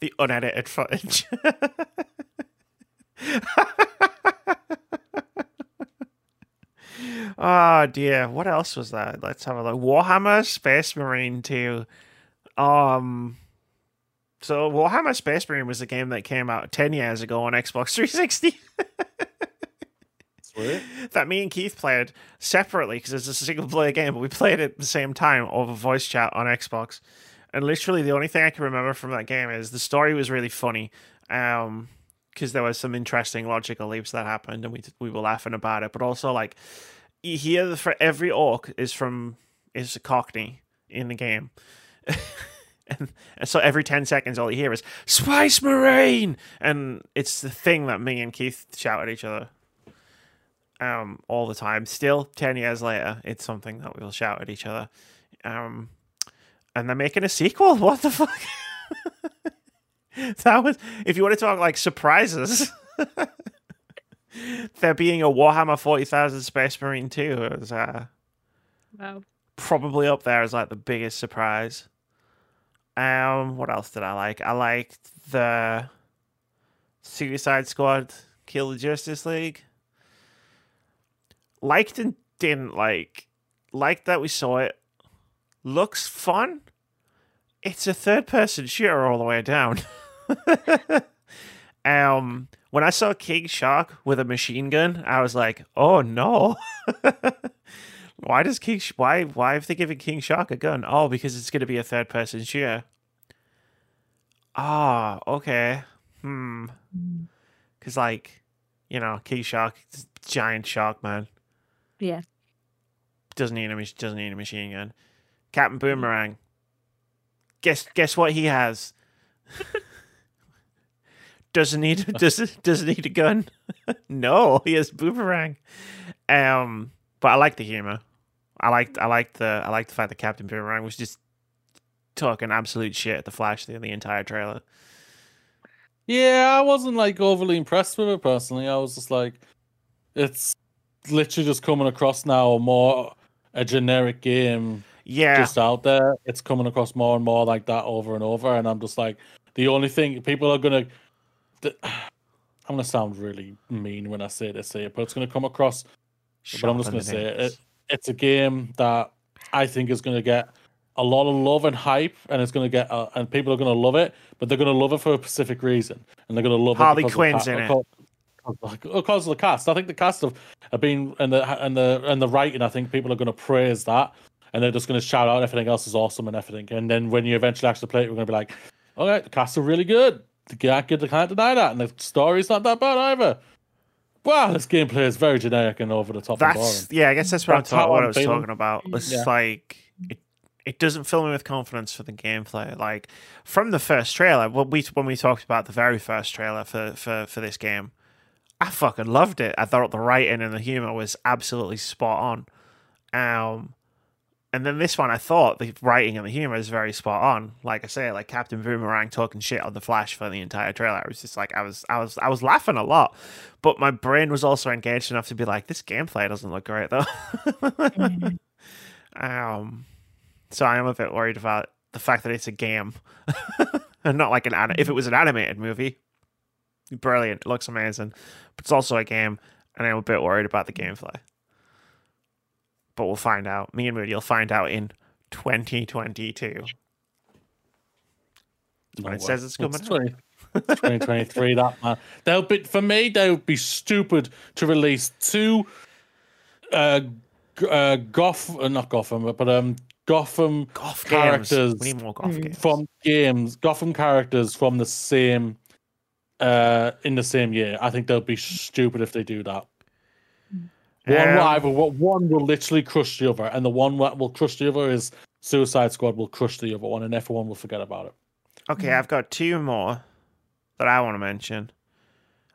Speaker 1: the unedited footage. Oh dear, what else was that? Let's have a look. Warhammer Space Marine 2. Um so Warhammer Space Marine was a game that came out 10 years ago on Xbox 360 that me and Keith played separately because it's a single player game, but we played it at the same time over voice chat on Xbox. And literally the only thing I can remember from that game is the story was really funny. Um because there was some interesting logical leaps that happened and we we were laughing about it, but also like you hear for every orc is from is a cockney in the game. and, and so every 10 seconds all you hear is Spice Marine and it's the thing that me and Keith shout at each other um all the time. Still 10 years later, it's something that we'll shout at each other. Um and they're making a sequel. What the fuck? that was if you want to talk like surprises. there being a Warhammer 40,000 Space Marine 2 was uh,
Speaker 3: Wow.
Speaker 1: probably up there as like the biggest surprise. Um, what else did I like? I liked the Suicide Squad Kill the Justice League. Liked and didn't like. Liked that we saw it. Looks fun. It's a third person shooter all the way down. um when I saw King Shark with a machine gun, I was like, "Oh no!" why does King? Sh- why why have they given King Shark a gun? Oh, because it's going to be a third person shooter. Ah, okay. Hmm. Because like, you know, King Shark, giant shark man,
Speaker 3: Yeah.
Speaker 1: doesn't need a mach- doesn't need a machine gun. Captain Boomerang. Guess guess what he has. doesn't need does doesn't need a gun. no, he has boomerang. Um, but I like the humor. I liked I liked the I liked the fact that Captain Boomerang was just talking absolute shit at the Flash the, the entire trailer.
Speaker 2: Yeah, I wasn't like overly impressed with it personally. I was just like, it's literally just coming across now more a generic game
Speaker 1: Yeah,
Speaker 2: just out there. It's coming across more and more like that over and over, and I'm just like, the only thing people are gonna, the, I'm gonna sound really mean when I say this here, but it's gonna come across. but I'm just gonna say it, it. It's a game that I think is gonna get a lot of love and hype, and it's gonna get, uh, and people are gonna love it, but they're gonna love it for a specific reason, and they're gonna love
Speaker 1: Harley
Speaker 2: it because
Speaker 1: Quinn's
Speaker 2: of the
Speaker 1: in it.
Speaker 2: because- because of the cast. I think the cast have, have been and the and the and the writing. I think people are going to praise that, and they're just going to shout out everything else is awesome and everything. And then when you eventually actually play it, we're going to be like, all right, the cast are really good. The can't, the can't deny that, and the story's not that bad either. Wow, this gameplay is very generic and over the top.
Speaker 1: That's yeah. I guess that's what,
Speaker 2: That's
Speaker 1: I'm talking, what I was
Speaker 2: feeling.
Speaker 1: talking about. It's
Speaker 2: Yeah.
Speaker 1: like it. It doesn't fill me with confidence for the gameplay. Like from the first trailer, when we when we talked about the very first trailer for for for this game, I fucking loved it. I thought the writing and the humor was absolutely spot on. Um, and then this one, I thought the writing and the humor is very spot on. Like I say, like Captain Boomerang talking shit on the Flash for the entire trailer. I was just like, I was, I was, I was laughing a lot, but my brain was also engaged enough to be like, this gameplay doesn't look great though. um, so I am a bit worried about the fact that it's a game and not like an if it was an animated movie, brilliant. It looks amazing, but it's also a game, and I'm a bit worried about the gameplay. But we'll find out. Me and Moody will find out in 2022. when it says it's coming out.
Speaker 2: 20, 2023, that man. They'll be for me. They would be stupid to release two, uh, uh, Goth, uh, not Gotham, but um, Gotham
Speaker 1: Golf
Speaker 2: Characters
Speaker 1: games. We need more golf games.
Speaker 2: from games, Gotham characters from the same, uh, in the same year. I think they'll be stupid if they do that. One
Speaker 1: Um,
Speaker 2: will one will literally crush the other, and the one that will crush the other is Suicide Squad will crush the other one, and everyone will forget about it.
Speaker 1: Okay, I've got two more that I want to mention.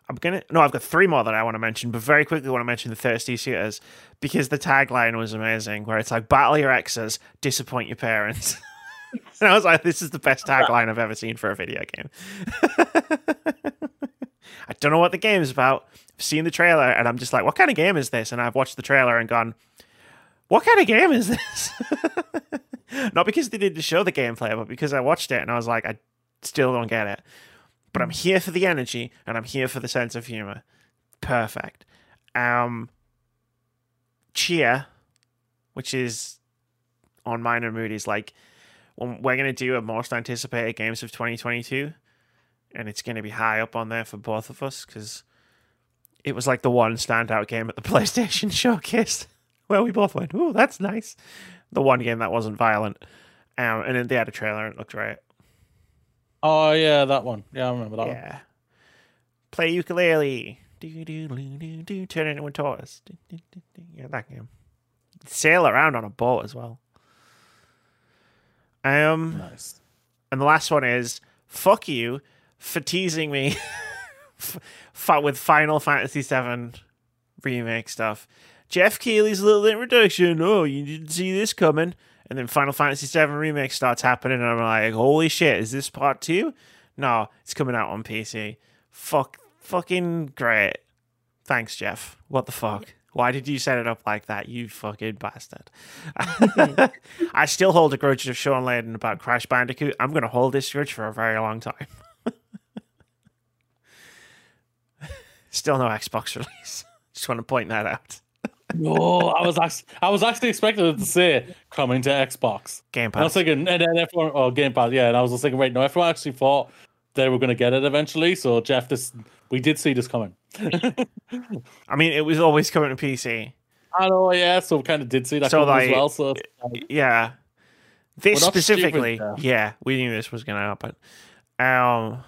Speaker 1: I'm gonna no, I've got three more that I want to mention, but very quickly I want to mention the thirsty shooters because the tagline was amazing, where it's like battle your exes, disappoint your parents. and I was like, this is the best tagline I've ever seen for a video game. I don't know what the game is about. Seen the trailer and I'm just like, what kind of game is this? And I've watched the trailer and gone, what kind of game is this? Not because they didn't show the gameplay, but because I watched it and I was like, I still don't get it. But I'm here for the energy and I'm here for the sense of humor. Perfect. Um, cheer, which is on mine and Moody's, like we're gonna do a most anticipated games of 2022, and it's gonna be high up on there for both of us because it was like the one standout game at the PlayStation showcase where we both went, "Oh, that's nice." The one game that wasn't violent, um, and then they had a trailer and it looked right.
Speaker 2: Oh yeah, that one. Yeah, I remember that one.
Speaker 1: Yeah. Play ukulele. Do, do, do, do, do, turn into a tortoise. Do, do, do, do. Yeah, that game. Sail around on a boat as well. Um,
Speaker 2: Nice.
Speaker 1: and the last one is fuck you for teasing me f- f- with Final Fantasy VII remake stuff. Jeff Keighley's little introduction. Oh, you didn't see this coming. And then Final Fantasy VII remake starts happening, and I'm like, holy shit, is this part two? No, it's coming out on PC. Fuck, fucking great. Thanks, Jeff. What the fuck? Why did you set it up like that, you fucking bastard? I still hold a grudge of Shawn Layden about Crash Bandicoot. I'm going to hold this grudge for a very long time. Still no Xbox release. Just want to point that out.
Speaker 2: No, I was actually, I was actually expecting it to say coming to Xbox.
Speaker 1: Game Pass.
Speaker 2: I was thinking, and then everyone, oh, Game Pass, yeah. And I was just thinking, wait, no, everyone actually thought they were going to get it eventually. So, Jeff, this we did see this coming.
Speaker 1: I mean, it was always coming to PC.
Speaker 2: I know, yeah. So, we kind of did see that
Speaker 1: So,
Speaker 2: coming
Speaker 1: like,
Speaker 2: as well. So, like,
Speaker 1: Yeah. This specifically, yeah, we knew this was going to happen. Um,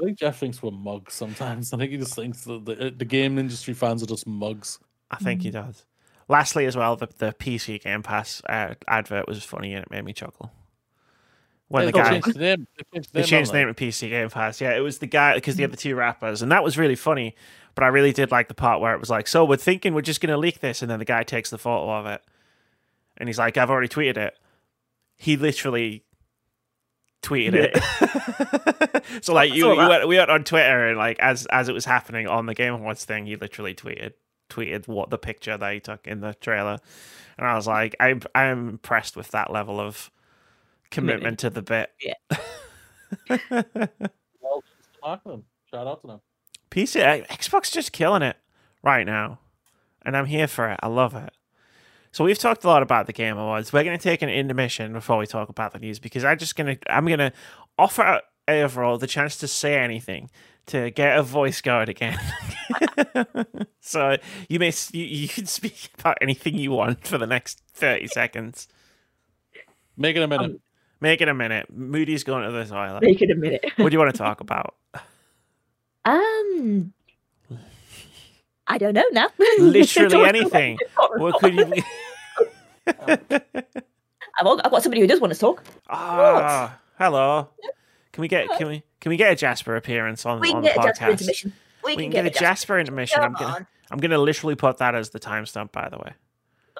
Speaker 2: I think Jeff thinks we're mugs sometimes. I think he just thinks that the, the game industry fans are just mugs.
Speaker 1: I think he does. Lastly, as well, the, the PC Game Pass uh, advert was funny and it made me chuckle. When
Speaker 2: Yeah,
Speaker 1: the
Speaker 2: they
Speaker 1: guy
Speaker 2: changed the name. They changed the
Speaker 1: they
Speaker 2: name,
Speaker 1: changed the name to PC Game Pass, yeah, it was the guy because they had the two rappers, and that was really funny. But I really did like the part where it was like, "So we're thinking we're just going to leak this," and then the guy takes the photo of it, and he's like, "I've already tweeted it." He literally tweeted it. so like you,
Speaker 3: saw
Speaker 1: you went, we went on Twitter and like as as it was happening on the Game Awards thing, he literally tweeted tweeted what the picture that he took in the trailer, and I was like, I'm I'm impressed with that level of commitment to the bit. Yeah.
Speaker 2: Well, just mark them. Shout out to them.
Speaker 1: PC uh, Xbox just killing it right now, and I'm here for it. I love it. So we've talked a lot about the Game Awards. We're going to take an intermission before we talk about the news because I'm just going to I'm going to offer Averil the chance to say anything to get a voice going again. so you may you, you can speak about anything you want for the next thirty seconds.
Speaker 2: Make it a minute.
Speaker 1: Make it a minute. Moody's going to the toilet.
Speaker 3: Make it a minute.
Speaker 1: What do you want to talk about?
Speaker 3: Um, I don't know now.
Speaker 1: Literally anything. What could you?
Speaker 3: I've, al- I've got somebody who does want to talk.
Speaker 1: Ah, hello. Can we get can we can we get a Jasper appearance on,
Speaker 3: We
Speaker 1: on
Speaker 3: can
Speaker 1: the
Speaker 3: get a Jasper
Speaker 1: podcast?
Speaker 3: intermission. We,
Speaker 1: We can get a Jasper intermission. I'm gonna
Speaker 3: on.
Speaker 1: I'm gonna literally put that as the timestamp. By the way,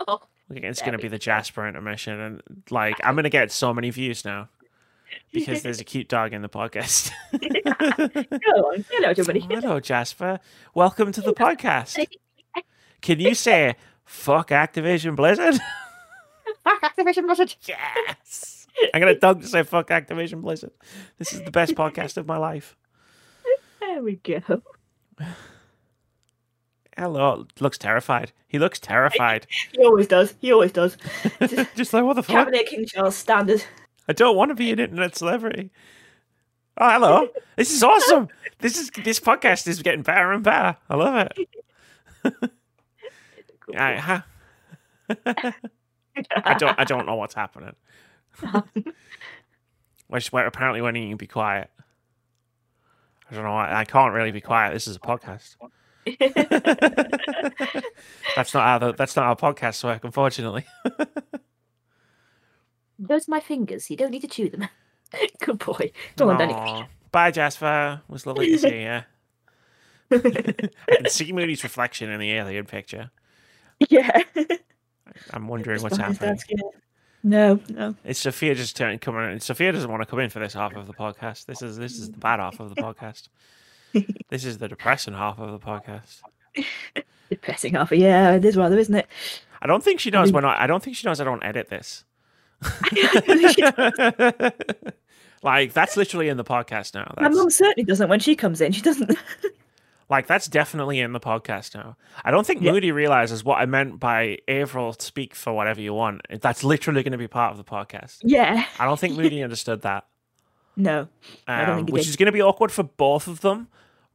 Speaker 3: Oh,
Speaker 1: it's gonna
Speaker 3: be
Speaker 1: be the Jasper intermission, and like I'm gonna get so many views now because there's a cute dog in the podcast.
Speaker 3: Hello, everybody.
Speaker 1: hello, Jasper. Welcome to the podcast. Can you say "fuck Activision Blizzard"?
Speaker 3: Activision Blizzard.
Speaker 1: yes. I'm gonna dog to say "fuck Activision Blizzard." This is the best podcast of my life.
Speaker 3: There we go.
Speaker 1: Hello, looks terrified. He looks terrified.
Speaker 3: He always does. He always does.
Speaker 1: Just like what the fuck?
Speaker 3: Cabinet King Charles standard.
Speaker 1: I don't want to be an internet celebrity. Oh, hello. This is awesome. This is this podcast is getting better and better. I love it. I, ha- I don't I don't know what's happening. Which where apparently when you can be quiet. I don't know. I, I can't really be quiet. This is a podcast. that's not how the, that's not how podcasts work, unfortunately.
Speaker 3: Those are my fingers. You don't need to chew them. Good boy. Go on, Danny.
Speaker 1: Bye, Jasper. It was lovely to see you. I can see Moody's reflection in the alien picture.
Speaker 3: yeah.
Speaker 1: I'm wondering what's happening.
Speaker 3: No, no.
Speaker 1: It's Sophia just turning coming in? Sophia doesn't want to come in for this half of the podcast. This is this is the bad half of the podcast. This is the depressing half of the podcast.
Speaker 3: Depressing half. Yeah, it is rather, isn't it?
Speaker 1: I don't think she knows when I. I don't think she knows I don't edit this. like that's literally in the podcast now.
Speaker 3: My
Speaker 1: That's,
Speaker 3: mum certainly doesn't when she comes in. She doesn't.
Speaker 1: Like that's definitely in the podcast now. I don't think
Speaker 3: Yeah.
Speaker 1: Moody realizes what I meant by Averil speak for whatever you want. That's literally going to be part of the podcast.
Speaker 3: Yeah.
Speaker 1: I don't think Moody understood that.
Speaker 3: No. I don't
Speaker 1: um, which
Speaker 3: did.
Speaker 1: is going to be awkward for both of them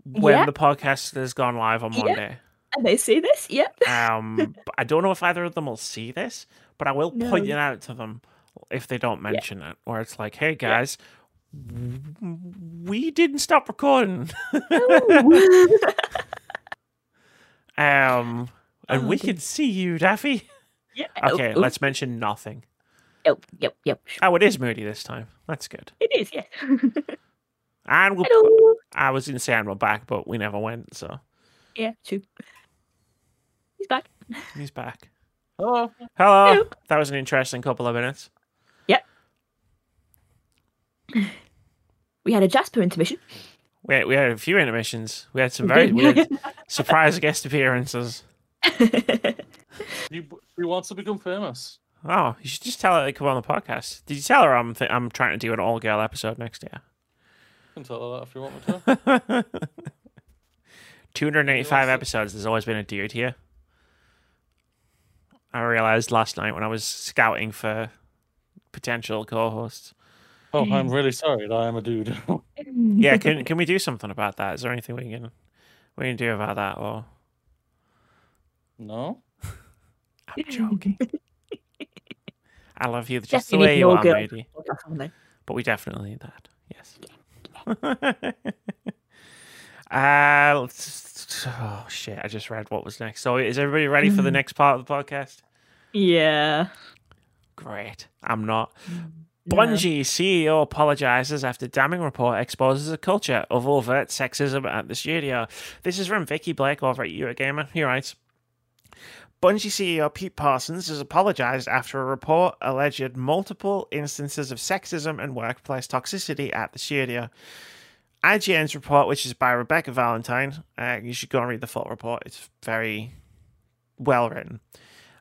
Speaker 1: when
Speaker 3: Yeah.
Speaker 1: the podcast has gone live on
Speaker 3: Yeah.
Speaker 1: Monday.
Speaker 3: And they see this? Yep.
Speaker 1: Um, I don't know if either of them will see this, but I will point it out to them if they don't mention it. Where it's like, "Hey guys, we didn't stop recording, um, and
Speaker 3: Oh,
Speaker 1: we
Speaker 3: dear.
Speaker 1: can see you, Daffy."
Speaker 3: yeah.
Speaker 1: Okay,
Speaker 3: Oh, oh,
Speaker 1: let's mention nothing.
Speaker 3: Oh, yep, yep.
Speaker 1: Oh, it is Moody this time. That's good.
Speaker 3: It is, yes.
Speaker 1: And we'll,
Speaker 3: Hello.
Speaker 1: I was say and we're back, but we never went, so
Speaker 3: Yeah, true. He's back.
Speaker 1: he's back.
Speaker 2: Hello.
Speaker 1: Hello.
Speaker 3: Hello.
Speaker 1: That was an interesting couple of minutes.
Speaker 3: We had a Jasper intermission.
Speaker 1: We had, we had a few intermissions. We had some very weird surprise guest appearances.
Speaker 2: You, you want to become famous?
Speaker 1: Oh, you should just tell her to come on the podcast. Did you tell her I'm th- I'm trying to do an all girl episode next year?
Speaker 2: You can tell her that if you want me to.
Speaker 1: 285 episodes. There's always been a dude here. I realized last night when I was scouting for potential co-hosts.
Speaker 2: Oh, I'm really sorry that I am a dude.
Speaker 1: Yeah, can can we do something about that? Is there anything we can we can do about that? Or
Speaker 2: no.
Speaker 1: I'm joking. I love you just the way you are,
Speaker 3: all-girl
Speaker 1: matey.
Speaker 3: podcast on there.
Speaker 1: But we definitely need that. Yes. uh, oh shit! I just read what was next. So, is everybody ready for the next part of the podcast?
Speaker 3: Yeah.
Speaker 1: Great. I'm not. Bungie CEO apologizes after damning report exposes a culture of overt sexism at the studio. This is from Vikki Blake over at Eurogamer. He writes. Bungie CEO Pete Parsons has apologized after a report alleged multiple instances of sexism and workplace toxicity at the studio. IGN's report, which is by Rebecca Valentine, uh, you should go and read the full report. It's very well written.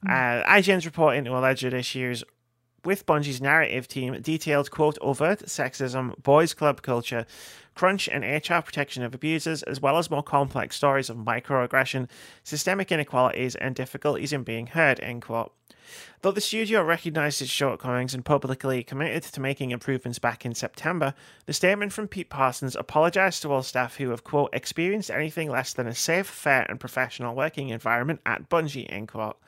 Speaker 1: Uh, IGN's report into alleged issues with Bungie's narrative team detailed, quote, overt sexism, boys' club culture, crunch and HR protection of abusers, as well as more complex stories of microaggression, systemic inequalities, and difficulties in being heard, end quote. Though the studio recognized its shortcomings and publicly committed to making improvements back in September, the statement from Pete Parsons apologized to all staff who have, quote, experienced anything less than a safe, fair, and professional working environment at Bungie, end quote.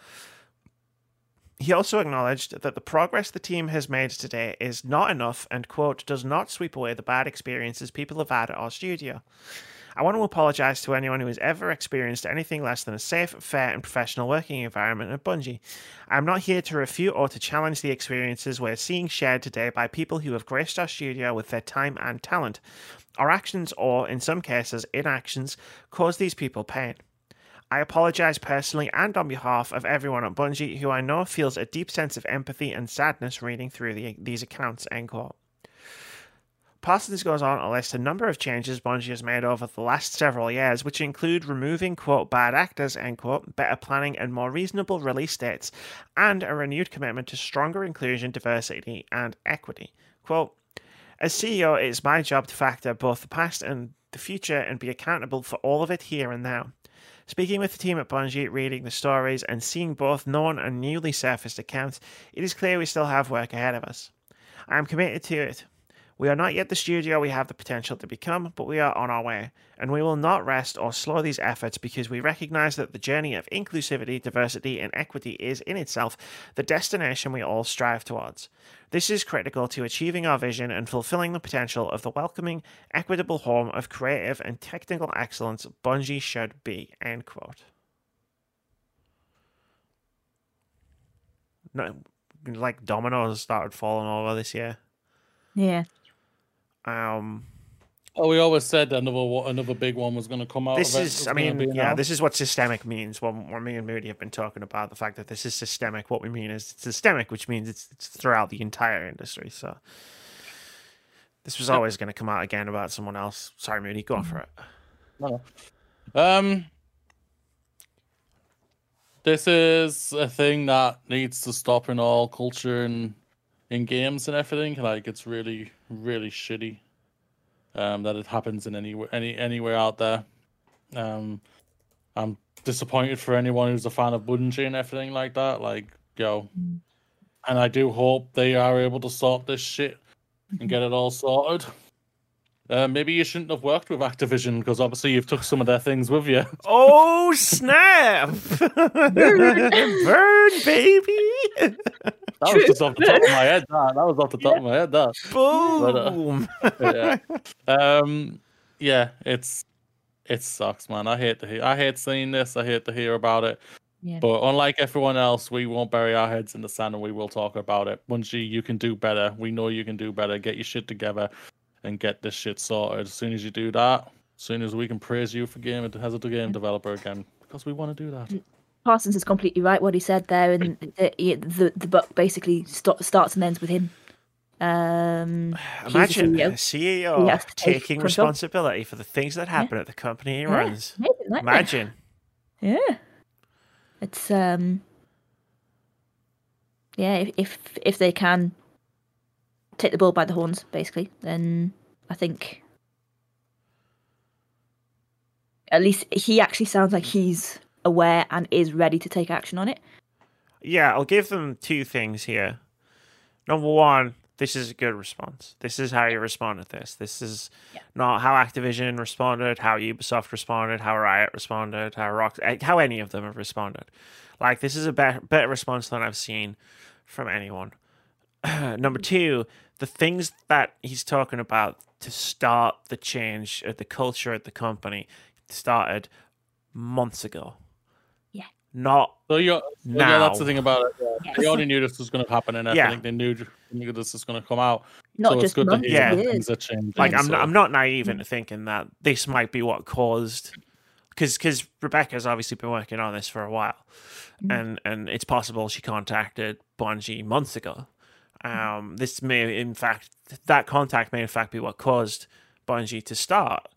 Speaker 1: He also acknowledged that the progress the team has made today is not enough and, quote, does not sweep away the bad experiences people have had at our studio. I want to apologize to anyone who has ever experienced anything less than a safe, fair, and professional working environment at Bungie. I'm not here to refute or to challenge the experiences we're seeing shared today by people who have graced our studio with their time and talent. Our actions, or in some cases, inactions, cause these people pain. I apologize personally and on behalf of everyone at Bungie who I know feels a deep sense of empathy and sadness reading through the, these accounts. End quote. Parsons goes on to list a number of changes Bungie has made over the last several years, which include removing, quote, bad actors, end quote, better planning and more reasonable release dates, and a renewed commitment to stronger inclusion, diversity, and equity. Quote, as CEO, it is my job to factor both the past and the future and be accountable for all of it here and now. Speaking with the team at Bungie, reading the stories, and seeing both known and newly surfaced accounts, it is clear we still have work ahead of us. I am committed to it. We are not yet the studio we have the potential to become, but we are on our way, and we will not rest or slow these efforts because we recognize that the journey of inclusivity, diversity, and equity is in itself the destination we all strive towards. This is critical to achieving our vision and fulfilling the potential of the welcoming, equitable home of creative and technical excellence Bungie should be. End quote. No, like dominoes started falling over this year.
Speaker 3: Yeah.
Speaker 1: Um,
Speaker 2: Oh, we always said that another another big one was going to come out.
Speaker 1: this is, I mean, yeah, this is what systemic means. What, when me and Moody have been talking about the fact that this is systemic, what we mean is it's systemic, which means it's, it's throughout the entire industry. So this was always going to come out again about someone else. Sorry, Moody, go on for it.
Speaker 2: No. Um, this is a thing that needs to stop in all culture and in games and everything. Like it's really, really shitty. Um, that it happens in any any anywhere out there. Um, I'm disappointed for anyone who's a fan of Bungie and everything like that. Like, yo,
Speaker 3: Mm.
Speaker 2: and I do hope they are able to sort this shit and get it all sorted. Uh, maybe you shouldn't have worked with Activision because obviously you've took some of their things with you.
Speaker 1: Oh snap! Burn, baby!
Speaker 2: That was just off the top of my head. That, that was off the top of my head. That.
Speaker 1: Boom!
Speaker 2: yeah. Um, yeah, it's it sucks, man. I hate to hear. I hate seeing this. I hate to hear about it.
Speaker 3: Yeah.
Speaker 2: But unlike everyone else, we won't bury our heads in the sand and we will talk about it. Bungie, you can do better. We know you can do better. Get your shit together and get this shit sorted. As soon as you do that, as soon as we can praise you for game as a game developer again, because we want to do that.
Speaker 3: Parsons is completely right what he said there, and the the, the, the buck basically st- starts and ends with him. Um, he's the
Speaker 1: Imagine a
Speaker 3: CEO.
Speaker 1: CEO
Speaker 3: He has to take
Speaker 1: taking responsibility for the things that happen at the company he
Speaker 3: Yeah,
Speaker 1: runs.
Speaker 3: amazing, isn't it?
Speaker 1: Imagine.
Speaker 3: Yeah. It's um yeah, if, if if they can take the bull by the horns, basically, then I think at least he actually sounds like he's aware and is ready to take action on it.
Speaker 1: Yeah, I'll give them two things here. Number one, this is a good response. This is how you respond to this. This is
Speaker 3: Yeah.
Speaker 1: not how Activision responded, how Ubisoft responded, how Riot responded, how Rock, eh, how any of them have responded. Like this is a better better response than I've seen from anyone. Number two, the things that he's talking about to start the change of the culture at the company started months ago.
Speaker 3: Yeah.
Speaker 1: Not
Speaker 2: So you're, well, yeah, that's the thing about it. Yeah.
Speaker 3: Yes.
Speaker 2: They already knew this was going to happen, and I
Speaker 1: Yeah.
Speaker 2: think they knew, knew this was going to come out.
Speaker 3: Not
Speaker 2: so
Speaker 3: just
Speaker 2: it's good
Speaker 3: months,
Speaker 1: Yeah.
Speaker 2: things are changing.
Speaker 1: like I'm
Speaker 2: so-
Speaker 1: not, I'm not naive into thinking that this might be what caused because because Rebecca's obviously been working on this for a while, mm-hmm. and and it's possible she contacted Bungie months ago. Um, this may in fact that contact may in fact be what caused Bungie to start,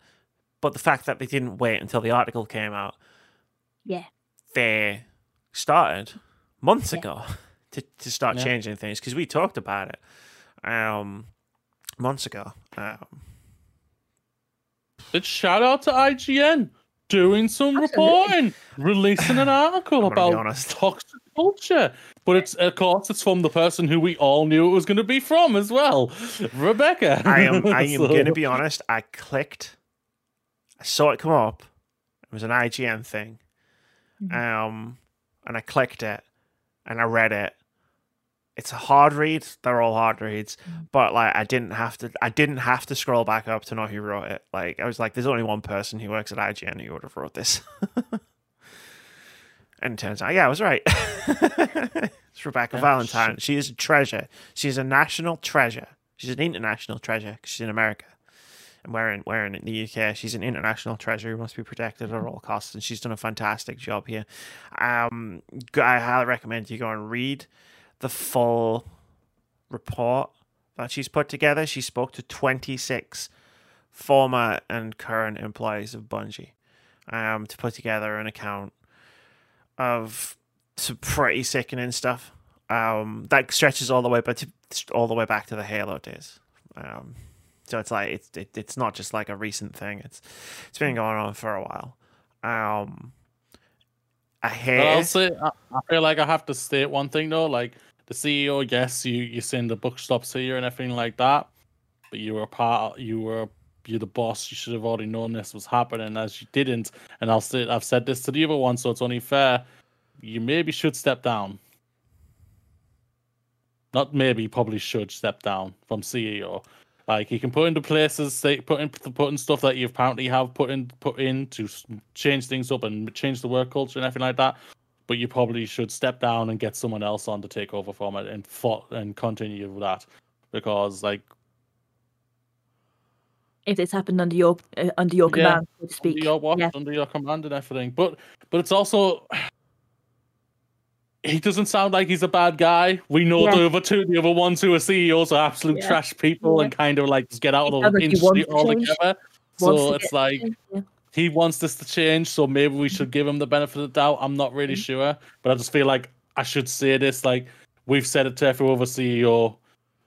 Speaker 1: but the fact that they didn't wait until the article came out,
Speaker 3: Yeah.
Speaker 1: they started months
Speaker 3: Yeah.
Speaker 1: ago to to start
Speaker 2: Yeah.
Speaker 1: changing things because we talked about it, um, months ago. Um,
Speaker 2: But shout out to IGN doing some
Speaker 3: Absolutely.
Speaker 2: reporting, releasing an article
Speaker 1: I'm gonna be
Speaker 2: about
Speaker 1: honest.
Speaker 2: toxic culture. But it's of course it's from the person who we all knew it was going to be from as well, Rebecca.
Speaker 1: I am I am
Speaker 2: So-
Speaker 1: gonna be honest. I clicked, I saw it come up. It was an IGN thing, um, and I clicked it, and I read it. It's a hard read. They're all hard reads, but like I didn't have to. I didn't have to scroll back up to know who wrote it. Like I was like, there's only one person who works at IGN who would have wrote this. and it turns out, yeah, I was right. it's Rebecca
Speaker 2: Yeah,
Speaker 1: Valentine. She is a treasure. She's a national treasure. She's an international treasure because she's in America. And we're in, we're in the UK. She's an international treasure who must be protected at all costs. And she's done a fantastic job here. Um, I highly recommend you go and read the full report that she's put together. She spoke to 26 former and current employees of Bungie um, to put together an account of some pretty sickening stuff. Um, that stretches all the way, but all the way back to the Halo days. Um, so it's like it's it, it's not just like a recent thing. It's it's been going on for a while. Um, I hate.
Speaker 2: I'll say I, I feel like I have to state one thing though, like the CEO, yes, you you saying the book stops here and everything like that, but you were part, you were you're the boss. You should have already known this was happening, as you didn't. And I'll say I've said this to the other one, so it's only fair. You maybe should step down. Not maybe, probably should step down from CEO. Like you can put into places, say, put in put in stuff that you apparently have put in put in to change things up and change the work culture and everything like that. But you probably should step down and get someone else on to take over from it and fought and continue with that, because like
Speaker 3: If it's happened under your uh, under your
Speaker 2: Yeah,
Speaker 3: command, so to speak.
Speaker 2: under your watch,
Speaker 3: yeah.
Speaker 2: under your command and everything. But but it's also he doesn't sound like he's a bad guy. We know
Speaker 3: Yeah.
Speaker 2: the other two, the other ones who are CEOs are absolute
Speaker 3: Yeah.
Speaker 2: trash people and kind of like just get out of the industry altogether. So it's like he wants this to change, so maybe we should give him the benefit of the doubt. I'm not really
Speaker 3: Mm-hmm.
Speaker 2: sure, but I just feel like I should say this. Like we've said it to every other CEO,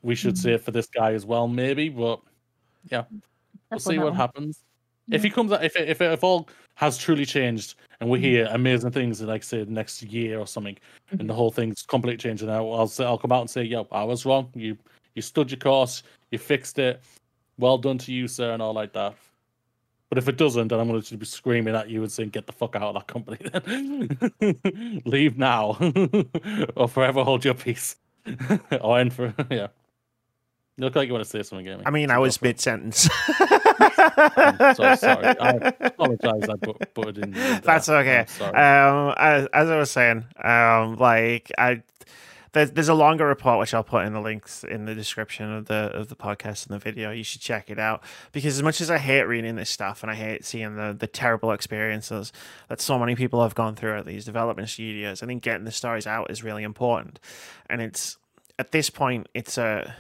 Speaker 2: we should
Speaker 3: Mm-hmm.
Speaker 2: say it for this guy as well, maybe. But yeah, we'll see what
Speaker 3: one.
Speaker 2: happens. If he comes out, if it, if it if all has truly changed, and we
Speaker 3: Mhm.
Speaker 2: hear amazing things, like say next year or something, and the whole thing's completely changed, and I'll I'll, say, I'll come out and say, "Yo, I was wrong. You you stood your course. You fixed it. Well done to you, sir," and all like that. But if it doesn't, then I'm going to be screaming at you and saying, "Get the fuck out of that company! Then leave now, or forever hold your peace." or end for yeah. You look like you want to say something, Gaming.
Speaker 1: I mean, I was mid sentence.
Speaker 2: I'm so sorry. I apologize. I put, put it in. there.
Speaker 1: That's okay.
Speaker 2: Sorry.
Speaker 1: Um, as, as I was saying, um, like I, there's there's a longer report which I'll put in the links in the description of the of the podcast and the video. You should check it out because as much as I hate reading this stuff and I hate seeing the the terrible experiences that so many people have gone through at these development studios, I think getting the stories out is really important. And it's at this point, it's a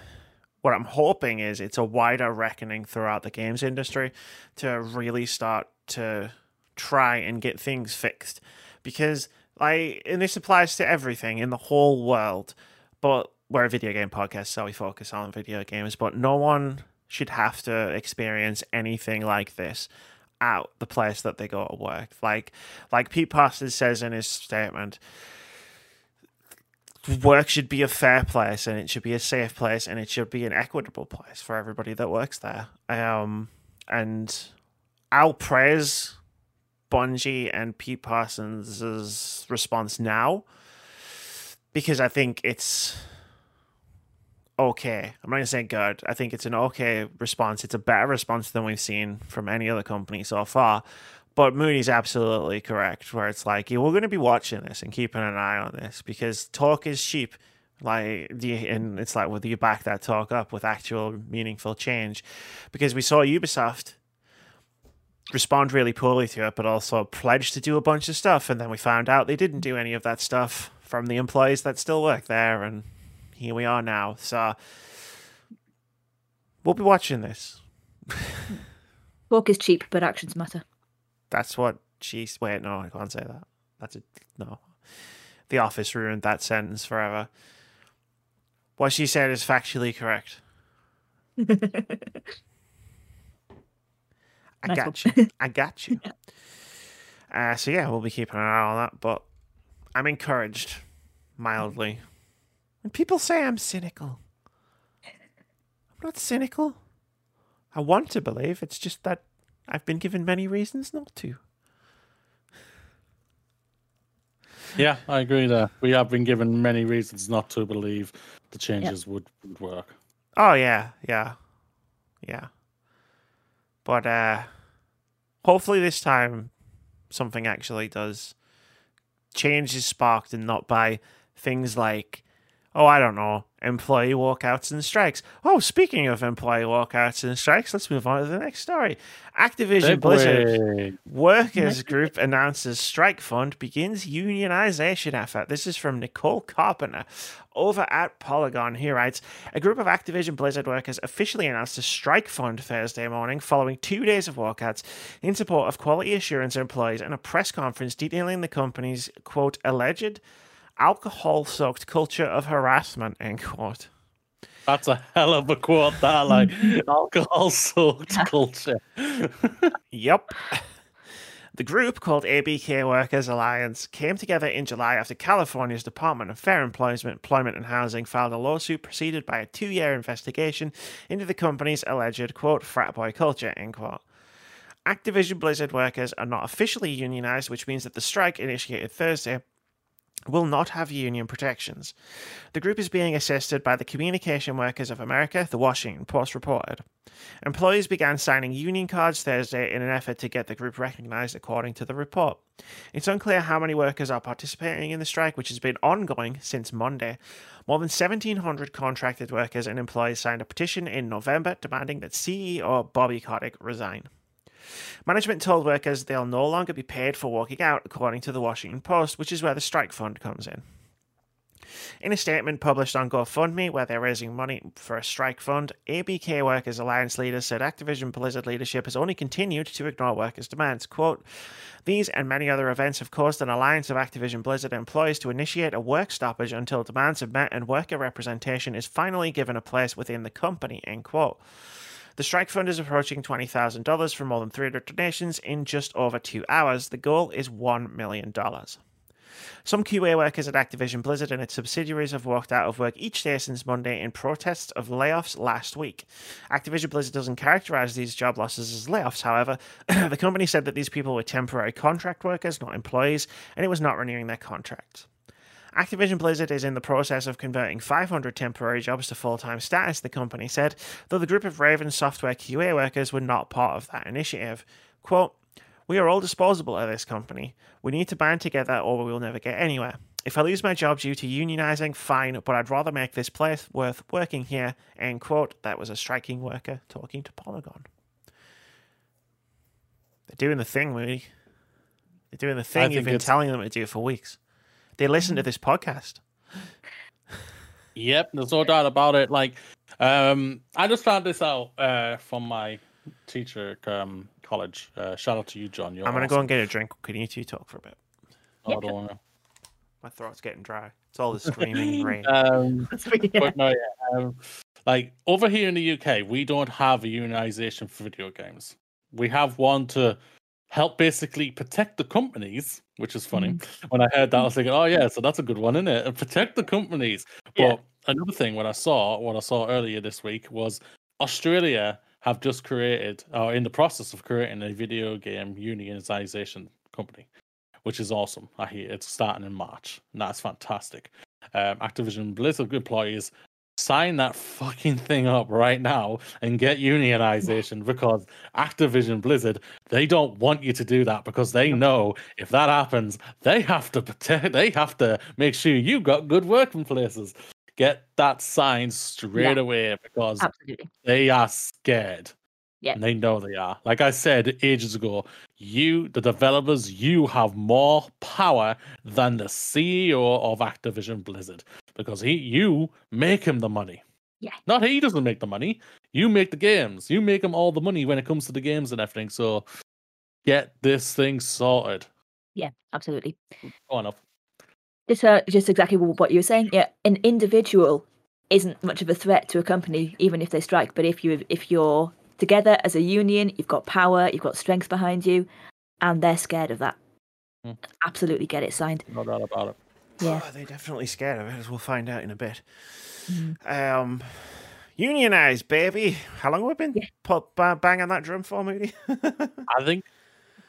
Speaker 1: what I'm hoping is it's a wider reckoning throughout the games industry to really start to try and get things fixed. Because like and this applies to everything in the whole world but we're a video game podcast so we focus on video games but no one should have to experience anything like this at the place that they go to work. Like like pete Parsons says in his statement work should be a fair place and it should be a safe place and it should be an equitable place for everybody that works there. Um, and I'll praise Bungie and Pete Parsons' response now because I think it's okay. I'm not gonna say good. I think it's an okay response. It's a better response than we've seen from any other company so far. But Moody's absolutely correct, where it's like, yeah, we're going to be watching this and keeping an eye on this because talk is cheap. Like, you, and it's like, do you back that talk up with actual meaningful change? Because we saw Ubisoft respond really poorly to it, but also pledge to do a bunch of stuff, and then we found out they didn't do any of that stuff from the employees that still work there, and here we are now. So we'll be watching this.
Speaker 3: Talk is cheap, but actions matter.
Speaker 1: That's what she's. Wait, no, I can't say that. That's a no. The Office ruined that sentence forever. What she said is factually correct. I
Speaker 3: Nice
Speaker 1: got
Speaker 3: one.
Speaker 1: you. I got you. Uh, so yeah, we'll be keeping an eye on that. But I'm encouraged, mildly. And people say I'm cynical. I'm not cynical. I want to believe. It's just that I've been given many reasons not to.
Speaker 2: Yeah, I agree there. We have been given many reasons not to believe the changes would, would work.
Speaker 1: Oh yeah, yeah, yeah. But uh, hopefully this time something actually does. Change is sparked and not by things like, oh, I don't know, employee walkouts and strikes. Oh, speaking of employee walkouts and strikes, let's move on to the next story. Activision Blizzard Workers Group announces strike fund begins unionization effort. This is from Nicole Carpenter over at Polygon. He writes A group of Activision Blizzard workers officially announced a strike fund Thursday morning following two days of walkouts in support of quality assurance employees and a press conference detailing the company's, quote, alleged alcohol soaked culture of harassment, end quote.
Speaker 2: That's a hell of a quote, that like alcohol soaked culture.
Speaker 1: Yep. The group, called ABK Workers Alliance, came together in July after California's Department of Fair Employment, Employment and Housing filed a lawsuit preceded by a two year investigation into the company's alleged, quote, frat boy culture, end quote. Activision Blizzard workers are not officially unionized, which means that the strike initiated Thursday will not have union protections. The group is being assisted by the Communication Workers of America, the Washington Post reported. Employees began signing union cards Thursday in an effort to get the group recognized, according to the report. It's unclear how many workers are participating in the strike, which has been ongoing since Monday. More than 1,700 contracted workers and employees signed a petition in November demanding that CEO Bobby Kotick resign. Management told workers they'll no longer be paid for walking out, according to the Washington Post, which is where the strike fund comes in. In a statement published on GoFundMe, where they're raising money for a strike fund, ABK Workers Alliance leaders said Activision Blizzard leadership has only continued to ignore workers' demands. Quote, These and many other events have caused an alliance of Activision Blizzard employees to initiate a work stoppage until demands are met and worker representation is finally given a place within the company, end quote. The strike fund is approaching $20,000 from more than 300 donations in just over two hours. The goal is $1 million. Some QA workers at Activision Blizzard and its subsidiaries have walked out of work each day since Monday in protests of layoffs last week. Activision Blizzard doesn't characterize these job losses as layoffs, however. the company said that these people were temporary contract workers, not employees, and it was not renewing their contracts. Activision Blizzard is in the process of converting 500 temporary jobs to full time status, the company said, though the group of Raven software QA workers were not part of that initiative. Quote, We are all disposable at this company. We need to band together or we will never get anywhere. If I lose my job due to unionizing, fine, but I'd rather make this place worth working here. End quote. That was a striking worker talking to Polygon. They're doing the thing, Moody. They're doing the thing you've been telling them to do for weeks. They listen to this podcast.
Speaker 2: Yep, there's no doubt about it. Like, um, I just found this out uh, from my teacher um, college. Uh, shout out to you, John. You're
Speaker 1: I'm gonna go and get a drink. Can you two talk for a bit?
Speaker 2: Oh, don't worry.
Speaker 1: My throat's getting dry. It's all the screaming rain.
Speaker 2: Um,
Speaker 3: That's
Speaker 2: but no, yeah, um, like over here in the UK, we don't have a unionization for video games. We have one to help basically protect the companies, which is funny. When I heard that, I was thinking, oh yeah, so that's a good one, isn't it? And protect the companies.
Speaker 3: Yeah.
Speaker 2: But another thing, what I saw, what I saw earlier this week was Australia have just created, or in the process of creating a video game unionization company, which is awesome. I hear it's starting in March, and that's fantastic. Um, Activision Blizzard employees sign that fucking thing up right now and get unionization because Activision Blizzard they don't want you to do that because they know if that happens they have to protect they have to make sure you got good working places get that signed straight
Speaker 3: Yeah.
Speaker 2: away because
Speaker 3: Absolutely.
Speaker 2: they are scared.
Speaker 3: Yeah.
Speaker 2: And they know they are. Like I said ages ago, you, the developers, you have more power than the CEO of Activision Blizzard because he, you make him the money.
Speaker 3: Yeah.
Speaker 2: Not he doesn't make the money. You make the games. You make him all the money when it comes to the games and everything. So get this thing sorted.
Speaker 3: Yeah, absolutely.
Speaker 2: Go on up.
Speaker 3: Just, uh, just exactly what you were saying. Yeah, an individual isn't much of a threat to a company, even if they strike. But if you if you're together as a union, you've got power, you've got strength behind you, and they're scared of that.
Speaker 2: Hmm.
Speaker 3: Absolutely get it signed.
Speaker 2: No doubt about it.
Speaker 3: Yeah.
Speaker 1: Oh, they're definitely scared of it, as we'll find out in a bit.
Speaker 3: Mm.
Speaker 1: Um, unionized, baby. How long have we been
Speaker 3: Yeah.
Speaker 1: pu- ba- banging that drum for, Moody?
Speaker 2: I think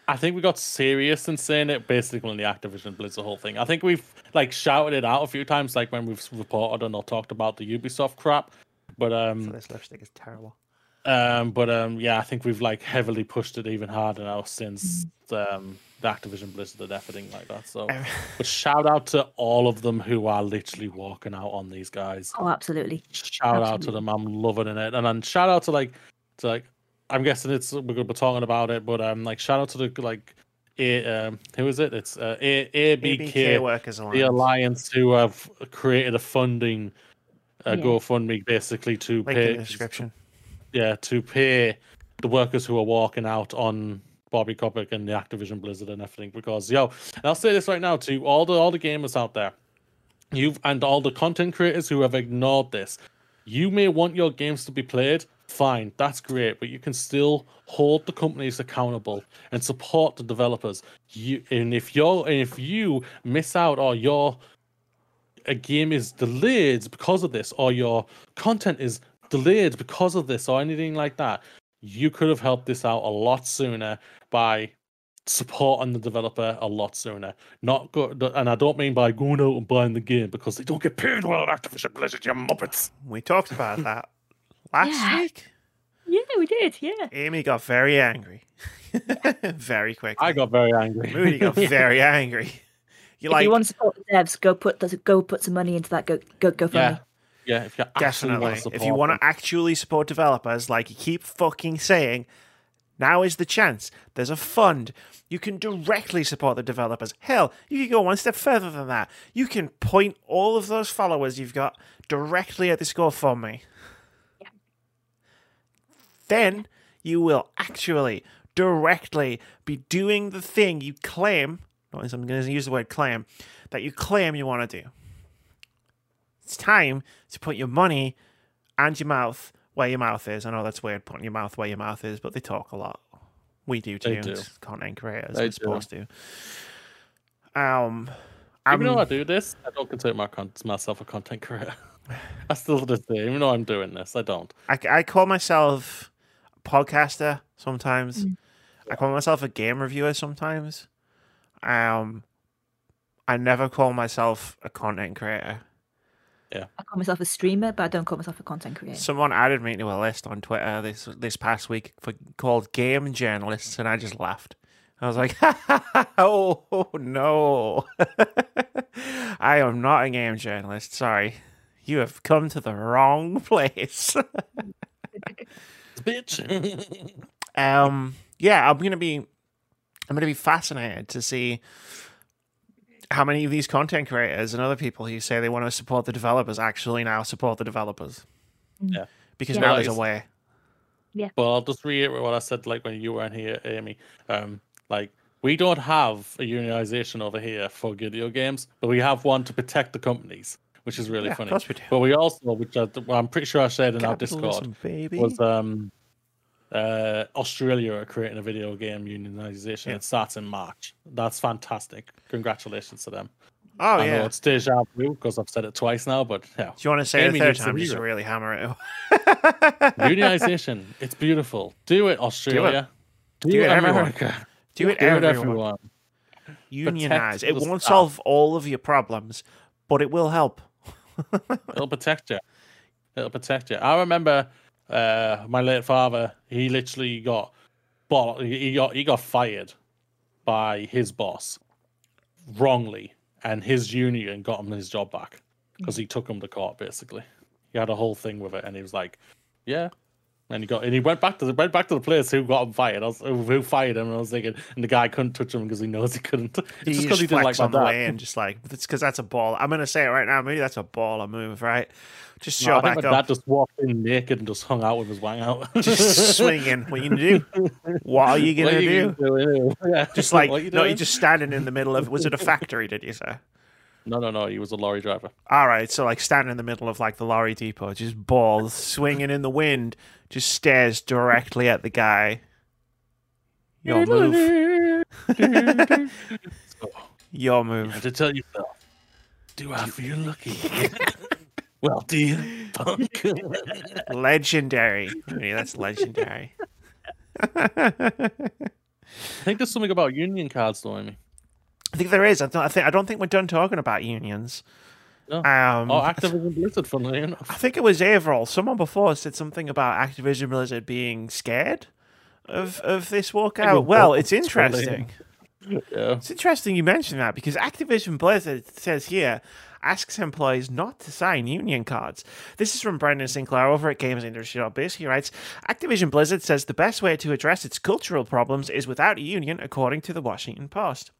Speaker 2: I think we got serious in saying it basically in the Activision Blizzard whole thing. I think we've like shouted it out a few times, like when we've reported and or talked about the Ubisoft crap. But
Speaker 1: so
Speaker 2: um,
Speaker 1: this lipstick is terrible.
Speaker 2: um, but um, yeah, I think we've like heavily pushed it even harder now since
Speaker 3: Mm.
Speaker 2: um the Activision Blizzard and everything like that. So, but shout out to all of them who are literally walking out on these guys.
Speaker 3: Oh, absolutely.
Speaker 2: Shout out to them. I'm loving it. And then shout out to like to like I'm guessing it's we're gonna be talking about it, but um like shout out to the like a um who is it? It's uh, a
Speaker 1: ABK
Speaker 2: ABK
Speaker 1: Workers
Speaker 2: the
Speaker 1: Alliance.
Speaker 2: alliance who have created a funding uh,
Speaker 3: Yeah.
Speaker 2: GoFundMe basically to
Speaker 1: Link in
Speaker 2: pay
Speaker 1: the description.
Speaker 2: yeah to pay the workers who are walking out on Bobby Kotick and the Activision Blizzard and everything because yo I'll say this right now to all the all the gamers out there you've and all the content creators who have ignored this you may want your games to be played fine that's great but you can still hold the companies accountable and support the developers. You and if you're and if you miss out or your a game is delayed because of this or your content is delayed because of this or anything like that you could have helped this out a lot sooner by supporting the developer a lot sooner. Not go, and I don't mean by going out and buying the game because they don't get paid well at Activision Blizzard, you muppets.
Speaker 1: We talked about that last
Speaker 3: Yeah.
Speaker 1: week.
Speaker 3: Yeah, we did. Yeah.
Speaker 1: Amy got very angry. very quickly.
Speaker 2: I got very angry.
Speaker 1: Moody got very angry. You
Speaker 3: if
Speaker 1: like
Speaker 3: you want to support the devs, go put the, go put some money into that. Go go go
Speaker 2: yeah, yeah. If you
Speaker 1: definitely. If you want to actually support developers, like you keep fucking saying, now is the chance. There's a fund. You can directly support the developers. Hell, you can go one step further than that. You can point all of those followers you've got directly at the GoFundMe.
Speaker 3: Yeah.
Speaker 1: Then you will actually directly be doing the thing you claim. notice I'm going to use the word claim that you claim you want to do. It's time to put your money and your mouth where your mouth is. I know that's weird putting your mouth where your mouth is, but they talk a lot. We do too.
Speaker 2: They do.
Speaker 1: Content creators,
Speaker 2: They
Speaker 1: we're supposed to. Um,
Speaker 2: Even though I do this, I don't consider my con- myself a content creator. I still do this, even though I'm doing this, I don't.
Speaker 1: I, I call myself a podcaster sometimes. I call myself a game reviewer sometimes. Um, I never call myself a content creator.
Speaker 3: I call myself a streamer, but I don't call myself a content creator.
Speaker 1: Someone added me to a list on Twitter this this past week for called game journalists, and I just laughed. I was like, "Oh no, I am not a game journalist. Sorry, you have come to the wrong place."
Speaker 2: Bitch.
Speaker 1: um, yeah, I'm gonna be, I'm gonna be fascinated to see how many of these content creators and other people who say they want to support the developers actually now support the developers.
Speaker 2: Yeah.
Speaker 1: because
Speaker 3: Yeah.
Speaker 1: now there's a
Speaker 2: it's-
Speaker 1: way.
Speaker 2: Well, I'll just reiterate what I said like when you weren't here, Amy. Um, like we don't have a unionization over here for video games, but we have one to protect the companies, which is really
Speaker 1: Yeah, of
Speaker 2: funny.
Speaker 1: course we do.
Speaker 2: But we also, which I, well, I'm pretty sure I shared in our Discord,
Speaker 1: Capitalism, baby.
Speaker 2: was um, uh, Australia are creating a video game unionization.
Speaker 1: Yeah.
Speaker 2: It starts in March. That's fantastic. Congratulations to them.
Speaker 1: oh
Speaker 2: I
Speaker 1: yeah.
Speaker 2: know it's deja vu because I've said it twice now, but yeah.
Speaker 1: Do you want to say
Speaker 2: Amy
Speaker 1: it a third time just really hammer it?
Speaker 2: Unionization. it's beautiful. Do it, Australia. Do,
Speaker 1: Do
Speaker 2: it,
Speaker 1: it.
Speaker 2: America.
Speaker 1: Do it,
Speaker 2: Do it,
Speaker 1: everyone.
Speaker 2: everyone.
Speaker 1: Unionize. It won't
Speaker 2: staff.
Speaker 1: solve all of your problems, but it will help.
Speaker 2: It'll protect you. It'll protect you. I remember uh, my late father. He literally got, bought, he got he got fired by his boss wrongly, and his union got him his job back because he took him to court. Basically, he had a whole thing with it, and he was like, "Yeah." And he got, and he went back to the went back to the place who got him fired. I was, who fired him, and I was thinking, and the guy couldn't touch him because he knows he couldn't. It's
Speaker 1: He
Speaker 2: just because he didn't like my dad.
Speaker 1: and just like it's because that's a ball. I'm gonna say it right now. Maybe that's a baller move, right? Just
Speaker 2: No,
Speaker 1: show
Speaker 2: think
Speaker 1: back
Speaker 2: my
Speaker 1: up,
Speaker 2: dad just walked in naked and just hung out with his wang out.
Speaker 1: just swinging. What you gonna do? What are you gonna
Speaker 2: are you
Speaker 1: do?
Speaker 2: gonna do? Yeah.
Speaker 1: Just like
Speaker 2: you
Speaker 1: no, you're just standing in the middle of. Was it a factory? Did you say?
Speaker 2: No, no, no. He was a lorry driver.
Speaker 1: All right, so like standing in the middle of like the lorry depot, just balls swinging in the wind, just stares directly at the guy. Your move. Your
Speaker 2: And
Speaker 1: move.
Speaker 2: to tell yourself, do I feel lucky? well, do you, punk?
Speaker 1: Legendary. Yeah, that's legendary.
Speaker 2: I think there's something about union cards, though. I mean,
Speaker 1: I think there is. I, don't, I think I don't think we're done talking about unions.
Speaker 2: No.
Speaker 1: Um,
Speaker 2: oh, Activision Blizzard, funnily enough.
Speaker 1: I think it was Averil. Someone before said something about Activision Blizzard being scared of of this walkout. Well, it's interesting.
Speaker 2: Yeah.
Speaker 1: It's interesting you mentioned that because Activision Blizzard says here asks employees not to sign union cards. This is from Brendan Sinclair over at GamesIndustry.biz. He writes Activision Blizzard says the best way to address its cultural problems is without a union, according to the Washington Post.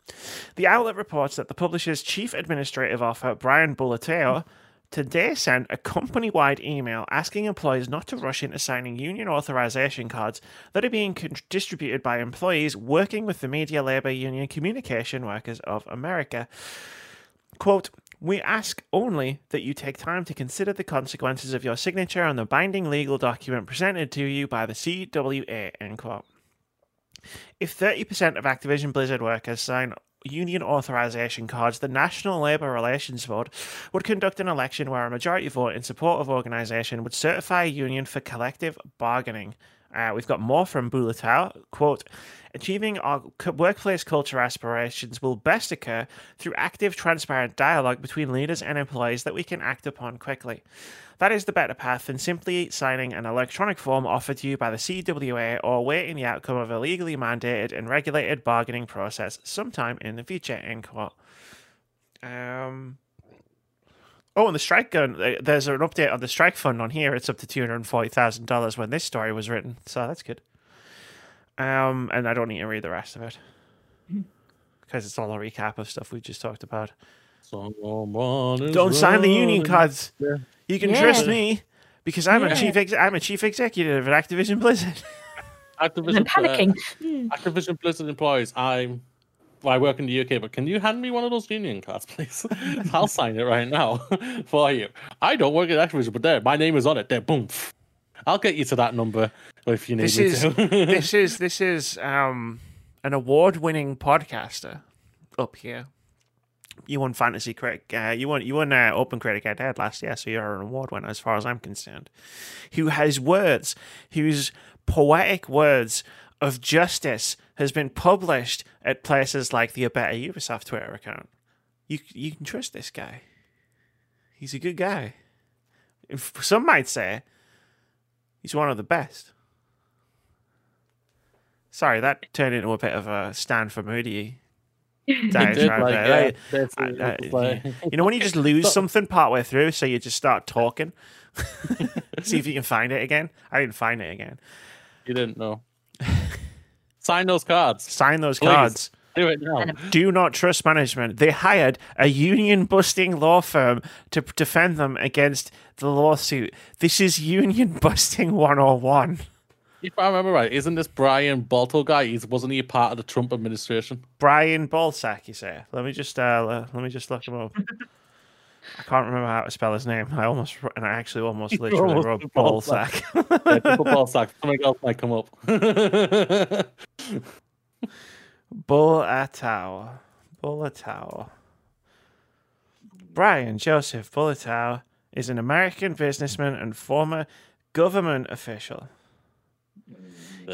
Speaker 1: The outlet reports that the publisher's chief administrative officer, Brian Bulatao, today sent a company wide email asking employees not to rush into signing union authorization cards that are being distributed by employees working with the Media Labor Union Communication Workers of America. Quote, we ask only that you take time to consider the consequences of your signature on the binding legal document presented to you by the CWA. End quote. If 30% of Activision Blizzard workers sign union authorization cards, the National Labour Relations Board would conduct an election where a majority vote in support of organisation would certify a union for collective bargaining. Uh, we've got more from Bulatao. Quote, achieving our workplace culture aspirations will best occur through active, transparent dialogue between leaders and employees that we can act upon quickly. That is the better path than simply signing an electronic form offered to you by the CWA or waiting the outcome of a legally mandated and regulated bargaining process sometime in the future. End quote. Um, oh, and the strike gun. uh, There's an update on the strike fund on here. It's up to two hundred forty thousand dollars when this story was written, so that's good. Um, and I don't need to read the rest of it because it's all a recap of stuff we just talked about.
Speaker 2: Someone
Speaker 1: Don't sign the union cards.
Speaker 2: Yeah.
Speaker 1: You can
Speaker 3: Yeah.
Speaker 1: trust me because I'm
Speaker 3: Yeah.
Speaker 1: a chief. Ex- I'm a chief executive at Activision Blizzard.
Speaker 2: Activision,
Speaker 3: I'm
Speaker 2: uh,
Speaker 3: panicking. Hmm.
Speaker 2: Activision Blizzard employees, I'm. I work in the UK, but can you hand me one of those union cards, please? I'll sign it right now for you. I don't work at Activision, but there, my name is on it. There, boom. I'll get you to that number if you need
Speaker 1: This is
Speaker 2: to.
Speaker 1: this is this is um an award-winning podcaster up here. You won Fantasy Critic. Uh, you won you won uh, Open Critic Head Head last year, so you're an award winner as far as I'm concerned. Who has words, whose poetic words of justice has been published at places like the A Better Ubisoft Twitter account. You you can trust this guy. He's a good guy. Some might say he's one of the best. Sorry, that turned into a bit of a stand for Moody
Speaker 2: It
Speaker 1: diatribe
Speaker 2: did, like,
Speaker 1: there.
Speaker 2: yeah,
Speaker 1: Like, I- I-
Speaker 2: like-
Speaker 1: you know when you just lose something partway through, so you just start talking. See if you can find it again. I didn't find it again.
Speaker 2: you didn't know. Sign those cards.
Speaker 1: Sign those
Speaker 2: Please.
Speaker 1: cards.
Speaker 2: Do it now.
Speaker 1: Do not trust management. They hired a union busting law firm to defend them against the lawsuit. This is union busting 101.
Speaker 2: If I remember right, isn't this Brian Balto guy? He's wasn't he a part of the Trump administration?
Speaker 1: Brian Balsack, you say? Let me just uh, le- let me just look him up. I can't remember how to spell his name. I almost and I actually almost literally
Speaker 2: almost
Speaker 1: wrote
Speaker 2: did Balsack.
Speaker 1: Balsack.
Speaker 2: Yeah, the. Something else might come up.
Speaker 1: Bulatao. Bulatao. Brian Joseph Bulatao is an American businessman and former government official.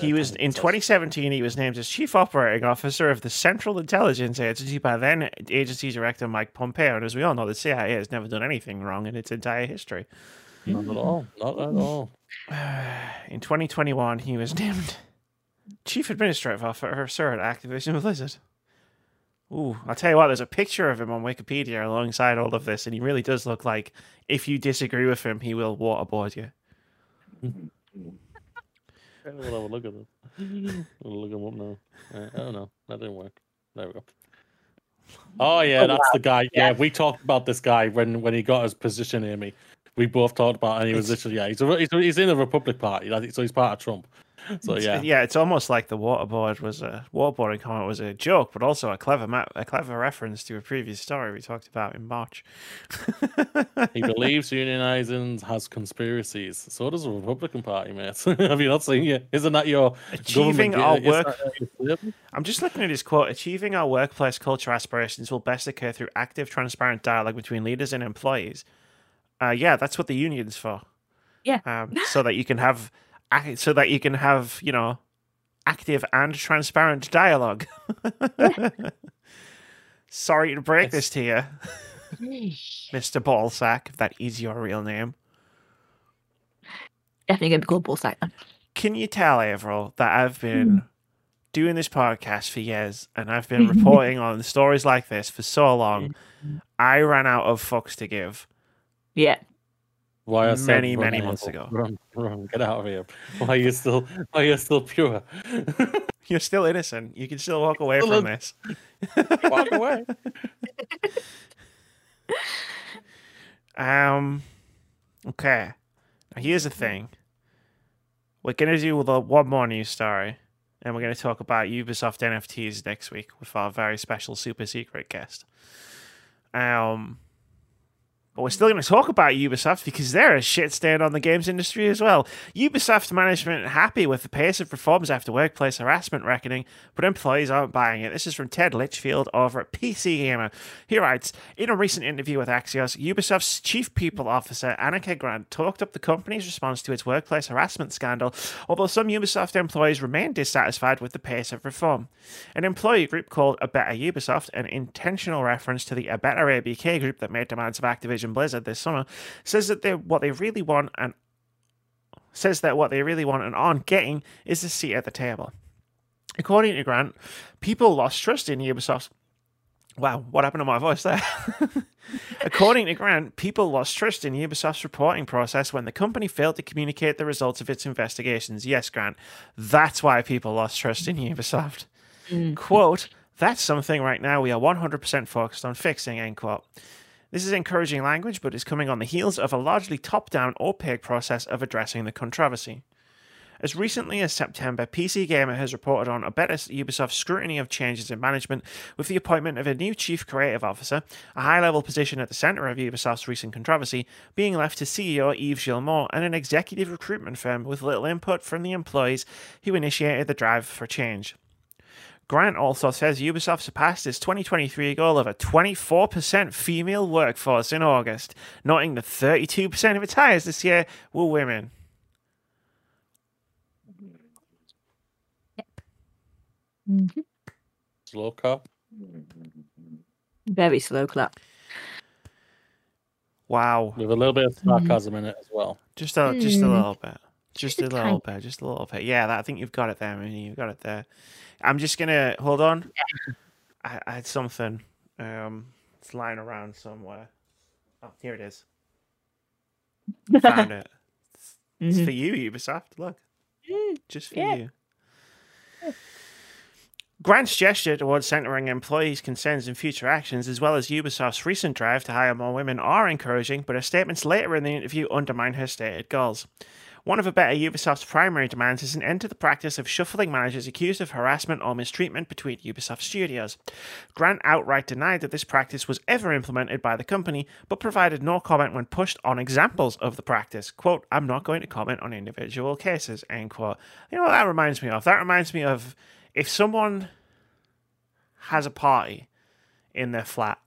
Speaker 1: He was in 2017. He was named as chief operating officer of the Central Intelligence Agency by then agency director Mike Pompeo. And as we all know, the CIA has never done anything wrong in its entire history.
Speaker 2: Not at all. Not at all.
Speaker 1: In 2021, he was named chief administrative officer at Activision Blizzard. Ooh, I'll tell you what. There's a picture of him on Wikipedia alongside all of this, and he really does look like if you disagree with him, he will waterboard you.
Speaker 2: We'll have a look at. We'll look him up now. Uh, I don't know. That didn't work. There we go. Oh yeah,
Speaker 3: Oh,
Speaker 2: that's
Speaker 3: wow.
Speaker 2: the guy. Yeah.
Speaker 3: Yeah.
Speaker 2: we talked about this guy when when he got his position, Amy. We both talked about, it and he was literally yeah. He's a, he's, he's in the Republic Party, so he's part of Trump. So
Speaker 1: It's-
Speaker 2: yeah,
Speaker 1: yeah. It's almost like the waterboard was a waterboarding comment was a joke, but also a clever ma- a clever reference to a previous story we talked about in March.
Speaker 2: he believes unionizing has conspiracies. So does the Republican Party, mate. Have you not seen it? Isn't that your
Speaker 1: Achieving our
Speaker 2: is
Speaker 1: work-
Speaker 2: your?
Speaker 1: I'm just looking at his quote. Achieving our workplace culture aspirations will best occur through active, transparent dialogue between leaders and employees. Uh, yeah, that's what the union's for.
Speaker 3: Yeah.
Speaker 1: Um, so that you can have, ac- so that you can have, you know, active and transparent dialogue. Sorry to break this to you, Mister Ballsack, if that is your real name.
Speaker 3: Definitely to be called Bullsack. then.
Speaker 1: Can you tell, Averil, that I've been hmm. doing this podcast for years and I've been reporting on stories like this for so long? I ran out of fucks to give.
Speaker 3: Yeah.
Speaker 2: Why I said
Speaker 1: Many, many months ago.
Speaker 2: Run, run, get out of here. Why are you still why are you still pure?
Speaker 1: You're still innocent. You can still walk away
Speaker 2: Still
Speaker 1: from
Speaker 2: a-
Speaker 1: this.
Speaker 2: Walk away.
Speaker 1: Um. Okay. Now here's the thing. We're gonna do the one more news story, and we're gonna talk about Ubisoft NFTs next week with our very special super secret guest. Um. But we're still going to talk about Ubisoft because they're a shit stain on the games industry as well. Ubisoft management happy with the pace of reforms after workplace harassment reckoning, but employees aren't buying it. This is from Ted Litchfield over at PC Gamer. He writes In a recent interview with Axios, Ubisoft's chief people officer, Anika Grant, talked up the company's response to its workplace harassment scandal, although some Ubisoft employees remain dissatisfied with the pace of reform. An employee group called A Better Ubisoft, an intentional reference to the A Better ABK group that made demands of Activision Blizzard this summer, says that they what they really want and says that what they really want and aren't getting is a seat at the table. According to Grant, people lost trust in Ubisoft. Wow, what happened to my voice there? According to Grant, people lost trust in Ubisoft's reporting process when the company failed to communicate the results of its investigations. Yes, Grant, that's why people lost trust in Ubisoft. Mm. Quote, that's something right now we are 100% focused on fixing, end quote. This is encouraging language, but is coming on the heels of a largely top down, opaque process of addressing the controversy. As recently as September, PC Gamer has reported on a better Ubisoft scrutiny of changes in management with the appointment of a new chief creative officer, a high level position at the centre of Ubisoft's recent controversy, being left to CEO Yves Guillemot and an executive recruitment firm with little input from the employees who initiated the drive for change. Grant also says Ubisoft surpassed its 2023 goal of a 24% female workforce in August, noting that 32% of its hires this year were women.
Speaker 3: Mhm.
Speaker 2: Slow clap.
Speaker 3: Very slow clap.
Speaker 1: Wow.
Speaker 2: With a little bit of sarcasm in it as well.
Speaker 1: Just a just a
Speaker 3: Hmm.
Speaker 1: little bit. Just a
Speaker 3: Just a
Speaker 1: little bit. Just a little bit. Yeah, that, I think you've got it there, Moody. You've got it there. I'm just gonna hold on. I, I had something. Um, it's lying around somewhere. Oh, here it is. Found it. It's
Speaker 3: Mhm.
Speaker 1: for you, Ubisoft. Look,
Speaker 3: Mm,
Speaker 1: just for
Speaker 3: Yeah.
Speaker 1: you. Grant's gesture towards centering employees' concerns and future actions, as well as Ubisoft's recent drive to hire more women, are encouraging, but her statements later in the interview undermine her stated goals. One of the better Ubisoft's primary demands is an end to the practice of shuffling managers accused of harassment or mistreatment between Ubisoft studios. Grant outright denied that this practice was ever implemented by the company, but provided no comment when pushed on examples of the practice. Quote, I'm not going to comment on individual cases, end quote. You know what that reminds me of? That reminds me of if someone has a party in their flat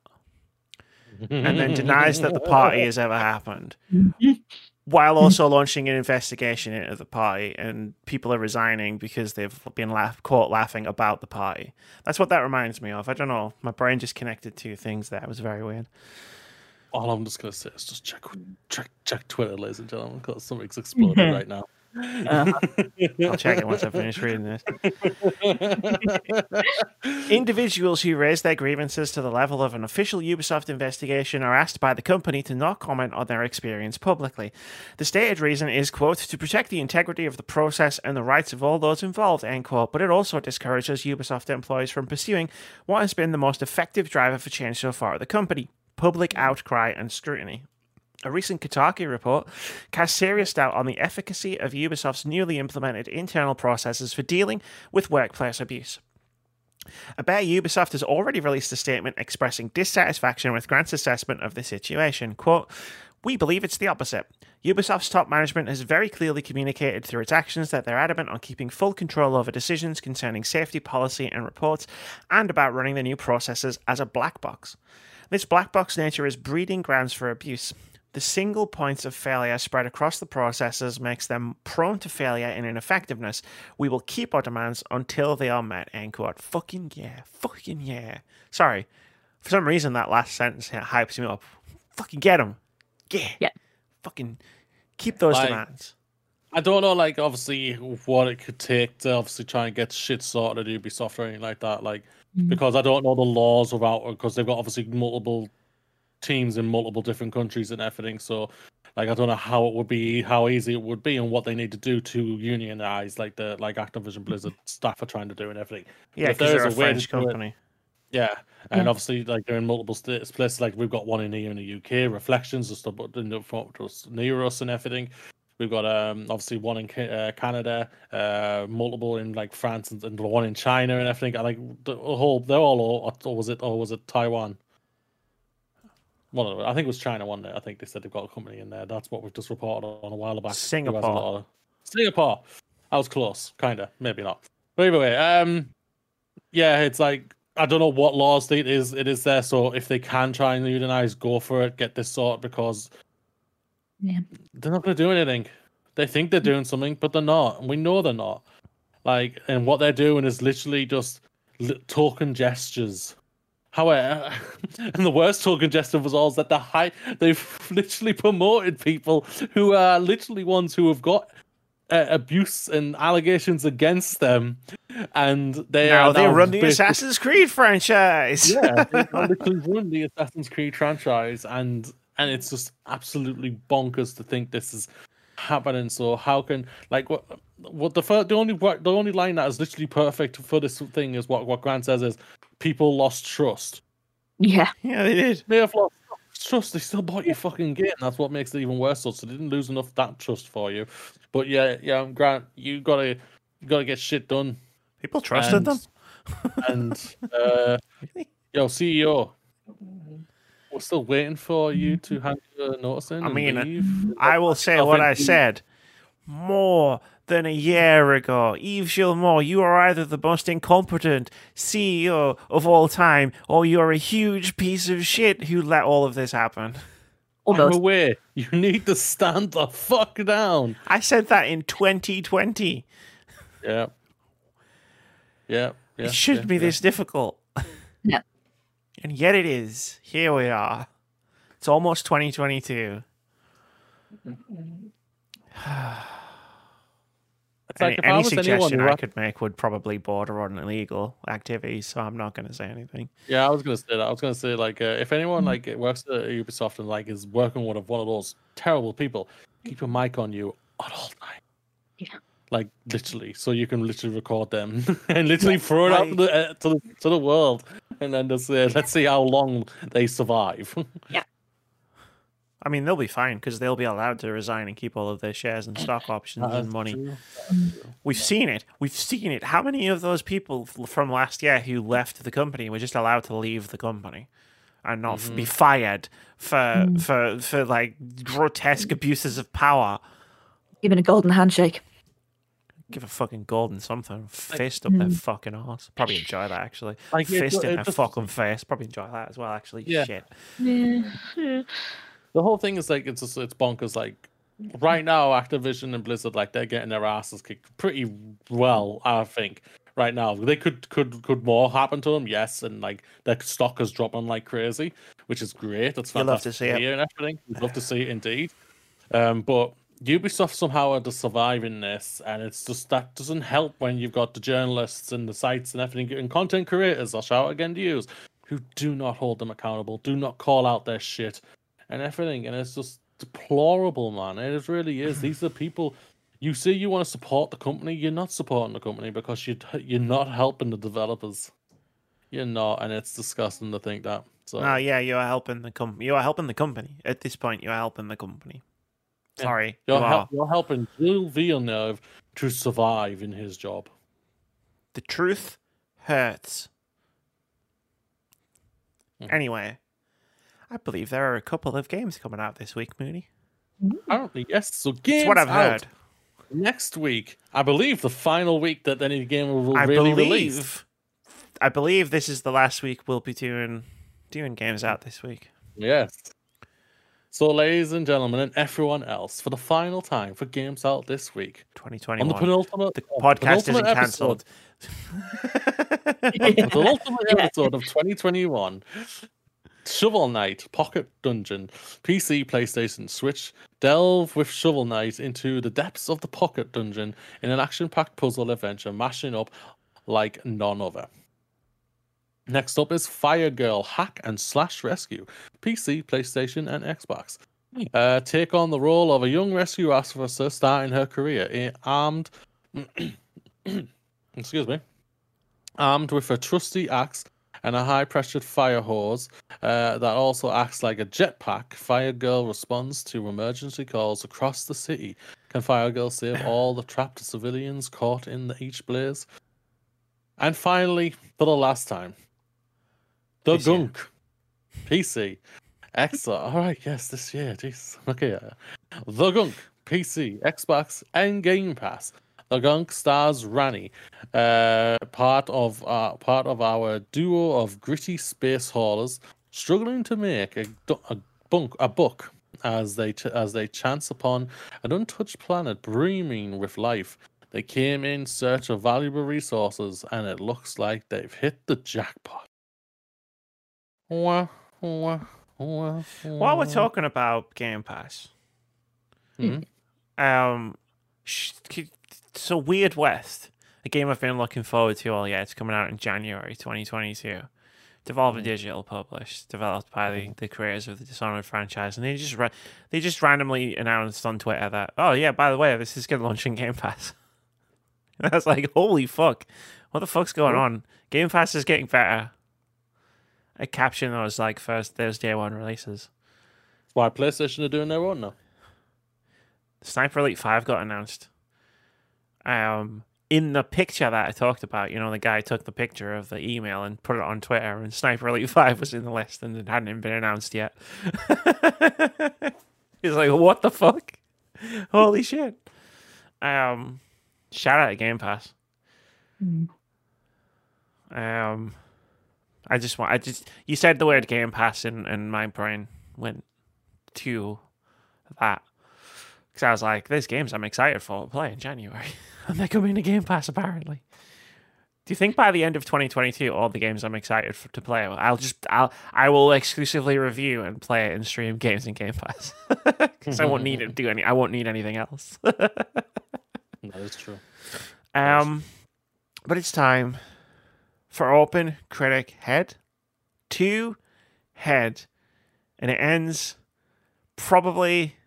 Speaker 1: and then denies that the party has ever happened while mm. also launching an investigation into the party and people are resigning because they've been laugh- caught laughing about the party. That's what that reminds me of. I don't know. My brain just connected two things there. It was very weird.
Speaker 2: All I'm just gonna say is just check check check Twitter, ladies and gentlemen, because something's exploding right now. Uh-huh.
Speaker 1: i'll check it once i finish reading this Individuals who raise their grievances to the level of an official Ubisoft investigation are asked by the company to not comment on their experience publicly. The stated reason is, quote, to protect the integrity of the process and the rights of all those involved, end quote, but it also discourages Ubisoft employees from pursuing what has been the most effective driver for change so far at the company public outcry and scrutiny. A recent Kotaku report cast serious doubt on the efficacy of Ubisoft's newly implemented internal processes for dealing with workplace abuse. A Better Ubisoft has already released a statement expressing dissatisfaction with Grant's assessment of the situation. Quote, we believe it's the opposite. Ubisoft's top management has very clearly communicated through its actions that they're adamant on keeping full control over decisions concerning safety policy and reports and about running the new processes as a black box. This black box nature is breeding grounds for abuse. The single points of failure spread across the processes makes them prone to failure and ineffectiveness. We will keep our demands until they are met. End quote. Fucking yeah. Fucking yeah. Sorry. For some reason, that last sentence hypes me up. Fucking get them. Yeah.
Speaker 3: Yeah.
Speaker 1: Fucking keep those
Speaker 2: Like-
Speaker 1: demands.
Speaker 2: I don't know, like obviously what it could take to obviously try and get shit sorted at Ubisoft or anything like that. Like
Speaker 3: Mhm.
Speaker 2: because I don't know the laws about because they've got obviously multiple teams in multiple different countries and everything. So like I don't know how it would be, how easy it would be, and what they need to do to unionize like the like Activision Blizzard staff are trying to do and everything.
Speaker 1: Yeah,
Speaker 2: if
Speaker 1: because they're a
Speaker 2: a
Speaker 1: French
Speaker 2: do it-
Speaker 1: company.
Speaker 2: Yeah, and
Speaker 3: Yeah.
Speaker 2: obviously, like they're in multiple states, places. Like we've got one in here in the UK, Reflections, just up in the front just near us and everything. We've got um obviously one in uh, Canada, uh multiple in like France and, and one in China and everything. And like the whole, they're all or, or was it or was it Taiwan? One of them. I think it was China one day. I think they said they've got a company in there. That's what we've just reported on a while back. who has a
Speaker 1: Singapore.
Speaker 2: of- Singapore. I was close, kind of, maybe not. But either way, um, yeah, it's like I don't know what laws it is it is there. So if they can try and unionize, go for it, get this sorted because
Speaker 3: Yeah.
Speaker 2: they're not going to do anything. They think they're doing something, but they're not. And we know they're not. Like, and what they're doing is literally just li- token gestures. However, and the worst token gesture was all that the high they've literally promoted people who are literally ones who have got uh, abuse and allegations against them, and they
Speaker 1: now
Speaker 2: are
Speaker 1: they
Speaker 2: now
Speaker 1: run the Assassin's Creed franchise.
Speaker 2: yeah, they literally run the Assassin's Creed franchise, and and it's just absolutely bonkers to think this is happening. So how can like what what the first, the only wor- the only line that is literally perfect for this thing is what what Grant says is people lost trust.
Speaker 3: Yeah.
Speaker 1: yeah, they did.
Speaker 2: They have lost trust. They still bought your fucking game. That's what makes it even worse. So they didn't lose enough that trust for you, But yeah, yeah, Grant, you gotta you gotta get shit done.
Speaker 1: People trusted
Speaker 2: and,
Speaker 1: them.
Speaker 2: and uh,
Speaker 1: Really?
Speaker 2: yo, CEO, we're still waiting for you to hand your notice in.
Speaker 1: I mean. I will say
Speaker 2: I
Speaker 1: what I said more than a year ago. Yves Guillemot, you are either the most incompetent CEO of all time, or you're a huge piece of shit who let all of this happen.
Speaker 2: I'm
Speaker 3: Almost.
Speaker 2: aware. You need to stand the fuck down.
Speaker 1: I said that in 2020.
Speaker 2: Yeah. Yeah. yeah
Speaker 1: it shouldn't
Speaker 2: yeah,
Speaker 1: be
Speaker 2: yeah.
Speaker 1: this difficult.
Speaker 3: No.
Speaker 1: And yet it is. Here we are. It's almost 2022.
Speaker 2: Like
Speaker 1: any any suggestion
Speaker 2: who
Speaker 1: I could make would probably border on illegal activity, so I'm not going to say anything.
Speaker 2: Yeah, I was gonna say that. I was gonna say like uh, if anyone like works at Ubisoft and like is working with one of those terrible people, keep your mic on you at all time.
Speaker 3: Yeah.
Speaker 2: Like literally, so you can literally record them and literally throw it out to the, uh, to the to the world, and then just say, let's see how long they survive. Yeah.
Speaker 1: I mean, they'll be fine because they'll be allowed to resign and keep all of their shares and stock options and money. We've seen it. We've seen it. How many of those people from last year who left the company were just allowed to leave the company and not f- be mm-hmm. fired for mm. for for like grotesque abuses of power?
Speaker 3: Even a golden handshake.
Speaker 1: Give a fucking golden something, fist up their fucking arse. Probably enjoy that actually.
Speaker 2: Like, it
Speaker 1: fist in
Speaker 2: it
Speaker 1: their
Speaker 2: just-
Speaker 1: fucking face. Probably enjoy that as well. Actually,
Speaker 2: Yeah.
Speaker 1: shit.
Speaker 2: The whole thing is like it's just, it's bonkers. Like right now, Activision and Blizzard like they're getting their asses kicked pretty well. I think right now they could could could more happen to them. Yes, and like their stock is dropping like crazy, which is great. That's fantastic.
Speaker 1: You love to see it.
Speaker 2: hear and everything. We'd love to see it indeed. Um, but Ubisoft somehow are to survive in this, and it's just that doesn't help when you've got the journalists and the sites and everything and content creators. I'll shout again to you who do not hold them accountable, do not call out their shit and everything, and it's just deplorable, man. It really is. These are people. You say you want to support the company, you're not supporting the company because you you're not helping the developers. You're not, and it's disgusting to think that. So
Speaker 1: No, yeah, you are helping the company. You are helping the company. At this point, you are helping the company.
Speaker 2: Yeah.
Speaker 1: Sorry,
Speaker 2: you're,
Speaker 1: you
Speaker 2: hel-
Speaker 1: are.
Speaker 2: you're helping Gilles Villeneuve to survive in his job.
Speaker 1: The truth hurts.
Speaker 2: Mhm.
Speaker 1: Anyway, I believe there are a couple of games coming out this week, Moody.
Speaker 2: Apparently, yes. So
Speaker 1: That's
Speaker 2: games
Speaker 1: what I've
Speaker 2: out
Speaker 1: heard.
Speaker 2: next week. I believe the final week that any game will
Speaker 1: I
Speaker 2: really
Speaker 1: believe.
Speaker 2: release.
Speaker 1: I believe this is the last week we'll be doing doing games out this week.
Speaker 2: Yes. So, ladies and gentlemen, and everyone else, for the final time for Games Out this week, on the penultimate,
Speaker 1: the podcast
Speaker 2: penultimate
Speaker 1: isn't
Speaker 2: episode-
Speaker 1: cancelled.
Speaker 2: the penultimate
Speaker 3: Yeah.
Speaker 2: episode of 2021, Shovel Knight Pocket Dungeon, PC, PlayStation, Switch, delve with Shovel Knight into the depths of the Pocket Dungeon in an action-packed puzzle adventure, mashing up like none other. Next up is Fire Girl Hack 'n' Splash Rescue, PC, PlayStation, and Xbox. Uh, take on the role of a young rescue officer starting her career, armed. excuse me. Armed with a trusty axe and a high-pressured fire hose uh, that also acts like a jetpack, Fire Girl responds to emergency calls across the city. Can Fire Girl save all the trapped civilians caught in the each blaze? And finally, for the last time, the
Speaker 1: year.
Speaker 2: Gunk PC. Excellent. All right, yes, this year. Jeez. Okay. The Gunk PC, Xbox, and Game Pass. The Gunk stars Rani, uh, part of uh, part of our duo of gritty space haulers struggling to make a, a bunk a book as they ch- as they chance upon an untouched planet brimming with life. They came in search of valuable resources, and it looks like they've hit the jackpot.
Speaker 1: While we're talking about Game Pass,
Speaker 2: Mhm.
Speaker 1: um, so Weird West, a game I've been looking forward to all year. It's coming out in January 2022. Devolver Digital published, developed by the, the creators of the Dishonored franchise, and they just ra- they just randomly announced on Twitter that oh yeah, by the way, this is going to launch in Game Pass. And I was like, holy fuck, what the fuck's going on? Game Pass is getting better. I caption that was like first those day one releases.
Speaker 2: Why PlayStation are doing their own now?
Speaker 1: Sniper Elite 5 got announced. Um, in the picture that I talked about, you know, the guy took the picture of the email and put it on Twitter, and Sniper Elite 5 was in the list and it hadn't even been announced yet. He's like, what the fuck? Holy shit. Um, shout out to Game Pass.
Speaker 3: Mm.
Speaker 1: Um, I just want, I just, you said the word Game Pass, and, and my brain went to that. Because I was like, there's games I'm excited for to play in January. and they're coming to Game Pass, apparently. Do you think by the end of 2022, all the games I'm excited for, to play, I'll just, I'll, I will exclusively review and play and stream games in Game Pass because I won't need to do any, I won't need anything else.
Speaker 2: That is true.
Speaker 1: Um, but it's time for Open Critic Head. Two head. And it ends probably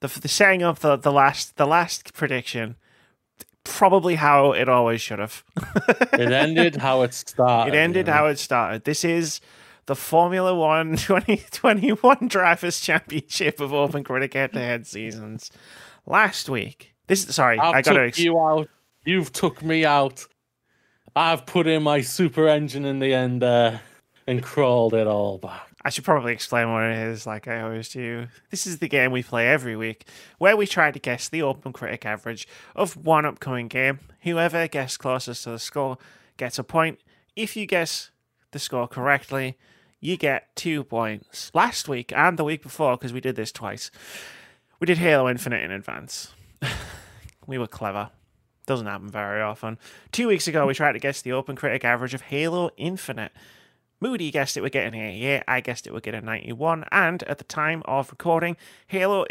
Speaker 1: the the setting up the, the last the last prediction probably how it always should have.
Speaker 2: It ended how it started.
Speaker 1: it ended how it started. This is the Formula One 2021 Drivers Championship of Open Critic Head to Head seasons. Last week. This sorry,
Speaker 2: I've
Speaker 1: I gotta
Speaker 2: took
Speaker 1: ex-
Speaker 2: you out. You've took me out. I've put in my super engine in the end there and crawled it all back.
Speaker 1: I should probably explain what it is, like I always do. This is the game we play every week, where we try to guess the Open Critic average of one upcoming game. Whoever guesses closest to the score gets a point. If you guess the score correctly, you get two points. Last week and the week before, because we did this twice, we did Halo Infinite in advance. we were clever. Doesn't happen very often. Two weeks ago, we tried to guess the Open Critic average of Halo Infinite. Moody guessed it would get an 88, I guessed it would get a 91, and at the time of recording, Halo,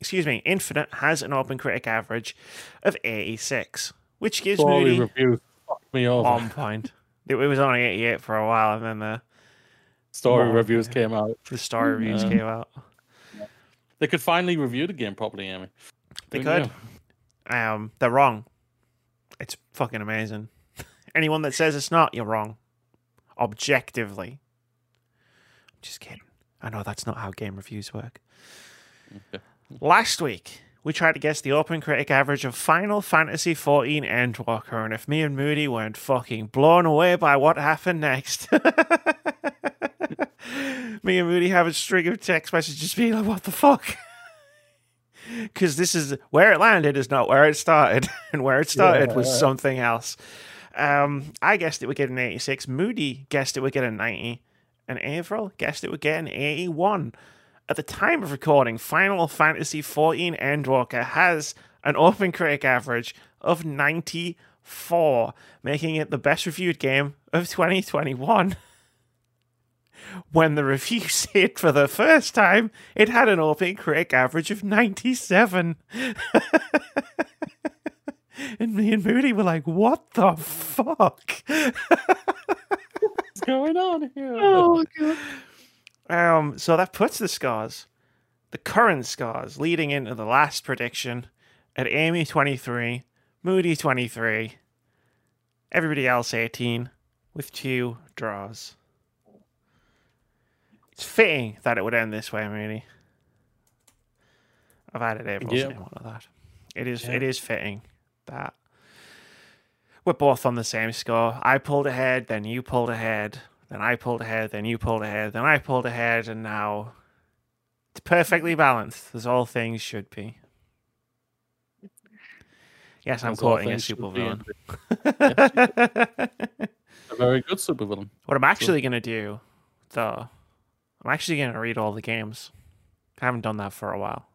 Speaker 1: excuse me, Infinite has an Open Critic average of 86, which gives
Speaker 2: Story
Speaker 1: Moody
Speaker 2: reviews fucked me over.
Speaker 1: one point. It, was only 88 for a while, and then the,
Speaker 2: Story reviews came out.
Speaker 1: the star reviews came out.
Speaker 2: They could finally review the game properly, Amy.
Speaker 1: They
Speaker 2: Who
Speaker 1: could.
Speaker 2: knew?
Speaker 1: Um, they're wrong. It's fucking amazing. Anyone that says it's not, you're wrong. Objectively. I'm Just kidding. I know that's not how game reviews work. Last week, we tried to guess the open critic average of Final Fantasy XIV Endwalker, and if me and Moody weren't fucking blown away by what happened next. me and Moody have a string of text messages being like, what the fuck? Because this is where it landed is not where it started, and where it started was something else. Um, I guessed it would get an 86. Moody guessed it would get a 90. And Averil guessed it would get an 81. At the time of recording, Final Fantasy XIV Endwalker has an open critic average of 94, making it the best reviewed game of 2021. When the reviews hit for the first time, it had an open critic average of 97. and me and Moody were like, what the fuck?
Speaker 2: What's going on here?
Speaker 1: Oh god. Um, so that puts the scores, the current scores, leading into the last prediction at Amy twenty three, Moody twenty three, everybody else eighteen, with two draws. It's fitting that it would end this way, really. I've added April's
Speaker 2: Yeah.
Speaker 1: name onto that. It is
Speaker 2: Yeah.
Speaker 1: it is fitting that we're both on the same score. I pulled ahead, then you pulled ahead, then I pulled ahead, then you pulled ahead, then I pulled ahead, and now it's perfectly balanced, as all things should be. Yes, I'm
Speaker 2: As
Speaker 1: quoting a
Speaker 2: things should be,
Speaker 1: supervillain.
Speaker 2: A very good supervillain.
Speaker 1: what I'm actually going to do, though, I'm actually going to read all the games. I haven't done that for a while.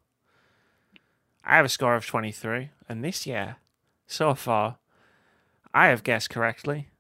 Speaker 1: I have a score of 23, and this year, so far, I have guessed correctly.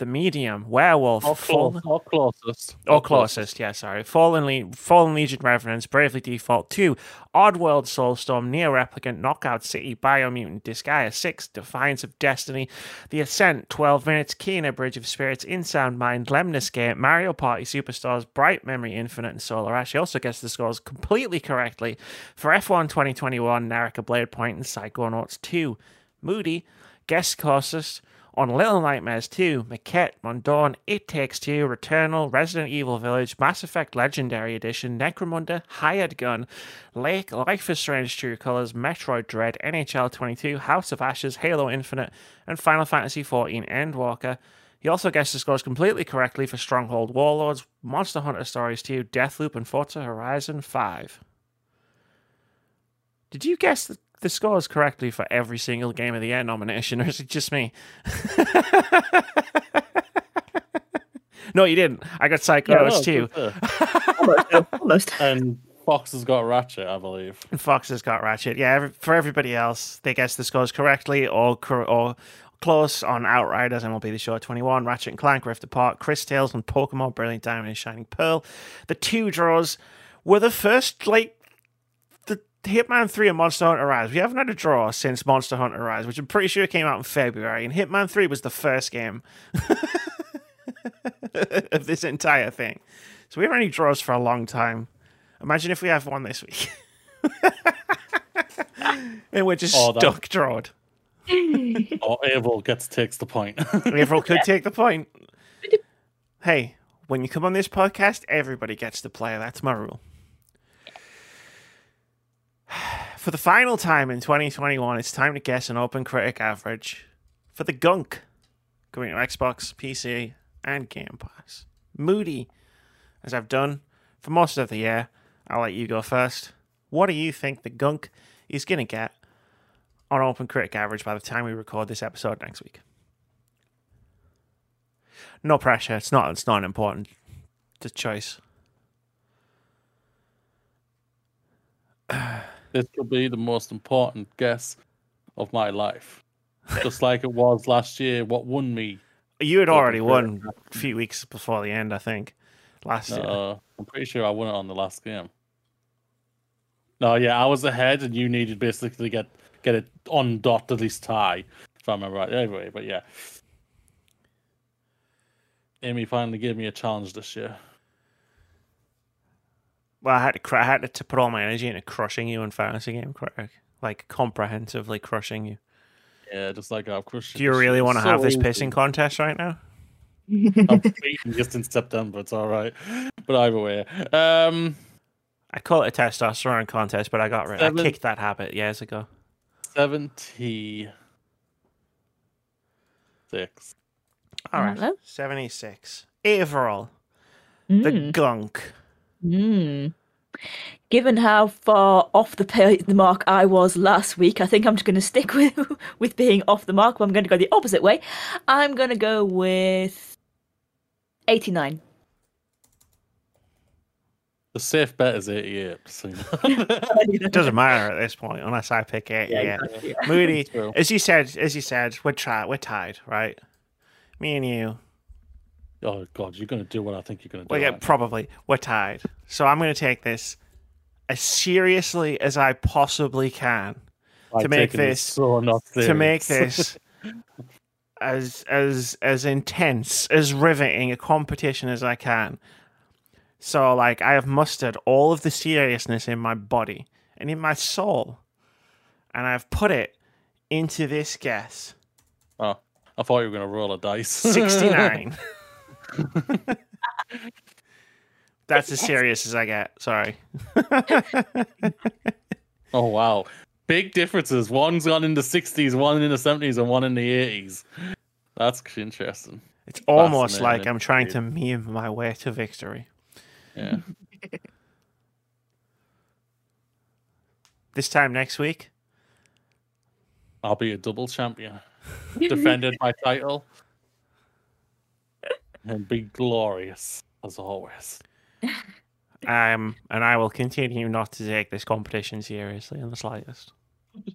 Speaker 1: The medium werewolf
Speaker 2: Or, close, or closest.
Speaker 1: Or closest, yeah, sorry. Fallen, Le- Fallen Legion Reverence, Bravely Default 2, Oddworld Soulstorm, NieR Replicant, Knockout City, Biomutant, Disgaea 6, Defiance of Destiny, The Ascent, 12 Minutes, Kena Bridge of Spirits, In Sound Mind, Lemnis Gate, Mario Party Superstars, Bright Memory Infinite, and Solar Ash. He also gets the scores completely correctly for F1 2021, Naraka Blade Point, and Psychonauts 2. Moody, guest closest, On Little Nightmares 2, Maquette, Mundaun, It Takes Two, Returnal, Resident Evil Village, Mass Effect Legendary Edition, Necromunda, Hired Gun, Lake, Life is Strange True Colors, Metroid Dread, NHL 22, House of Ashes, Halo Infinite, and Final Fantasy XIV Endwalker. He also guessed the scores completely correctly for Stronghold Warlords, Monster Hunter Stories 2, Deathloop, and Forza Horizon 5. Did you guess the, the scores correctly for every single Game of the Year nomination, or is it just me? no, you didn't. I got Psychonauts
Speaker 2: Yeah,
Speaker 1: too.
Speaker 2: no, good,
Speaker 3: almost, almost.
Speaker 2: and Fox has got Ratchet, I believe.
Speaker 1: And Fox has got Ratchet. Yeah, every, for everybody else, they guess the scores correctly or or close on Outriders, MLB The Show 21, Ratchet and Clank, Rift Apart, Cris Tales, and Pokemon Brilliant Diamond and Shining Pearl. The two draws were the first, like, the Hitman 3 and Monster Hunter Rise. We haven't had a draw since Monster Hunter Rise, which I'm pretty sure came out in February, and Hitman 3 was the first game of this entire thing. So we haven't had any draws for a long time. Imagine if we have one this week. and we're just
Speaker 2: Oh, that-
Speaker 1: stuck drawed.
Speaker 2: Or Abel gets takes the point.
Speaker 1: Everyone could take the point. Hey, when you come on this podcast, everybody gets to play. That's my rule. For the final time in 2021, it's time to guess an OpenCritic average for the gunk coming to Xbox, PC, and Game Pass. Moody, as I've done for most of the year, I'll let you go first. What do you think the gunk is going to get on OpenCritic average by the time we record this episode next week? No pressure. It's not. It's not important. The choice.
Speaker 2: this will be the most important guess of my life. Just like it was last year, what won me.
Speaker 1: You had already won a few weeks before the end, I think. Last year.
Speaker 2: Uh, I'm pretty sure I won it on the last game. No, yeah, I was ahead, and you needed basically to get get it on dot at least tie, if I remember right. Anyway, but yeah, Amy finally gave me a challenge this year.
Speaker 1: Well, I had to. Cr- I had to put all my energy into crushing you in fantasy game critic, like comprehensively crushing you.
Speaker 2: Yeah, just like I've crushed.
Speaker 1: Do you really want to have this pissing contest right now?
Speaker 2: I'm beaten just in September. It's all right, but either way, um,
Speaker 1: I call it a testosterone contest, but I got rid. I kicked that habit years ago.
Speaker 2: seventy six.
Speaker 1: All right,
Speaker 3: Hello?
Speaker 1: seventy-six. Overall, the
Speaker 3: Mm.
Speaker 1: gunk.
Speaker 3: Mm. Given how far off the pa- the mark I was last week, I think I'm just going to stick with with being off the mark. But I'm going to go the opposite way. I'm going to go with 89.
Speaker 2: The safe bet is eighty eight. So.
Speaker 1: It doesn't matter at this point unless I pick it. Yeah,
Speaker 3: exactly.
Speaker 1: Moody, as you said, as you said, we're tri- we're tied, right? Me and you.
Speaker 2: Oh God, you're gonna do what I think you're gonna do.
Speaker 1: Well, yeah,
Speaker 2: aren't
Speaker 1: probably. We're tied. So I'm going to take this as seriously as I possibly can to make this-
Speaker 2: so not
Speaker 1: to make this as as as intense, as riveting a competition as I can. So like I have mustered all of the seriousness in my body and in my soul, and I've put it into this guess.
Speaker 2: oh, I thought you were gonna roll a dice.
Speaker 1: 69. That's as serious as I get. Sorry.
Speaker 2: oh wow, big differences. One's gone in the sixties, one in the seventies, and one in the eighties. That's interesting.
Speaker 1: It's almost like I'm trying to meme my way to victory.
Speaker 2: Yeah.
Speaker 1: This time next week,
Speaker 2: I'll be a double champion, defended my title, and be glorious as always.
Speaker 1: um, and I will continue not to take this competition seriously in the slightest.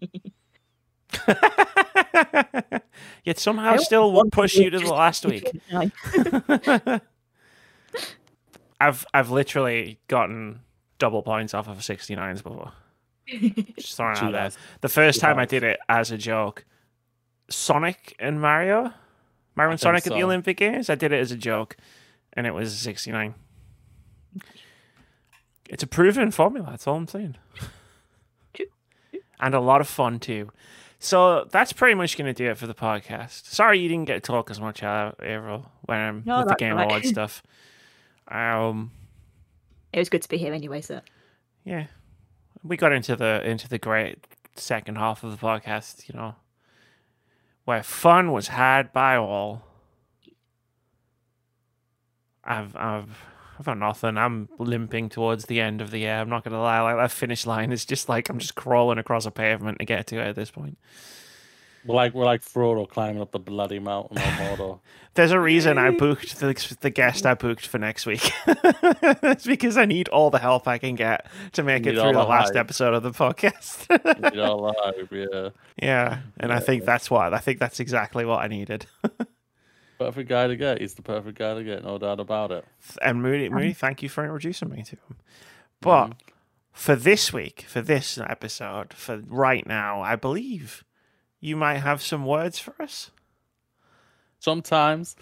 Speaker 1: Yet somehow still
Speaker 3: want to
Speaker 1: push you to the last week. I've I've literally gotten double points off of 69s before. Just throwing out there. The first time I did it as a joke, Sonic and Mario,
Speaker 2: Think
Speaker 1: Sonic at the. Olympic Games, I did it as a joke, and it was a 69. It's a proven formula. That's all I'm saying. And a lot of fun too. So that's pretty much going to do it for the podcast. Sorry you didn't get to talk as much, uh, Averil, when I'm
Speaker 3: No,
Speaker 1: with the Game
Speaker 3: all right.
Speaker 1: Awards stuff. Um,
Speaker 3: It was good to be here anyway, so
Speaker 1: yeah, we got into the into the great second half of the podcast. You know, where fun was had by all. I've I've I've got nothing. I'm limping towards the end of the year. I'm not gonna lie. Like that finish line is just like I'm just crawling across a pavement to get to it at this point.
Speaker 2: We're like we're like Frodo climbing up the bloody mountain of Mordor.
Speaker 1: There's a reason I booked the, the guest I booked for next week. it's because I need all the help I can get to make
Speaker 2: You
Speaker 1: it through the
Speaker 2: the
Speaker 1: last
Speaker 2: hype.
Speaker 1: episode of the podcast.
Speaker 2: you know, like, yeah.
Speaker 1: yeah, and I think that's what I think that's exactly what I needed.
Speaker 2: Perfect guy to get. He's the perfect guy to get, no doubt about it.
Speaker 1: And Moody, Moody, mm. thank you for introducing me to him. Mm-hmm. But for this week, for this episode, for right now, I believe you might have some words for us.
Speaker 2: Sometimes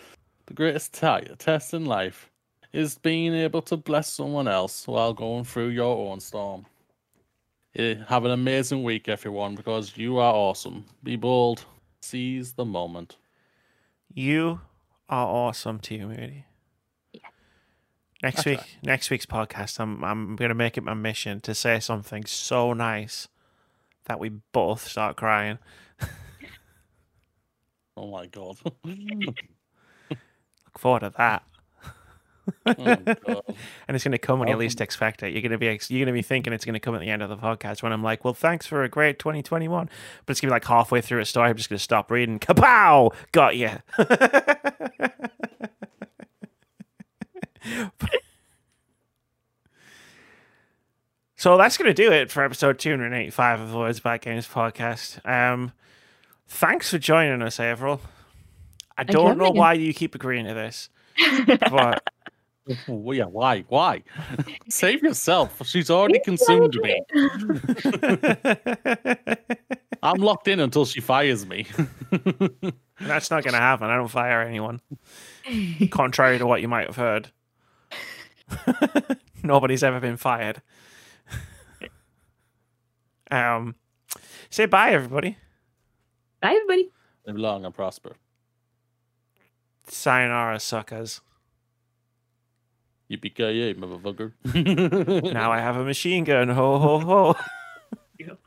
Speaker 2: the greatest ti- test in life is being able to bless someone else while going through your own storm. Eh, Have an amazing week, everyone, because you are awesome. Be bold. Seize the moment.
Speaker 1: You are awesome too, Moody. Next
Speaker 2: That's
Speaker 1: week,
Speaker 2: right.
Speaker 1: next week's podcast, I'm I'm gonna make it my mission to say something so nice that we both start crying.
Speaker 2: Oh my god.
Speaker 1: Look forward to that.
Speaker 2: oh god.
Speaker 1: And it's going to come when you least expect it. You're going to be ex- you're going to be thinking it's going to come at the end of the podcast when I'm like, "Well, thanks for a great 2021," but it's going to be like halfway through a story. I'm just going to stop reading. Kapow! Got you. so that's going to do it for episode 285 of the Words About Games podcast. Um, thanks for joining us, Averil. I don't
Speaker 3: for
Speaker 1: know why you keep agreeing to this, but.
Speaker 2: Oh, yeah, why? Why? Save yourself. She's already consumed me. I'm locked in until she fires me.
Speaker 1: That's not going to happen. I don't fire anyone. Contrary to what you might have heard. Nobody's ever been fired. um, say bye, everybody.
Speaker 3: Bye, everybody.
Speaker 2: Live long and prosper.
Speaker 1: Sayonara, suckers.
Speaker 2: Yippee-ki-yay, motherfucker.
Speaker 1: Now I have a machine gun. Ho, ho, ho.